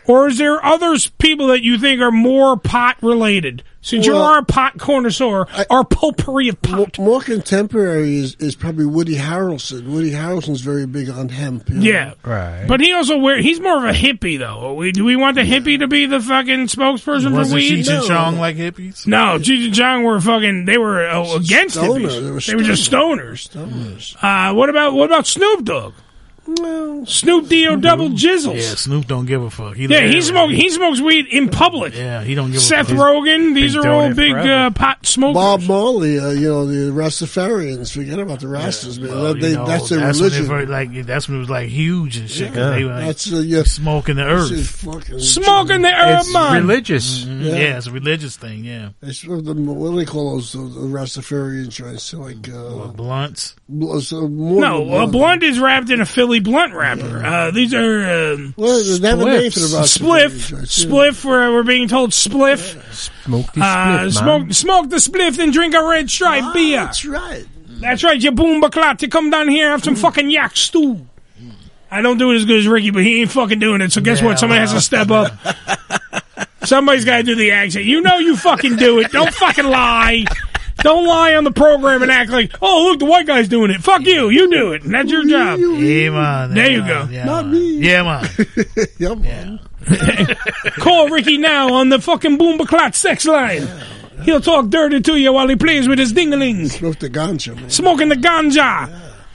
or is there others people that you think are more pot related? Since you Well, are a pot connoisseur, our potpourri of pot. More contemporary is, is probably Woody Harrelson. Woody Harrelson's very big on hemp. you know. Yeah, right. But he also wear. He's more of a hippie, though. We, do we want the hippie to be the fucking spokesperson for Wasn't weed? Cheech and Chong like hippies? No, Cheech and Chong were fucking. They were uh, against Stoner. hippies. They were They were just stoners. Stoners. Uh, what about what about Snoop Dogg? Snoop D-O double jizzles. Yeah, Snoop don't give a fuck. He Yeah, he it- smokes. He smokes weed in public. Yeah, he don't give a Seth fuck. Rogen. These are all big forever. uh, pot smokers. Bob Marley, uh, you know, the Rastafarians. Forget about the Rastas, man. Well, They- you know, that's their when it religion. very, like that's when it was like huge and shit. Yeah. They were like That's, uh, yeah. smoking the earth. Smoking the herb, It's man. religious. Mhm. Yeah. Yeah. it's a religious thing. Yeah, It's what the- what do they call those? The, the Rastafarian joints, like uh, blunts. bl- so more No, than a blunt is wrapped in a Philly blunt wrapper. Uh, these are um, Well, they have a name for the Rastafarian spliff. joints. Spliff. We're, we're being told spliff. Smoke the Uh, spliff, smoke, man. smoke the spliff and drink a red stripe beer. Ah, That's right. That's right, you boom baclat. You come down here and have some fucking yak stew. I don't do it as good as Ricky, but he ain't fucking doing it. So guess what? Somebody has to step up. Somebody's got to do the accent. You know you fucking do it. Don't fucking lie. Don't lie on the program and act like, oh, look, the white guy's doing it. Fuck you. You do it. And that's your job. Yeah, man. There yeah, you go. Yeah, Not man. me. Yeah, man. yeah, man. Call Ricky now on the fucking boom baclat sex line. He'll talk dirty to you while he plays with his dingaling. Smoke the ganja, man. Smoking the ganja.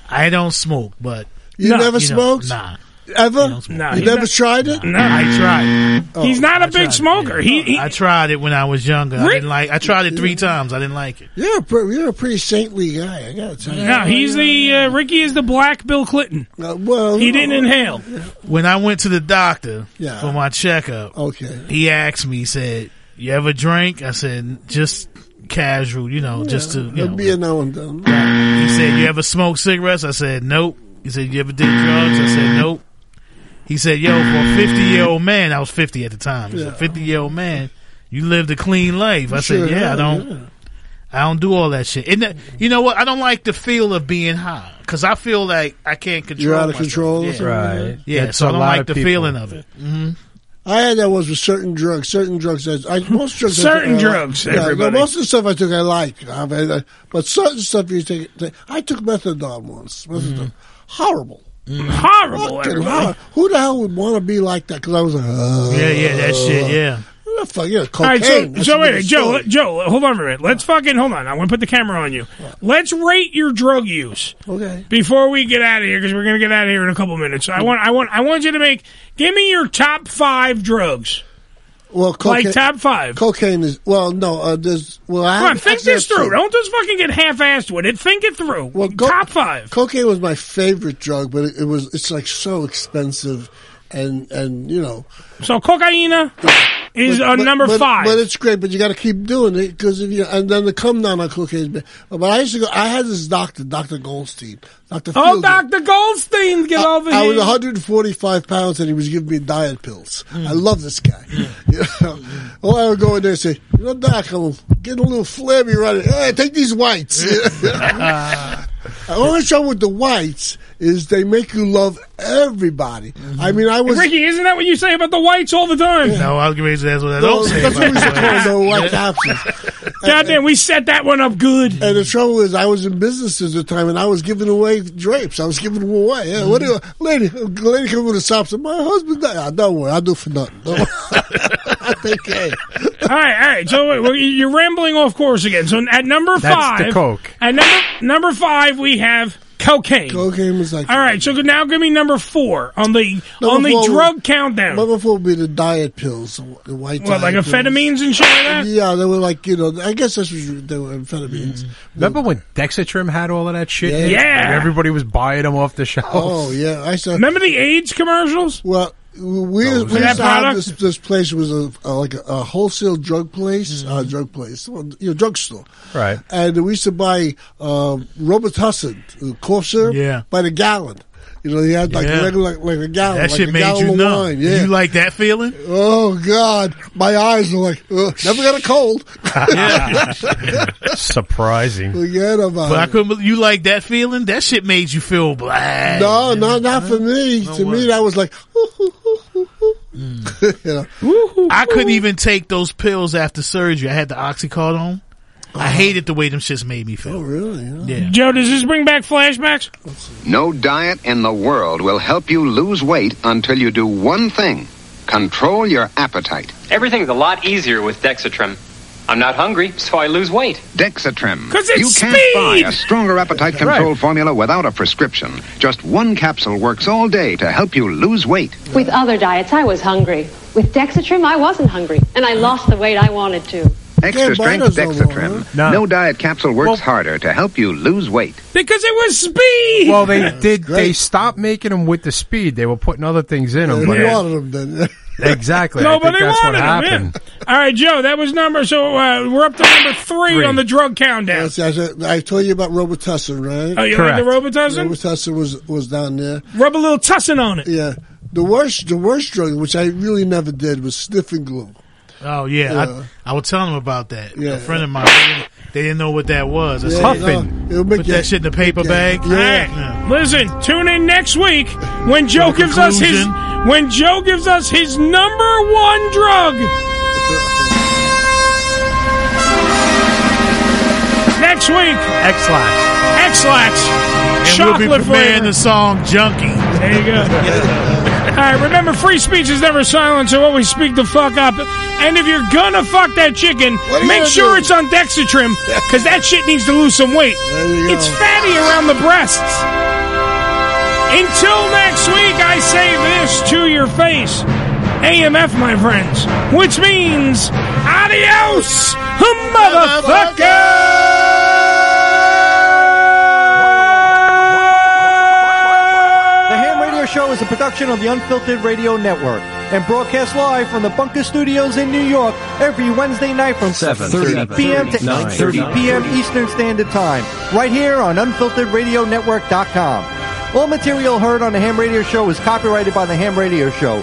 I don't smoke, but You No, never you know, smoked? nah. Ever? No, you he's never not- tried it? No. I tried. Oh, He's not a I big tried it, smoker. yeah. He, he I tried it when I was younger. I didn't like. I tried it three times. I didn't like it. You're a, you're a pretty saintly guy, I gotta tell you. No, he's the uh, Ricky is the black Bill Clinton. Uh, well, He didn't inhale. When I went to the doctor Yeah. for my checkup, Okay. he asked me, he said, "You ever drink?" I said, "Just casual, you know, just to." You It'll know. be a now and then. He said, "You ever smoke cigarettes?" I said, "Nope." He said, "You ever did drugs?" I said, "Nope." He said, "Yo, for a fifty year old man, I was fifty at the time. He Yeah. said, fifty year old man, you lived a clean life." I Sure said, "Yeah, I don't." yeah. I don't do all that shit. And that- you know what? I don't like the feel of being high because I feel like I can't control. You're out of myself. control Yeah. Right. Yeah, That's so I don't like the people. feeling of it. hmm I had that was with certain drugs. Certain drugs, that I, most drugs. I Certain took, I drugs, like. Yeah, no, everybody. most of the stuff I took, I like. I mean, but certain stuff you take. I took methadone once. Methadone, horrible. Horrible. Fucking everybody. horrible. Who the hell would want to be like that? Because I was like, uh, Yeah, yeah, that shit. Yeah. What the fuck? Yeah, All cocaine. right, so, so wait, Joe. Joe, hold on for a minute. Let's fucking hold on. I want to put the camera on you. Let's rate your drug use Okay. before we get out of here because we're gonna get out of here in a couple minutes. I want, I want, I want you to make. Give me your top five drugs. Well, cocaine, Like top five. cocaine is well, no. Uh, there's well, I Come on, think this through. Don't just fucking get half-assed with it. Think it through. Well, go- top five. Cocaine was my favorite drug, but it, it was it's like so expensive, and and you know So cocaine is But- uh, number but- five. But it's great, but you got to keep doing it because if you and then the come down on cocaine. But I used to go. I had this doctor, Doctor Goldstein, Doctor. oh, Doctor Goldstein, get over I here. I was 145 pounds, and he was giving me diet pills. I Mm. love this guy. You know, well, I would go in there and say, "You know, Doc, I'm getting a little flabby right. Hey, take these whites." The only trouble with the whites is they make you love everybody. I mean, I was. Ricky, isn't that what you say about the whites all the time? No, I was going to say that's what I No, don't say. that's what we about call the white capsules. Goddamn, we set that one up good. And the trouble is, I was in business at the time, and I was giving away drapes. I was giving them away. Yeah, what do you, lady? Lady come with a shop. Said, "My husband died. Ah, don't worry, I'll do for nothing. Don't worry. I take care." all right, all right. So wait, well, you're rambling off course again. So at number That's five, the coke. At number number five, we have cocaine. Cocaine was like. All right, so now give me number four on the on the Number four- drug countdown. Number four would be the diet pills, the white. What, like diet pills. amphetamines and shit like that? Yeah, they were like you know. I guess that's what they were amphetamines. Mm. Remember when Dexatrim had all of that shit? Yeah. Yeah. And everybody was buying them off the shelf. Oh yeah, I saw. Remember the AIDS commercials? Well, we, Oh, we that used to have product? this, this place was a, a like a, a wholesale drug place, Mm-hmm. uh, drug place, well, you know, drugstore. Right. And we used to buy uh, Robitussin uh, cough syrup Yeah. by the gallon. You know, he had like Yeah. a regular, like, like a gallon. That like shit a made gallon you of numb. Wine. Yeah. You like that feeling? oh God, my eyes are like, Ugh, never got a cold. Surprising. Forget about But I couldn't. You like that feeling? That shit made you feel black. No, no, not for me. to me, that was like, Mm. you know. I couldn't even take those pills after surgery. I had the oxycodone. I uh-huh. hated the way them shits made me feel. Oh, really? Yeah. Joe, does this bring back flashbacks? No diet in the world will help you lose weight until you do one thing control your appetite. Everything's a lot easier with Dexatrim. I'm not hungry, so I lose weight. Dexatrim. 'Cause it's you can't speed! buy a stronger appetite control formula without a prescription. Just one capsule works all day to help you lose weight. With other diets, I was hungry. With Dexatrim, I wasn't hungry, and I lost the weight I wanted to. Extra strength Dexatrim. No. diet capsule works harder to help you lose weight. Because it was speed. Well, they did. They stopped making them with the speed. They were putting other things in them. They but wanted them then. exactly. I Nobody think what wanted him. happened. yeah. All right, Joe, that was number. So uh, we're up to number three, Three. on the drug countdown. Yes, I, said- I told you about Robitussin, right? Oh, you like the Correct. Robitussin? Robitussin was was down there. Rub a little tussin on it. Yeah. The worst, the worst drug, which I really never did, was sniffing glue. Oh yeah, Yeah. I, I was telling them about that. Yeah. A friend of mine, they didn't, they didn't know what that was. I Yeah, said, Puffin. no, it'll put you- that shit in the paper bag. All right, listen. Tune in next week when Joe For gives us his when Joe gives us his number one drug. Next week, Ex-Lax. Ex-Lax. And Chocolate we'll be premiering flavor. the song "Junkie." There you go. All right, remember, free speech is never silent, so always speak the fuck up. And if you're gonna fuck that chicken, make sure do? it's on Dexatrim, because that shit needs to lose some weight. It's go. fatty around the breasts. Until next week, I say this to your face. AMF, my friends, which means adios, motherfucker! The Ham Radio Show is a production of the Unfiltered Radio Network and broadcast live from the Bunker Studios in New York every Wednesday night from 7.30 p.m. to 9.30 p.m. Eastern Standard Time, right here on UnfilteredRadioNetwork.com. All material heard on the Ham Radio Show is copyrighted by the Ham Radio Show.